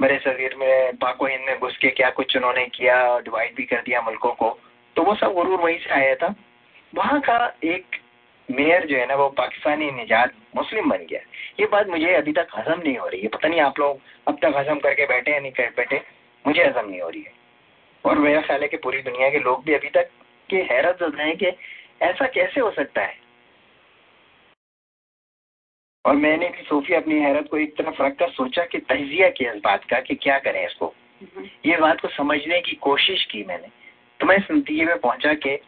बड़े सगीर में पाको हिंद में घुस के क्या कुछ उन्होंने किया और डिवाइड भी कर दिया मुल्कों को। तो वो सब गुरूर वहीं से आया था। वहाँ का एक मेयर जो है ना, वो पाकिस्तानी निजात मुस्लिम बन गया। ये बात मुझे अभी तक हजम नहीं हो रही है। पता नहीं आप लोग अब तक हजम करके बैठे या नहीं कर, बैठे, मुझे हजम नहीं हो रही है। और मेरा ख्याल है कि पूरी दुनिया के लोग भी अभी तक के हैरत हैं कि ऐसा कैसे हो सकता है? और मैंने भी सोफी अपनी हैरत को एक तरफ़ रखकर सोचा कि तजिया किया इस बात का कि क्या करें इसको। ये बात को समझने की कोशिश की मैंने। तो मैं इस नतीजे में पहुँचा कि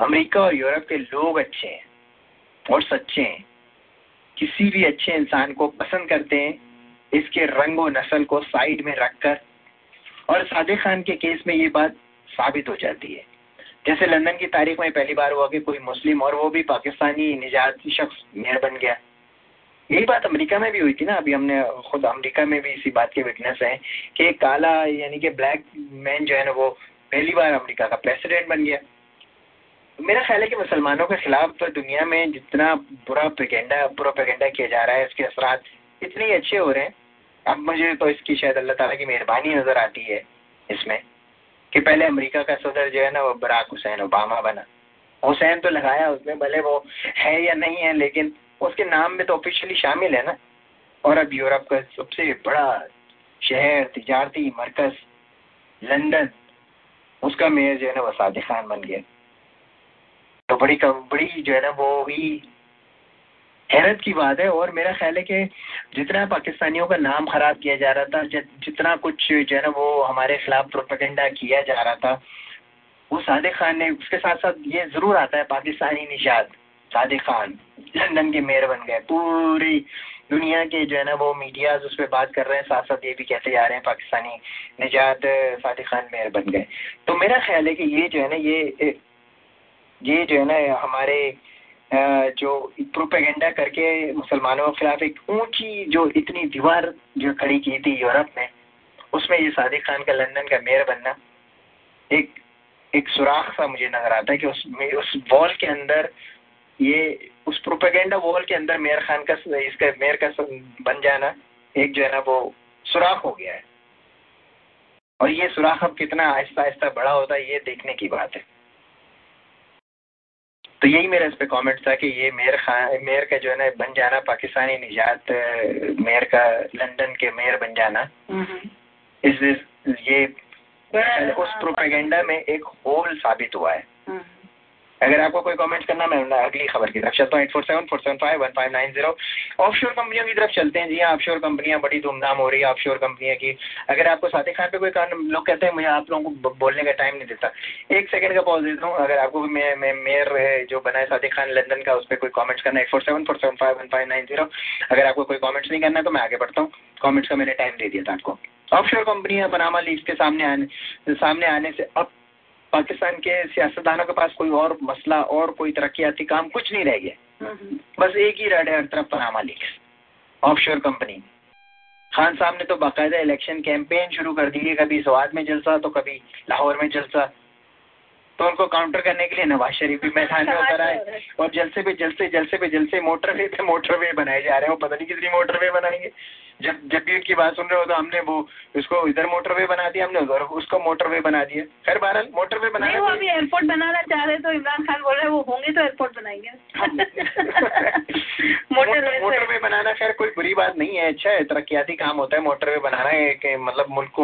अमेरिका और यूरोप के लोग अच्छे हैं और सच्चे हैं। किसी भी अच्छे इंसान को पसंद करते हैं इसके रंग और नस्ल को साइड में रखकर और सादे खान के केस में ये बात साबित हो जाती है। जैसे लंदन की तारीख में पहली बार हुआ कि कोई मुस्लिम और वो भी पाकिस्तानी निजात शख्स मेयर बन गया। यही बात अमेरिका में भी हुई थी ना। अभी हमने खुद अमेरिका में भी इसी बात के विटनेस हैं कि काला यानी कि ब्लैक मैन जो है ना, वो पहली बार अमेरिका का प्रेसिडेंट बन गया। मेरा ख्याल है कि मुसलमानों के खिलाफ तो दुनिया में जितना बुरा प्रोपेगेंडा बुरा प्रोपेगेंडा किया जा रहा है, इसके असरा इतने ही अच्छे हो रहे हैं। अब मुझे तो इसकी शायद अल्लाह ताला की मेहरबानी नज़र आती है इसमें। कि पहले अमेरिका का सदर जो है ना, वो बराक हुसैन ओबामा बना। हुसैन तो लगाया उसमें भले वो है या नहीं है, लेकिन उसके नाम में तो ऑफिशियली शामिल है ना। और अब यूरोप का सबसे बड़ा शहर, तिजारती मरकज, लंदन, उसका मेयर जो है ना, वो सादिक खान बन गया। तो बड़ी बड़ी जो है ना, वो भी हैरत की बात है। और मेरा ख्याल है कि जितना पाकिस्तानियों का नाम खराब किया जा रहा था जितना कुछ जो है ना वो हमारे खिलाफ प्रोपेगेंडा किया जा रहा था, वो सादिक खान ने, उसके साथ साथ ये ज़रूर आता है, पाकिस्तानी निशाद सादिक खान, लंदन के मेयर बन गए। पूरी दुनिया के जो है ना वो मीडिया उस पर बात कर रहे हैं साथ साथ ये भी कहते जा रहे हैं, पाकिस्तानी निजात सादिक खान मेयर बन गए। तो मेरा ख्याल है कि ये जो है ना, ये ये जो है ना, हमारे जो प्रोपेगेंडा करके मुसलमानों के खिलाफ एक ऊँची जो इतनी दीवार जो खड़ी की थी यूरोप में, उसमें ये सादिक खान का लंदन का मेयर बनना, एक एक सुराख सा मुझे नज़र आता है कि उस उस वॉल के अंदर ये, उस प्रोपेगेंडा वॉल के अंदर मेयर खान का, इसका मेयर का बन जाना, एक जो है ना वो सुराख हो गया है। और ये सुराख अब कितना आहिस्ता आहिस्ता बड़ा होता है, ये देखने की बात है। तो यही मेरा इस पर कमेंट था कि ये मेयर खान मेयर का जो है ना बन जाना पाकिस्तानी निजात मेयर का लंदन के मेयर बन जाना। इस ये उस प्रोपेगेंडा में एक होल साबित हुआ है। अगर आपको कोई कमेंट करना मैं अगली खबर की तरफ़ चलता हूँ। Eight four seven four seven five one five nine zero offshore कंपनियों की तरफ़ चलते हैं। जी हाँ ऑफशोर कंपनियाँ बड़ी धूमधाम हो रही है ऑफशोर कंपनियाँ की। अगर आपको साथी खान पे कोई कारण, लोग कहते हैं मुझे आप लोगों को बोलने का टाइम नहीं देता। एक सेकंड का पॉज देता हूँ। अगर आपको मेयर जो बना है साथी खान लंदन का, उस पर कोई कॉमेंट्स करना है eight four seven four seven five one five nine zero अगर आपको कोई कॉमेंट्स नहीं करना है तो मैं आगे बढ़ता हूँ। कॉमेंट्स का मैंने टाइम दे दिया था आपको। ऑफशोर कंपनियाँ पनामा लीग्स के सामने आने सामने आने से अब पाकिस्तान के सियासतदानों के पास कोई और मसला और कोई तरक्याती काम कुछ नहीं रह गया। बस एक ही रड है हर तरफ़ Panama leaks offshore company Khan साहब ने तो बाकायदा इलेक्शन कैंपेन शुरू कर दी है कभी सवाद में जलसा तो कभी लाहौर में जलसा। तो उनको काउंटर करने के लिए नवाज़ शरीफ भी मैदान में उतर आए और जलसे पे जलसे जलसे पे जलसे मोटरवे पे मोटरवे बनाए जा रहे हैं। वो पता नहीं कितनी मोटरवे बनाएँगे। जब जब भी उनकी बात सुन रहे हो तो हमने वो उसको इधर मोटरवे बना दिया हमने उधर उसको मोटरवे बना दिया। खैर बहरहाल मोटरवे बना नहीं वो अभी एयरपोर्ट बनाना चाह रहे तो इमरान खान बोल रहे वो होंगे तो एयरपोर्ट बनाएँगे। मोटरवे मोटरवे बनाना खैर कोई बुरी बात नहीं है अच्छा है तरक्याती काम होता है मोटरवे बनाना एक मतलब मुल्क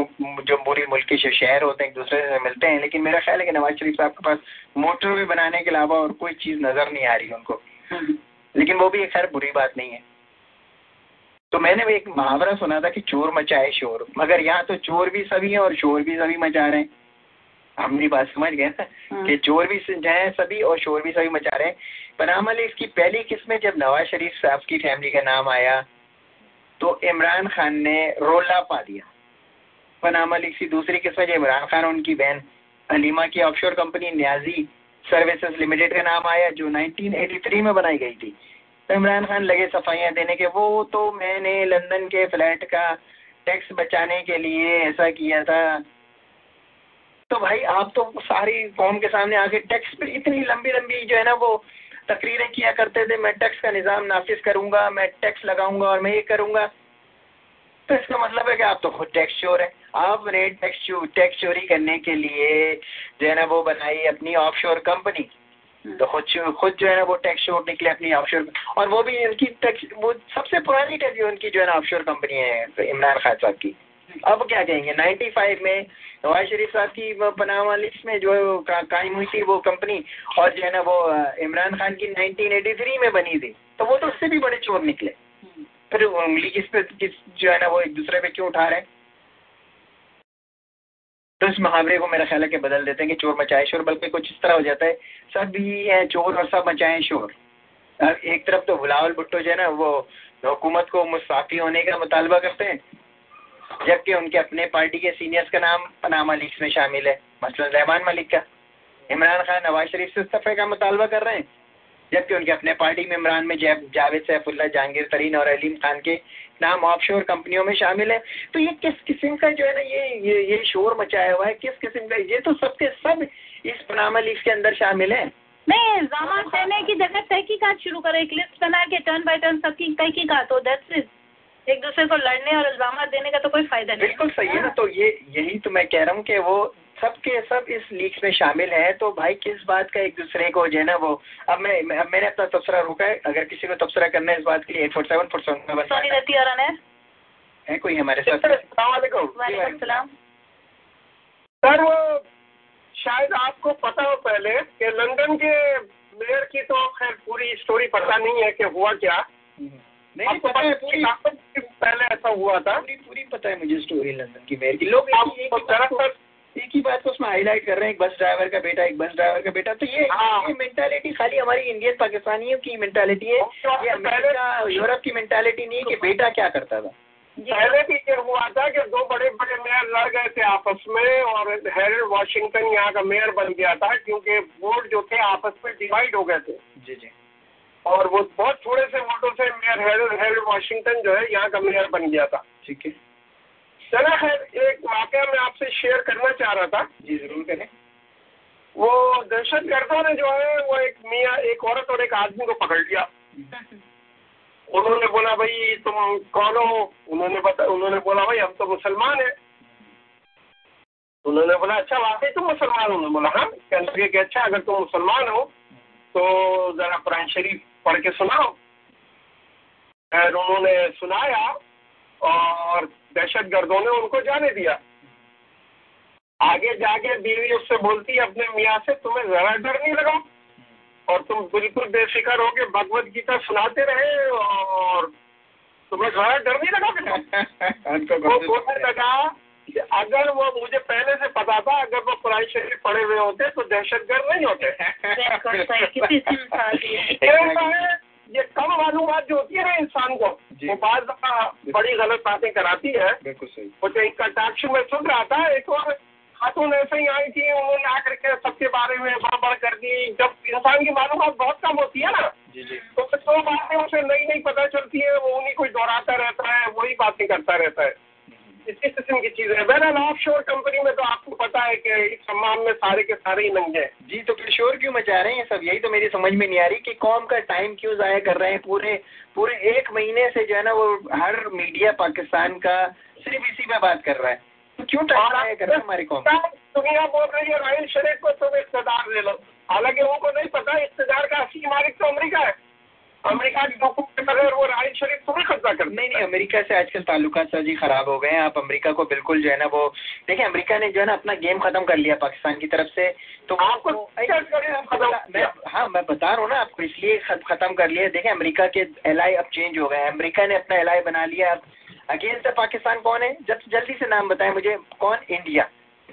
जो पूरी मुल्क के शहर होते हैं एक दूसरे से मिलते हैं लेकिन मेरा ख्याल है कि नवाज़ शरीफ साहब के पास मोटरवे बनाने के अलावा और कोई चीज़ नज़र नहीं आ रही उनको। लेकिन वो भी खैर बुरी बात नहीं है। तो मैंने भी एक मुहावरा सुना था कि चोर मचाए शोर। मगर यहाँ तो चोर भी सभी हैं और शोर भी सभी मचा रहे हैं। हम भी बात समझ गए ना कि चोर भी हैं सभी और शोर भी सभी मचा रहे हैं। पनामा लीग की पहली किस्म जब नवाज़ शरीफ साहब की फैमिली का नाम आया तो इमरान खान ने रोला पा दिया। पनामा की दूसरी किस्म जब इमरान खान और उनकी बहन अलीमा की offshore company Niazi services limited का नाम आया जो 1983 में बनाई गई थी। इमरान खान लगे सफाइयाँ देने के, वो तो मैंने लंदन के फ्लैट का टैक्स बचाने के लिए ऐसा किया था। तो भाई, आप तो सारी कौम के सामने आके टैक्स पर इतनी लंबी लंबी जो है ना वो तकरीरें किया करते थे, मैं टैक्स का निज़ाम नाफिज करूँगा, मैं टैक्स लगाऊँगा और मैं ये करूँगा। तो इसका मतलब है कि आप तो खुद टैक्स चोर है। आपने टैक्स चोरी करने के लिए जो है ना वो बनाई अपनी ऑफशोर कंपनी तो खुद खुद जो है ना वो टैक्स छोड़ने के लिए अपनी ऑफशोर और वो भी इनकी टैक्स वो सबसे पुरानी टैक्स उनकी जो है ना ऑफशोर कंपनी है तो इमरान खान साहब की। अब क्या कहेंगे 95 में नवाज़ शरीफ साहब की पनामा लिस्ट में जो का, कायम हुई थी वो कंपनी और जो है ना वो इमरान खान की 1983 में बनी थी। तो वो तो उससे भी बड़े चोर निकले। फिर उंगली किस पे किस जो है ना वो एक दूसरे पे क्यों उठा रहे हैं? तो इस मुहावरे को मेरा ख्याल है कि बदल देते हैं कि चोर मचाए, शोर, बल्कि कुछ इस तरह हो जाता है। सब भी है चोर और सब मचाए शोर। एक तरफ़ तो बिलावल भुट्टो जो है ना, वो हुकूमत को मुस्ताफ़ी होने का मुतालबा करते हैं, जबकि उनके अपने पार्टी के सीनियर्स का नाम पनामा लीग्स में शामिल है। मसलन रहमान मलिक का, इमरान खान नवाज़ शरीफ से इस्तीफे का मुतालबा कर रहे हैं। जबकि उनके अपने पार्टी मेम्बरान में जैब जावेद सैफुल्ला जहांगीर तरीन और अलीम खान के नाम ऑफशोर कंपनियों में शामिल है। तो ये किस किस्म का जो है ना ये ये ये शोर मचाया हुआ है? किस किस्म का? ये तो सबके सब इस पनामा लीग के अंदर शामिल है। नहीं इल्ज़ाम देने की जगह तहकीकात शुरू करें। एक लिस्ट बना के टर्न बाय टर्न सबकी तहकीकात हो दैट्स इट एक दूसरे को लड़ने और इल्ज़ाम देने का तो कोई फ़ायदा नहीं बिल्कुल सही है ना तो ये यही तो मैं कह रहा हूँ कि वो सब के सब इस लीग में शामिल हैं तो भाई किस बात का एक दूसरे को जो है ना वो अब मैं अब मैंने अपना तबसरा रोका है अगर किसी को तबसरा करना है इस बात के लिए eight four seven four seven और है कोई हमारे साथ? सर वो शायद आपको पता हो पहले कि लंदन के मेयर की तो खैर पूरी स्टोरी पता नहीं है कि हुआ क्या। नहीं पता है पूरी पहले ऐसा हुआ था। पूरी पूरी पता है मुझे स्टोरी लंदन की मेयर की। लोग दरअसल एक ही बात को उसमें हाईलाइट कर रहे हैं एक बस ड्राइवर का बेटा एक बस ड्राइवर का बेटा। तो ये हाँ। ये मेंटालिटी खाली हमारी इंडियन पाकिस्तानियों की मेंटालिटी है ये अमेरिका यूरोप की मेंटालिटी नहीं है कि बेटा क्या करता था। पहले भी ये हुआ था कि दो बड़े बड़े मेयर लड़ गए थे आपस में और हेरल्ड वाशिंगटन यहाँ का मेयर बन गया था क्योंकि वोट जो थे आपस में डिवाइड हो गए थे। जी जी। और वो बहुत थोड़े से वोटों से मेयर हेरल्ड हेरल्ड वाशिंगटन जो है यहाँ का मेयर बन गया था। ठीक है। चला खैर एक वाक्य मैं आपसे शेयर करना चाह रहा था। जी ज़रूर करें। वो दहशत गर्दों ने जो है वो एक मियाँ एक औरत और एक आदमी को पकड़ लिया। उन्होंने बोला भाई तुम कौन हो? उन्होंने बता उन्होंने बोला भाई हम तो मुसलमान है। उन्होंने बोला अच्छा वाकई तुम मुसलमान हो? उन्होंने बोला हाँ कहने लगे कि अच्छा अगर तुम मुसलमान हो तो जरा कुरान शरीफ पढ़ के सुनाओ। खैर उन्होंने सुनाया और दहशत गर्दों ने उनको जाने दिया। आगे जाके बीवी उससे बोलती है अपने मियाँ से तुम्हें जरा डर नहीं लगा और तुम बिल्कुल बेफिक्र हो के भगवत गीता सुनाते रहे और तुम्हें जरा डर नहीं लगा बेटा वो बोलने लगा कि अगर वो मुझे पहले से पता था अगर वो कुरान शरीफ पढ़े हुए होते तो दहशतगर्द नहीं होते। ये कम मालूमत जो होती है ना इंसान को वो बात बड़ी गलत बातें कराती है। बिल्कुल सही। एक कटाक्ष में सुन रहा था एक और खातून ऐसे ही आई थी उन्होंने आकर के सबके बारे में बड़ बड़ कर दी। जब इंसान की मालूम बहुत कम होती है ना जी जी। तो फिर जो बातें उसे नई नई पता चलती है वो उन्हीं कोई दोहराता रहता है वही बातें करता रहता है। इसी किस्म की चीज़ें बहरहाल ऑफ़ शोर कंपनी में तो आपको पता है कि इस सम्मान में सारे के सारे ही नंगे हैं। जी तो फिर शोर क्यों मचा रहे हैं सब? यही तो मेरी समझ में नहीं आ रही कि कौम का टाइम क्यों ज़ाया कर रहे हैं? पूरे पूरे एक महीने से जो है ना वो हर मीडिया पाकिस्तान का सिर्फ़ इसी में बात कर रहा है। तो क्यों टाइम ज़ाया कर रहा है हमारी कौम दुनिया बोल रही है राहिल शरीफ को तुम इकतदार ले लो। हालाँकि उनको नहीं पता इकतदार का असली मालिक तो अमरीका है। अमेरिका की के बगैर वो राहिल शरीफ थोड़ी कब्जा कर नहीं नहीं अमेरिका से आजकल ताल्लुकात सर जी खराब हो गए हैं। आप अमेरिका को बिल्कुल जो है ना वो देखिए अमेरिका ने जो है ना अपना गेम खत्म कर लिया पाकिस्तान की तरफ़ से। तो आपको मैं हाँ मैं बता रहा हूँ ना आपको इसलिए खत्म कर लिया। देखें अमेरिका के एलआई अब चेंज हो गए हैं। अमेरिका ने अपना एलआई बना लिया। अब अगेंस्ट पाकिस्तान कौन है? जब जल्दी से नाम बताएँ मुझे। कौन? इंडिया।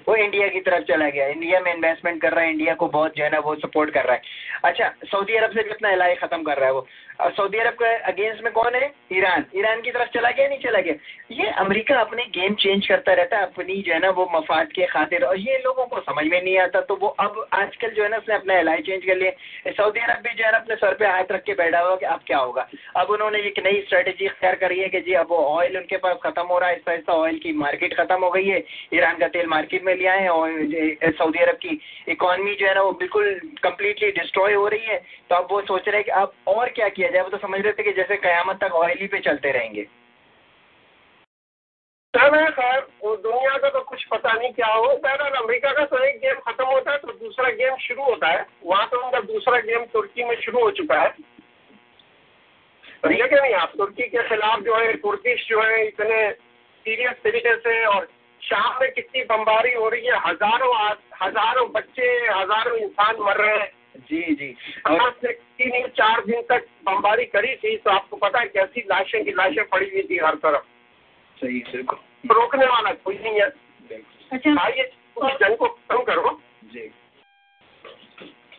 वो इंडिया की तरफ़ चला गया। इंडिया में इन्वेस्टमेंट कर रहा है इंडिया को बहुत जो है ना वो सपोर्ट कर रहा है। अच्छा सऊदी अरब से भी अपना एल खत्म कर रहा है वो। सऊदी अरब के अगेंस्ट में कौन है? ईरान। ईरान की तरफ़ चला गया, नहीं चला गया? ये अमेरिका अपने गेम चेंज करता रहता है, अपनी जो है ना, वो मफाद के खातिर। और ये लोगों को समझ में नहीं आता तो वो अब आजकल जो है ना, उसने अपना एल चेंज कर लिया। सऊदी अरब भी जो है ना, अपने सर पे हाथ रख के बैठा हुआ कि अब क्या होगा? अब उन्होंने एक नई स्ट्रेटेजी इख्तियार करी है कि जी, अब वो ऑयल उनके पास खत्म हो रहा है। आहिस्ता आहिस्ता ऑयल की मार्केट खत्म हो गई है। ईरान का तेल मार्केट में लिया है और सऊदी अरब की इकॉनमी जो है ना, वो बिल्कुल कम्प्लीटली डिस्ट्रॉय हो रही है। तो अब वो सोच रहे हैं कि अब और क्या किया जाए वो तो समझ रहे थे कि जैसे कयामत तक ऑयल ही पे चलते रहेंगे। खैर, वो दुनिया का तो कुछ पता नहीं क्या हो। बहरहाल अमेरिका का तो एक गेम खत्म होता है तो दूसरा गेम शुरू होता है। वहाँ तो उनका दूसरा गेम तुर्की में शुरू हो चुका है। समझे क्या नहीं, आप तुर्की के खिलाफ जो है कुर्दिश जो है, इतने सीरियस तरीके से और शाम में कितनी बमबारी हो रही है, हज़ारों हज़ारों बच्चे, हज़ारों इंसान मर रहे हैं। जी जी। और से तीन चार दिन तक बमबारी करी थी तो आपको पता है कैसी लाशें की लाशें पड़ी हुई थी हर तरफ़। सही बिल्कुल। रोकने वाला कोई नहीं है। अच्छा। आइए जंग को खत्म करो। जी।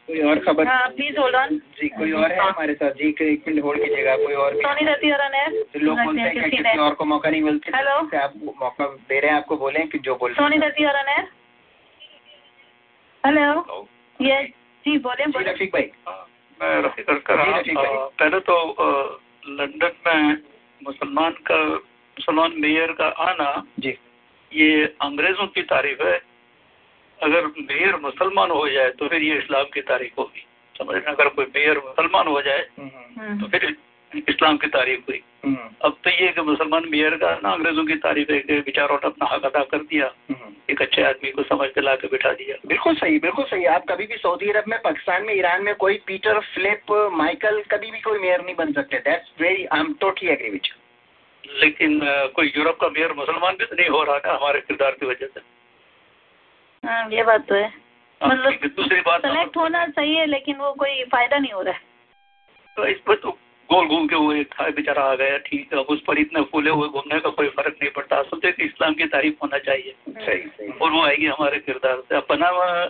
कोई और खबर? हाँ प्लीज़ होल्ड ऑन जी कोई और है हमारे साथ? जी एक मिनट होल्ड कीजिएगा कोई और सोनी रती और अनैर तो लोग बोलते हैं कि किसी और को मौका नहीं मिलता। हेलो। आप मौका दे रहे हैं आपको बोले कि जो बोल सोनी रती और अनैर हेलो। ये जी बोले बोले। रफीक भाई। मैं रफीक कर पहले तो लंदन में मुसलमान का मुसलमान मेयर का आना जी। ये अंग्रेज़ों की तारीफ़ है। अगर मेयर मुसलमान हो जाए तो फिर ये इस्लाम की तारीफ़ होगी। समझ अगर कोई मेयर मुसलमान हो जाए तो फिर इस्लाम की तारीफ़ हुई। अब तो ये कि मुसलमान मेयर का ना अंग्रेज़ों की तारीफ़ है कि बेचारों ने अपना हक अदा कर दिया। एक अच्छे आदमी को समझ के ला के बिठा दिया। बिल्कुल सही बिल्कुल सही। आप कभी भी सऊदी अरब में पाकिस्तान में ईरान में कोई पीटर फ्लिप माइकल कभी भी कोई मेयर नहीं बन सकते। That's very I am totally agree which लेकिन कोई यूरोप का मेयर मुसलमान भी तो नहीं हो रहा ना हमारे किरदार की वजह से। हाँ ये बात तो है। मतलब दूसरी बात सेलेक्ट होना सही है लेकिन वो कोई फ़ायदा नहीं हो रहा है। तो इस पर तो गोल घूम के हुए एक था बेचारा आ गया ठीक है अब उस पर इतने फूले हुए घूमने का कोई फ़र्क नहीं पड़ता। असल तो इस्लाम की तारीफ़ होना चाहिए। सही सही। और वो आएगी हमारे किरदार से। अब पनामा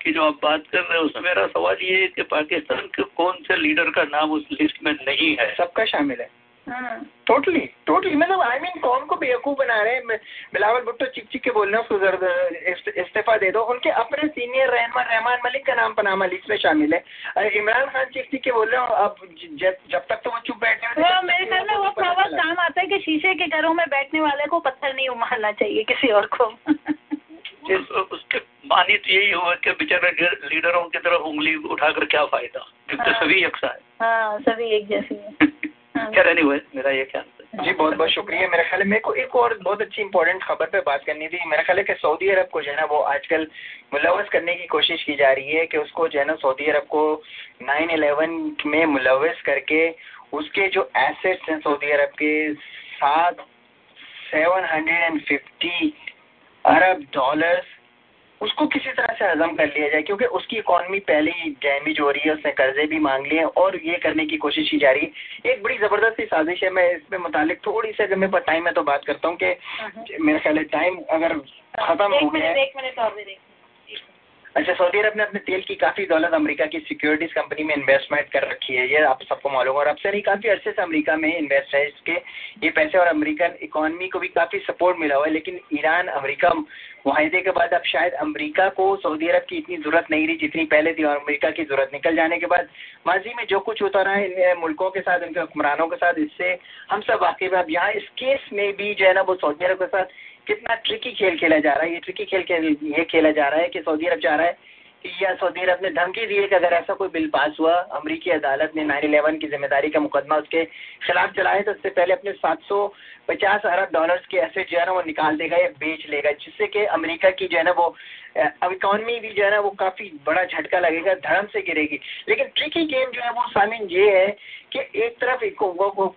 की जो आप बात कर रहे हैं उसमें मेरा सवाल ये है कि पाकिस्तान के कौन से लीडर का नाम उस लिस्ट में नहीं है? सबका शामिल है। टोटली टोटली मतलब आई मीन कौन को बेवकूफ़ बना रहे हैं? बिलावल भुट्टो चिक चिक के बोल रहे हैं उसको ज़रूर इस्तीफा दे दो। उनके अपने सीनियर रहमान रहमान मलिक का नाम पनामा लिस्ट में शामिल है। इमरान खान चिक चिक के बोल रहे हो अब जब तक तो वो चुप बैठे वो मेरे ख्याल में वो प्रॉब्लम काम आता है कि शीशे के घरों में बैठने वाले को पत्थर नहीं उमारना चाहिए किसी और को। उसके मानी तो यही हुआ कि बेचारे लीडरों की तरफ़ उंगली उठाकर क्या फ़ायदा? क्योंकि सभी यकसा है। हाँ सभी एक जैसी है। खैर एनीवे मेरा ये ख्याल जी बहुत बहुत शुक्रिया। मेरे ख्याल मेरे को एक और बहुत अच्छी इंपॉर्टेंट खबर पे बात करनी थी। मेरा ख्याल है कि सऊदी अरब को जो है ना वो आजकल मुलवस करने की कोशिश की जा रही है कि उसको जो है ना सऊदी अरब को नाइन इलेवन में मुलवस करके उसके जो एसेट्स हैं सऊदी अरब के सात सेवन हंड्रेड एंड फिफ्टी अरब डॉलर्स उसको किसी तरह से हजम कर लिया जाए क्योंकि उसकी इकॉनमी पहले ही डैमेज हो रही है उसने कर्जे भी मांग लिए और ये करने की कोशिश की जा रही है। एक बड़ी ज़बरदस्त सी साजिश है मैं इसमें मुतालिक थोड़ी सी अगर मेरे पास टाइम है तो बात करता हूँ कि मेरे ख्याल है टाइम अगर ख़त्म हो गया है एक मिनट और भी देख अच्छा सऊदी अरब ने अपने तेल की काफ़ी दौलत अमेरिका की सिक्योरिटीज कंपनी में इन्वेस्टमेंट कर रखी है। ये आप सबको मालूम और अब से नहीं काफ़ी अरसे से अमेरिका में इन्वेस्ट है। इसके, ये पैसे और अमेरिकन इकोनॉमी को भी काफ़ी सपोर्ट मिला हुआ है। लेकिन ईरान, अमेरिका माहे के बाद अब शायद अमेरिका को सऊदी अरब की इतनी ज़रूरत नहीं रही जितनी पहले थी। और अमेरिका की ज़रूरत निकल जाने के बाद माजी में जो कुछ होता रहा है इन मुल्कों के साथ, इनके हुक्मरानों के साथ, इससे हम सब वाकई अब यहाँ इस केस में भी जो है ना, वो सऊदी अरब के साथ कितना ट्रिकी खेल खेला जा रहा है, ये ट्रिकी खेल खेल, ये खेला जा रहा है कि सऊदी अरब जा रहा है कि या सऊदी अरब ने धमकी दी है कि अगर ऐसा कोई बिल पास हुआ, अमरीकी अदालत ने नाइन इलेवन की ज़िम्मेदारी का मुकदमा उसके खिलाफ चलाए तो उससे पहले अपने सात सौ पचास अरब डॉलर्स के ऐसे जो है ना वो निकाल देगा या बेच लेगा, जिससे कि अमेरिका की जो है ना वो अब इकॉनमी भी जो है ना वो काफ़ी बड़ा झटका लगेगा धर्म से गिरेगी। लेकिन ट्रिकी गेम जो है वो, सामिन, ये है कि एक तरफ़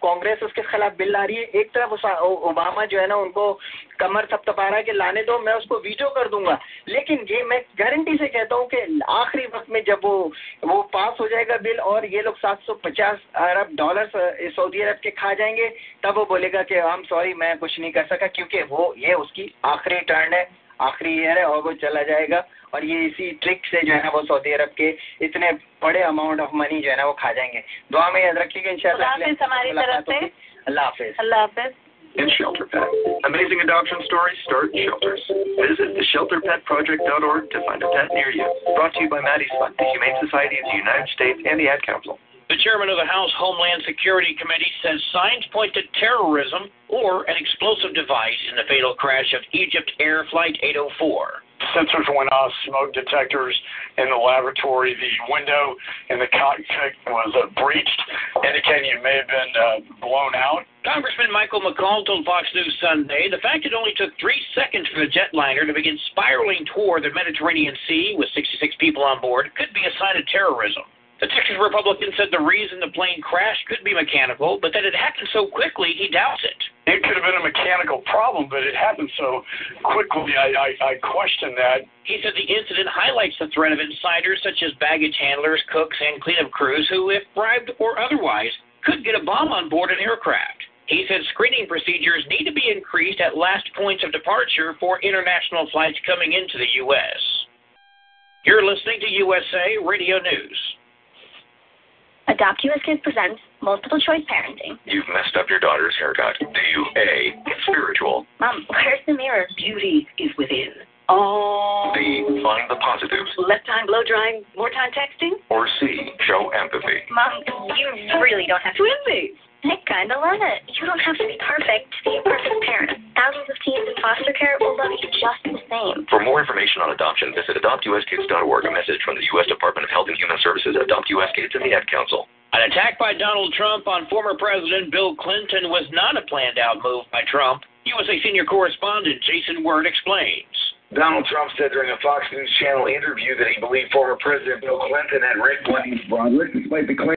कांग्रेस उसके खिलाफ बिल ला रही है, एक तरफ़ ओबामा जो है ना उनको कमर थपथपा रहा है कि लाने दो मैं उसको वीटो कर दूँगा। लेकिन ये मैं गारंटी से कहता हूँ कि आखिरी वक्त में जब वो वो पास हो जाएगा बिल और ये लोग 750 अरब डॉलर सऊदी अरब के खा जाएँगे तब वो बोलेगा कि हम सॉरी मैं कुछ नहीं कर सका क्योंकि वो ये उसकी आखिरी टर्न है आखिरी ईयर है और वो चला जाएगा। और ये इसी ट्रिक से जो है ना वो सऊदी अरब के इतने बड़े अमाउंट ऑफ़ मनी जो है ना वो खा जाएँगे। दुआ में याद रखिएगा इंशाल्लाह हमारी तरफ़ से। अल्लाह हाफिज। अल्लाह हाफिज। And ShelterPet. Amazing adoption stories start in shelters. Visit theshelterpetproject.org to find a pet near you. Brought to you by Maddie's Fund, the Humane Society of the United States, and the Ad Council. The chairman of the House Homeland Security Committee says signs point to terrorism or an explosive device in the fatal crash of Egypt Air Flight 804. Sensors went off, smoke detectors in the laboratory. The window in the cockpit was uh, breached, indicating it may have been uh, blown out. Congressman Michael McCall told Fox News Sunday the fact it only took three seconds for the jetliner to begin spiraling toward the Mediterranean Sea with 66 people on board could be a sign of terrorism. The Texas Republican said the reason the plane crashed could be mechanical, but that it happened so quickly he doubts it. It could have been a mechanical problem, but it happened so quickly. I, I, I question that. He said the incident highlights the threat of insiders such as baggage handlers, cooks, and cleanup crews who, if bribed or otherwise, could get a bomb on board an aircraft. He said screening procedures need to be increased at last points of departure for international flights coming into the U.S. You're listening to USA Radio News. Adopt US Kids presents multiple choice parenting. You've messed up your daughter's haircut. Do you A. Get spiritual? Mom, where's the mirror? Beauty is within. Oh. B. Find the positives? Less time blow drying, more time texting? Or C. Show empathy? Mom, you really don't have to. Twinsies! I kinda love it. You don't have to be perfect to be a perfect parent. Thousands of teens in foster care will love you just the same. For more information on adoption, visit adoptuskids.org. A message from the U.S. Department of Health and Human Services, Adopt U.S. Kids, and the Ad Council. An attack by Donald Trump on former President Bill Clinton was not a planned out move by Trump. USA senior correspondent Jason Word explains. Donald Trump said during a Fox News Channel interview that he believed former President Bill Clinton had rigged Clinton's Broadway despite the claim.